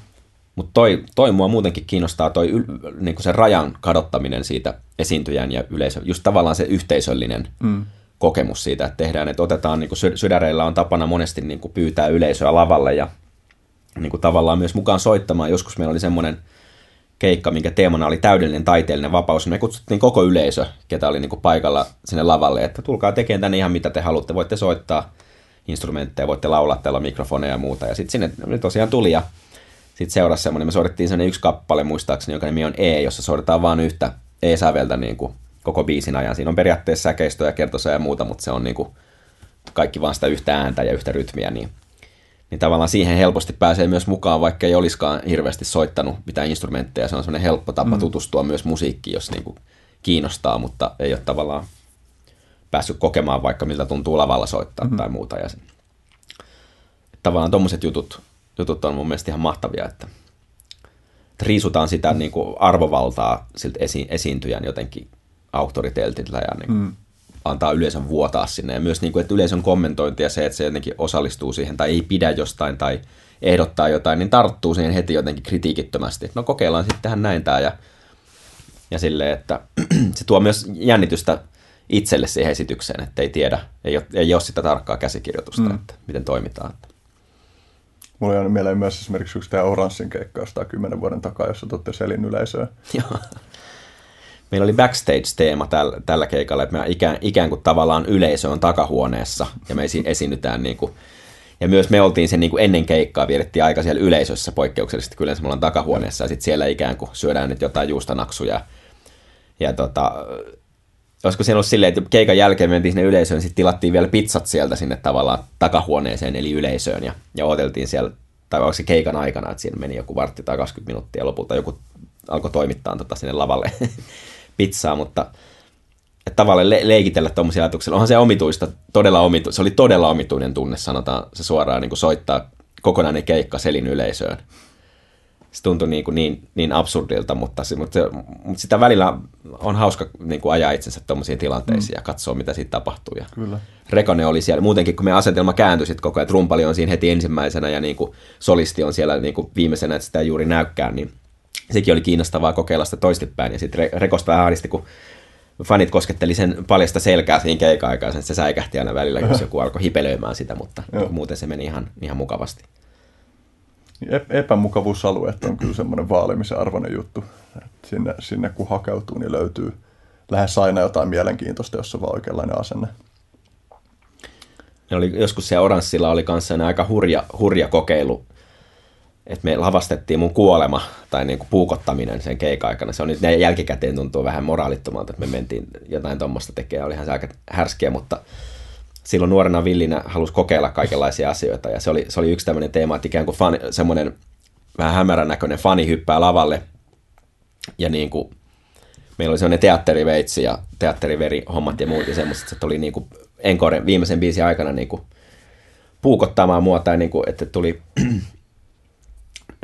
Mutta toi, toi mua muutenkin kiinnostaa toi yl, niinku se rajan kadottaminen siitä esiintyjän ja yleisön, just tavallaan se yhteisöllinen mm. Kokemus siitä, että tehdään, että otetaan, niin kuin sydäreillä on tapana monesti niin kuin pyytää yleisöä lavalle ja niin kuin tavallaan myös mukaan soittamaan. Joskus meillä oli semmoinen keikka, minkä teemana oli täydellinen taiteellinen vapaus. Me kutsuttiin koko yleisö, ketä oli niin kuin paikalla sinne lavalle, että tulkaa tekemään tänne ihan mitä te haluatte. Voitte soittaa instrumentteja, voitte laulaa, teillä mikrofoneja ja muuta. Ja sitten sinne ne tosiaan tuli ja sitten seurasi semmoinen, me soitettiin semmoinen yksi kappale muistaakseni, joka nimi on E, jossa soitetaan vain yhtä E-säveltä niin kuin koko biisin ajan. Siinä on periaatteessa säkeistöä, kertosa ja muuta, mutta se on niin kuin kaikki vaan sitä yhtä ääntä ja yhtä rytmiä, niin, niin tavallaan siihen helposti pääsee myös mukaan, vaikka ei olisikaan hirveästi soittanut mitään instrumentteja. Se on semmoinen helppo tapa mm. tutustua myös musiikkiin, jos niin kuin kiinnostaa, mutta ei ole tavallaan päässyt kokemaan vaikka miltä tuntuu lavalla soittaa mm-hmm. tai muuta. Ja tavallaan tuommoiset jutut, jutut on mun mielestä ihan mahtavia, että, että riisutaan sitä niin kuin arvovaltaa siltä esi- esiintyjän jotenkin auktoriteetillä ja niin kuin mm. antaa yleisön vuotaa sinne. Ja myös, niin kuin, että yleisön kommentointi ja se, että se jotenkin osallistuu siihen tai ei pidä jostain tai ehdottaa jotain, niin tarttuu siihen heti jotenkin kritiikittömästi. No kokeillaan sitten tähän näin tämä ja, ja silleen, että se tuo myös jännitystä itselle siihen esitykseen, että ei tiedä, ei ole, ei ole sitä tarkkaa käsikirjoitusta, mm. että miten toimitaan. Mulla on mieleen myös esimerkiksi yksi tämä Oranssin keikka jostain kymmenen vuoden takaa, jossa tuotte selin yleisöä. Meillä oli backstage-teema tällä, tällä keikalla, että me ikään, ikään kuin tavallaan yleisö on takahuoneessa ja me esi- esiinnytään niin kuin, ja myös me oltiin sen niin kuin ennen keikkaa, vietettiin aika siellä yleisössä poikkeuksellisesti, kyllä me ollaan takahuoneessa ja sitten siellä ikään kuin syödään nyt jotain juustanaksuja. Ja tota, olisiko siellä ollut silleen, että keikan jälkeen mentiin sinne yleisöön, sitten tilattiin vielä pizzat sieltä sinne tavallaan takahuoneeseen, eli yleisöön, ja, ja odoteltiin siellä, tai onko se keikan aikana, että siinä meni joku vartti tai 20 minuuttia, ja lopulta joku alkoi toimittaa tota sinne lavalle pizzaa, mutta että tavallaan le- leikitellä tuommoisia ajatuksia. Onhan se omituista, todella omitu- se oli todella omituinen tunne, sanotaan se suoraan, niin kuin soittaa kokonainen keikka selin yleisöön se tuntui niin, kuin niin, niin absurdilta, mutta, mutta, mutta sitä välillä on hauska niin kuin ajaa itsensä tuommoisiin tilanteisiin mm. ja katsoa, mitä siitä tapahtuu. Ja Kyllä. Rekone oli siellä, muutenkin kun me asetelma kääntyi sitten koko ajan, rumpali on siinä heti ensimmäisenä ja niin kuin solisti on siellä niin kuin viimeisenä, että sitä ei juuri näykään, niin sekin oli kiinnostavaa kokeilla sitä toistepäin. Ja sitten Rekosta vähän ahdisti, kun fanit kosketteli sen paljasta selkää siinä keika se säikähti aina välillä, jos joku alkoi hipelöimään sitä, mutta muuten se meni ihan, ihan mukavasti epämukavuusalueet on kyllä semmoinen vaalimisen arvoinen juttu. sinne, sinne kun hakeutuu, niin löytyy lähes aina jotain mielenkiintoista, jos on vaan oikeanlainen asenne. Ne oli, joskus siellä Oranssilla oli kanssa aika hurja, hurja kokeilu, että me lavastettiin mun kuolema tai niin kuin puukottaminen sen keikan aikana. Se on nyt jälkikäteen tuntuu vähän moraalittomalta, että me mentiin jotain tuommoista tekemään. Olihan se aika härskiä, mutta silloin nuorena villinä halusi kokeilla kaikenlaisia asioita. Ja se oli, se oli yksi tämmöinen teema, että ikään kuin fani, semmoinen vähän hämärän näköinen fani hyppää lavalle. Ja niin kuin, meillä oli semmoinen teatteriveitsi ja teatteriveri hommat ja muut ja että se tuli niin kuin Encore viimeisen biisin aikana niin kuin puukottamaan mua tai niin kuin, että tuli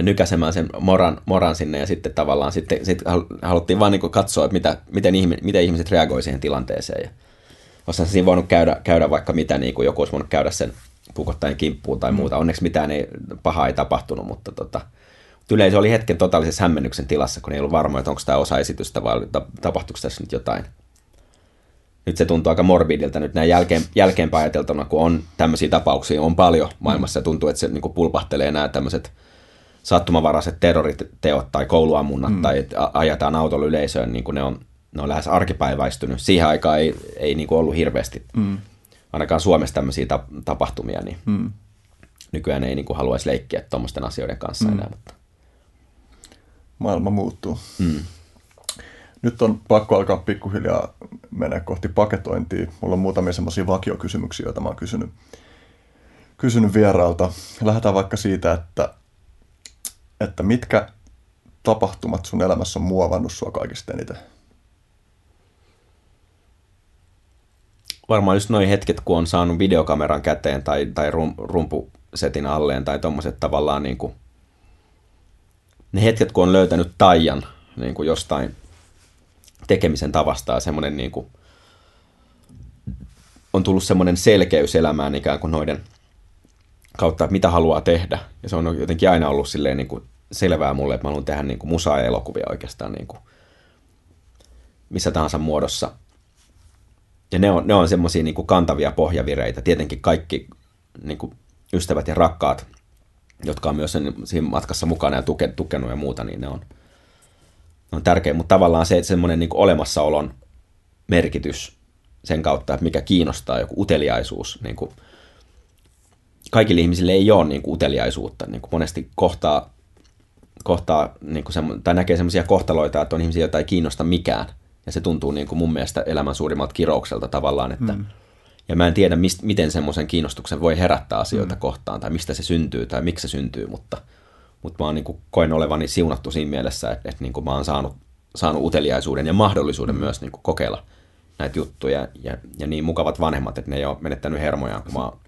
nykäsemään sen moran, moran sinne ja sitten tavallaan sitten, sitten haluttiin vaan niin katsoa, että mitä, miten, ihmi, miten ihmiset reagoivat siihen tilanteeseen. Ja olisihan siinä voinut käydä, käydä vaikka mitä, niin kuin joku olisi voinut käydä sen pukottajan kimppuun tai mm. muuta. Onneksi mitään ei, pahaa ei tapahtunut, mutta tota, yleisö oli hetken totaalisessa hämmennyksen tilassa, kun ei ollut varma, että onko tämä osa esitystä vai tapahtuuko tässä nyt jotain. Nyt se tuntuu aika morbidilta nyt näin jälkeen, jälkeenpäin ajateltuna, kun on tämmöisiä tapauksia, on paljon maailmassa ja tuntuu, että se niin kuin pulpahtelee nämä tämmöiset sattumavaraiset terroriteot tai kouluammunnat mm. tai ajetaan autolla yleisöön, niin kuin ne on ne on lähes arkipäiväistynyt. Siihen aikaan ei, ei niin kuin ollut hirveästi, mm. ainakaan Suomessa tämmöisiä tapahtumia, niin mm. nykyään ei niin kuin haluaisi leikkiä tuommoisten asioiden kanssa mm. enää. Mutta... Maailma muuttuu. Mm. Nyt on pakko alkaa pikkuhiljaa mennä kohti paketointia. Mulla on muutamia semmoisia vakiokysymyksiä, joita mä oon kysynyt, kysynyt vieraalta. Lähdetään vaikka siitä, että, että mitkä tapahtumat sun elämässä on muovannut sua kaikista eniten? varmaan just noin hetket, kun on saanut videokameran käteen tai, tai rum, rumpusetin alleen tai tommoset tavallaan niin kuin, ne hetket, kun on löytänyt taian niin kuin jostain tekemisen tavasta ja semmoinen niin kuin, on tullut semmoinen selkeys elämään ikään kuin noiden kautta, että mitä haluaa tehdä. Ja se on jotenkin aina ollut silleen niin kuin selvää mulle, että mä haluan tehdä niin kuin musaa ja elokuvia oikeastaan niin kuin missä tahansa muodossa. Ja ne on, ne on semmoisia niin kantavia pohjavireitä. Tietenkin kaikki niin kuin ystävät ja rakkaat, jotka on myös sen, siinä matkassa mukana ja tuke, tukenut ja muuta, niin ne on, ne on tärkeä. Mutta tavallaan se, että semmoinen niin olemassaolon merkitys sen kautta, että mikä kiinnostaa, joku uteliaisuus. Niin kuin, kaikille ihmisille ei ole niin kuin uteliaisuutta. Niin kuin monesti kohtaa, kohtaa niin kuin semmo, tai näkee semmoisia kohtaloita, että on ihmisiä, joita ei kiinnosta mikään. Ja se tuntuu niin kuin mun mielestä elämän suurimmalta kiroukselta tavallaan, että mm. Ja mä en tiedä, mist, miten semmoisen kiinnostuksen voi herättää asioita mm. kohtaan, tai mistä se syntyy, tai miksi se syntyy, mutta, mutta mä oon, niin kuin, koen olevani siunattu siinä mielessä, että, että niin kuin mä oon saanut, saanut uteliaisuuden ja mahdollisuuden mm. myös niin kuin kokeilla näitä juttuja, ja, ja niin mukavat vanhemmat, että ne ei ole menettänyt hermojaan, kun mä oon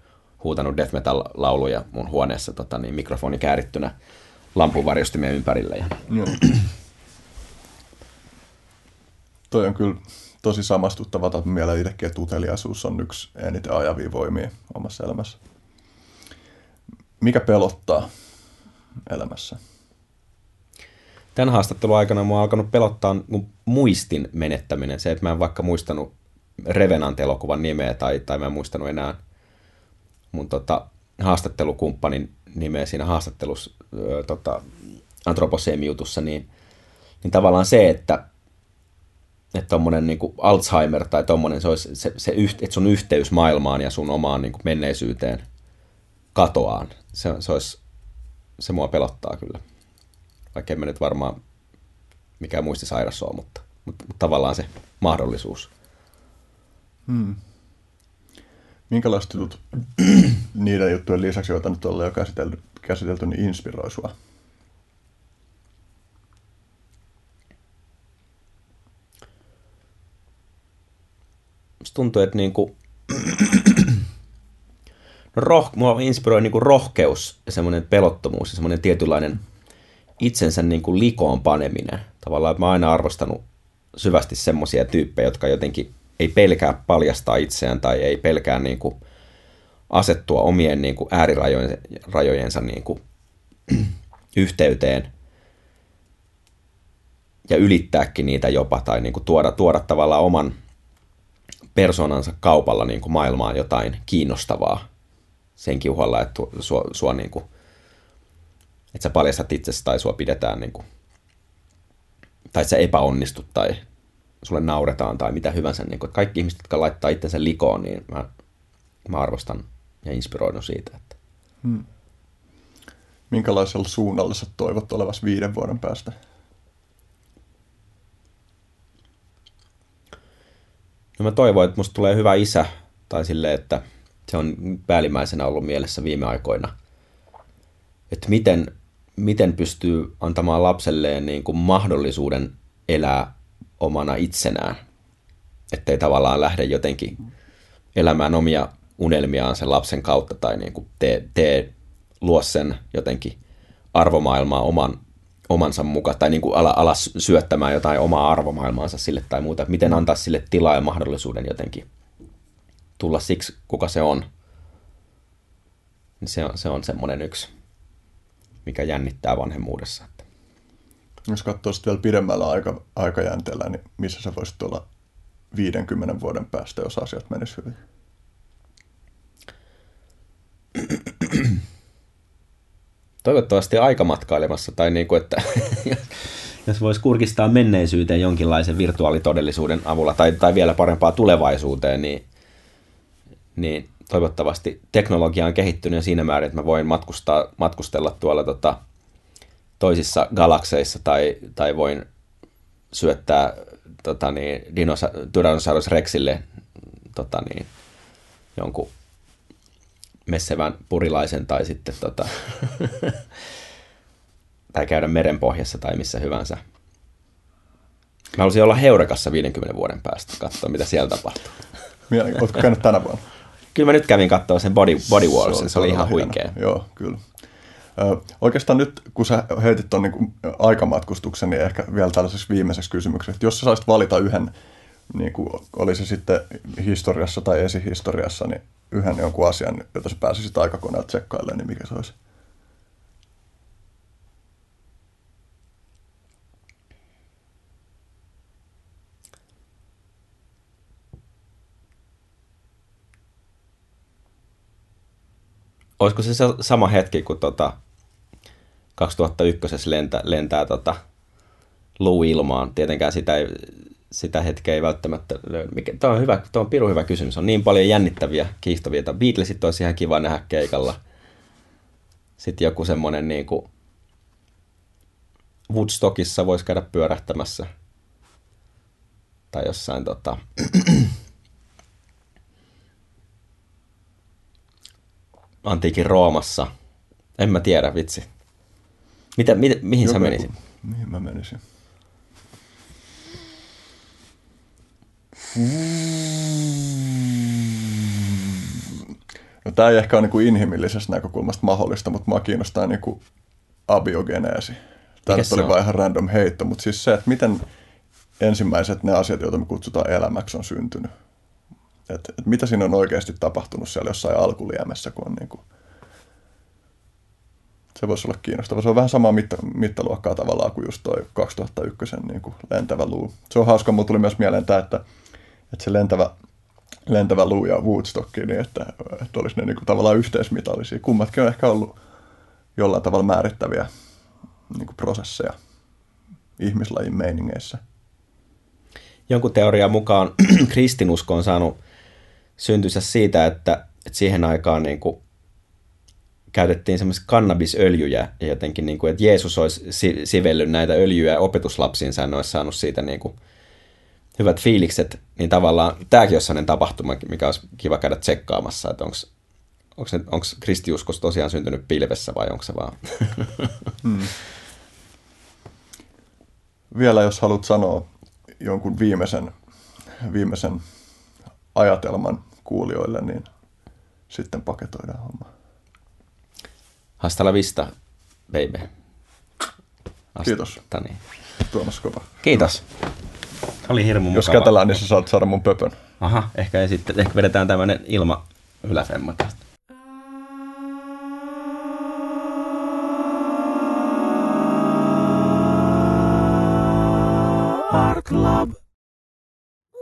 huutanut death metal-lauluja mun huoneessa tota, niin mikrofoni käärittynä lampunvarjostimien ympärille. Ja... Joo. Toi on kyllä tosi samastuttava että mieleen itsekin, että uteliaisuus on yksi eniten ajavia voimia omassa elämässä. Mikä pelottaa elämässä? Tämän haastattelun aikana mua on alkanut pelottaa muistin menettäminen. Se, että mä en vaikka muistanut Revenant-elokuvan nimeä tai, tai mä en muistanut enää mun tota, haastattelukumppanin nimeä siinä haastattelussa tota, antroposeemiutussa, niin, niin tavallaan se, että että tommonen niin Alzheimer tai tommonen, se se, se että sun yhteys maailmaan ja sun omaan niin menneisyyteen katoaan. Se, se, olisi, se mua pelottaa kyllä. Vaikka en mä nyt varmaan mikään muistisairas ole, mutta, mutta, mutta tavallaan se mahdollisuus. Hmm. Minkälaiset jutut niiden juttujen lisäksi, joita nyt ollaan jo käsitelty, käsitelty niin inspiroi sua? tuntuu, että niinku, no roh, mua inspiroi niinku rohkeus ja semmoinen pelottomuus ja semmoinen tietynlainen itsensä niinku likoon paneminen. Tavallaan, että mä oon aina arvostanut syvästi semmoisia tyyppejä, jotka jotenkin ei pelkää paljastaa itseään tai ei pelkää niinku asettua omien niinku äärirajojensa niinku yhteyteen ja ylittääkin niitä jopa tai niinku tuoda, tuoda tavallaan oman persoonansa kaupalla niin kuin maailmaan jotain kiinnostavaa sen uhalla, että sua, sua niin kuin, että sä paljastat itsesi tai sua pidetään niin kuin, tai että sä epäonnistut tai sulle nauretaan tai mitä hyvänsä. Niin kuin, että kaikki ihmiset, jotka laittaa itsensä likoon, niin mä, mä arvostan ja inspiroidun siitä. Että. Hmm. Minkälaisella suunnalla sä toivot olevassa viiden vuoden päästä? No mä toivon, että musta tulee hyvä isä, tai sille, että se on päällimmäisenä ollut mielessä viime aikoina. Että miten, miten pystyy antamaan lapselleen niin kuin mahdollisuuden elää omana itsenään. Ettei tavallaan lähde jotenkin elämään omia unelmiaan sen lapsen kautta tai niin kuin tee, tee, luo sen jotenkin arvomaailmaa oman omansa mukaan, tai niin kuin ala, alas syöttämään jotain omaa arvomaailmaansa sille tai muuta. Miten antaa sille tilaa ja mahdollisuuden jotenkin tulla siksi, kuka se on. Niin se on, se on semmoinen yksi, mikä jännittää vanhemmuudessa. Jos katsoo sitten vielä pidemmällä aika, aikajänteellä, niin missä sä voisit olla 50 vuoden päästä, jos asiat menisivät hyvin? Toivottavasti aikamatkailemassa, tai niin kuin, että jos voisi kurkistaa menneisyyteen jonkinlaisen virtuaalitodellisuuden avulla, tai, tai vielä parempaa tulevaisuuteen, niin, niin toivottavasti teknologia on kehittynyt siinä määrin, että mä voin matkustaa, matkustella tuolla tota, toisissa galakseissa, tai, tai voin syöttää tota, niin, Tyrannosaurus Rexille tota, niin, jonkun messevän purilaisen tai sitten tota, tai käydä merenpohjassa tai missä hyvänsä. Mä haluaisin olla Heurekassa 50 vuoden päästä, katsoa mitä siellä tapahtuu. Mielenkiintoista. Oletko käynyt tänä vuonna? Kyllä mä nyt kävin katsoa sen Body, body Wars, se, se oli ihan huikea. Joo, kyllä. Ö, oikeastaan nyt, kun sä heitit tuon niin aikamatkustuksen, niin ehkä vielä tällaiseksi viimeiseksi kysymykseksi, että jos sä saisit valita yhden, niin kuin oli se sitten historiassa tai esihistoriassa, niin yhden jonkun asian, jota sä pääsisit aikakoneella tsekkailemaan, niin mikä se olisi? Olisiko se sama hetki, kun tota 2001 lentää, lentää tota luu ilmaan? Tietenkään sitä, ei, sitä hetkeä ei välttämättä löydy. Mikä, tuo on, hyvä, tuo on pirun hyvä kysymys. On niin paljon jännittäviä, kiihtovia. Beatlesit olisi ihan kiva nähdä keikalla. Sitten joku semmoinen niin kuin Woodstockissa voisi käydä pyörähtämässä. Tai jossain tota, antiikin Roomassa. En mä tiedä, vitsi. Mitä, mitä, mihin Joku- sä menisit? Mihin mä menisin? No, tämä ei ehkä ole niin inhimillisestä näkökulmasta mahdollista, mutta mua kiinnostaa niin kuin abiogeneesi. Tämä nyt oli vain ihan random heitto, mutta siis se, että miten ensimmäiset ne asiat, joita me kutsutaan elämäksi, on syntynyt. Et, et mitä siinä on oikeasti tapahtunut siellä jossain alkuliemessä, kun on niin kuin se voisi olla kiinnostava. Se on vähän samaa mitta, mittaluokkaa tavallaan kuin just toi 2001 niin kuin lentävä luu. Se on hauska, mulla tuli myös mieleen tämä, että, että se lentävä, lentävä luu ja Woodstock, niin että, että olisi ne niin kuin tavallaan yhteismitallisia. Kummatkin on ehkä ollut jollain tavalla määrittäviä niin kuin prosesseja ihmislajin meiningeissä. Jonkun teorian mukaan kristinusko on saanut syntynsä siitä, että, että siihen aikaan niin kuin käytettiin semmoisia kannabisöljyjä ja jotenkin, niin kuin, että Jeesus olisi si- sivellyt näitä öljyjä opetuslapsiinsa ja ne olisi saanut siitä niin kuin hyvät fiilikset, niin tavallaan tämäkin olisi sellainen tapahtuma, mikä olisi kiva käydä tsekkaamassa, että onko onko, se, onko kristiuskos tosiaan syntynyt pilvessä vai onko se vaan... Vielä jos haluat sanoa jonkun viimeisen, viimeisen ajatelman kuulijoille, niin sitten paketoidaan homma. Hasta la vista, baby. Hasta, Kiitos. Niin. Tuomas Kova. Kiitos. Oli hirmu Jos mukava. kätellään, niin sä saat saada mun pöpön. Aha, ehkä, ei sitten, ehkä vedetään tämmöinen ilma yläfemma tästä.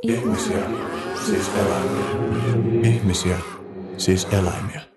Ihmisiä, siis eläimiä. Ihmisiä, siis eläimiä.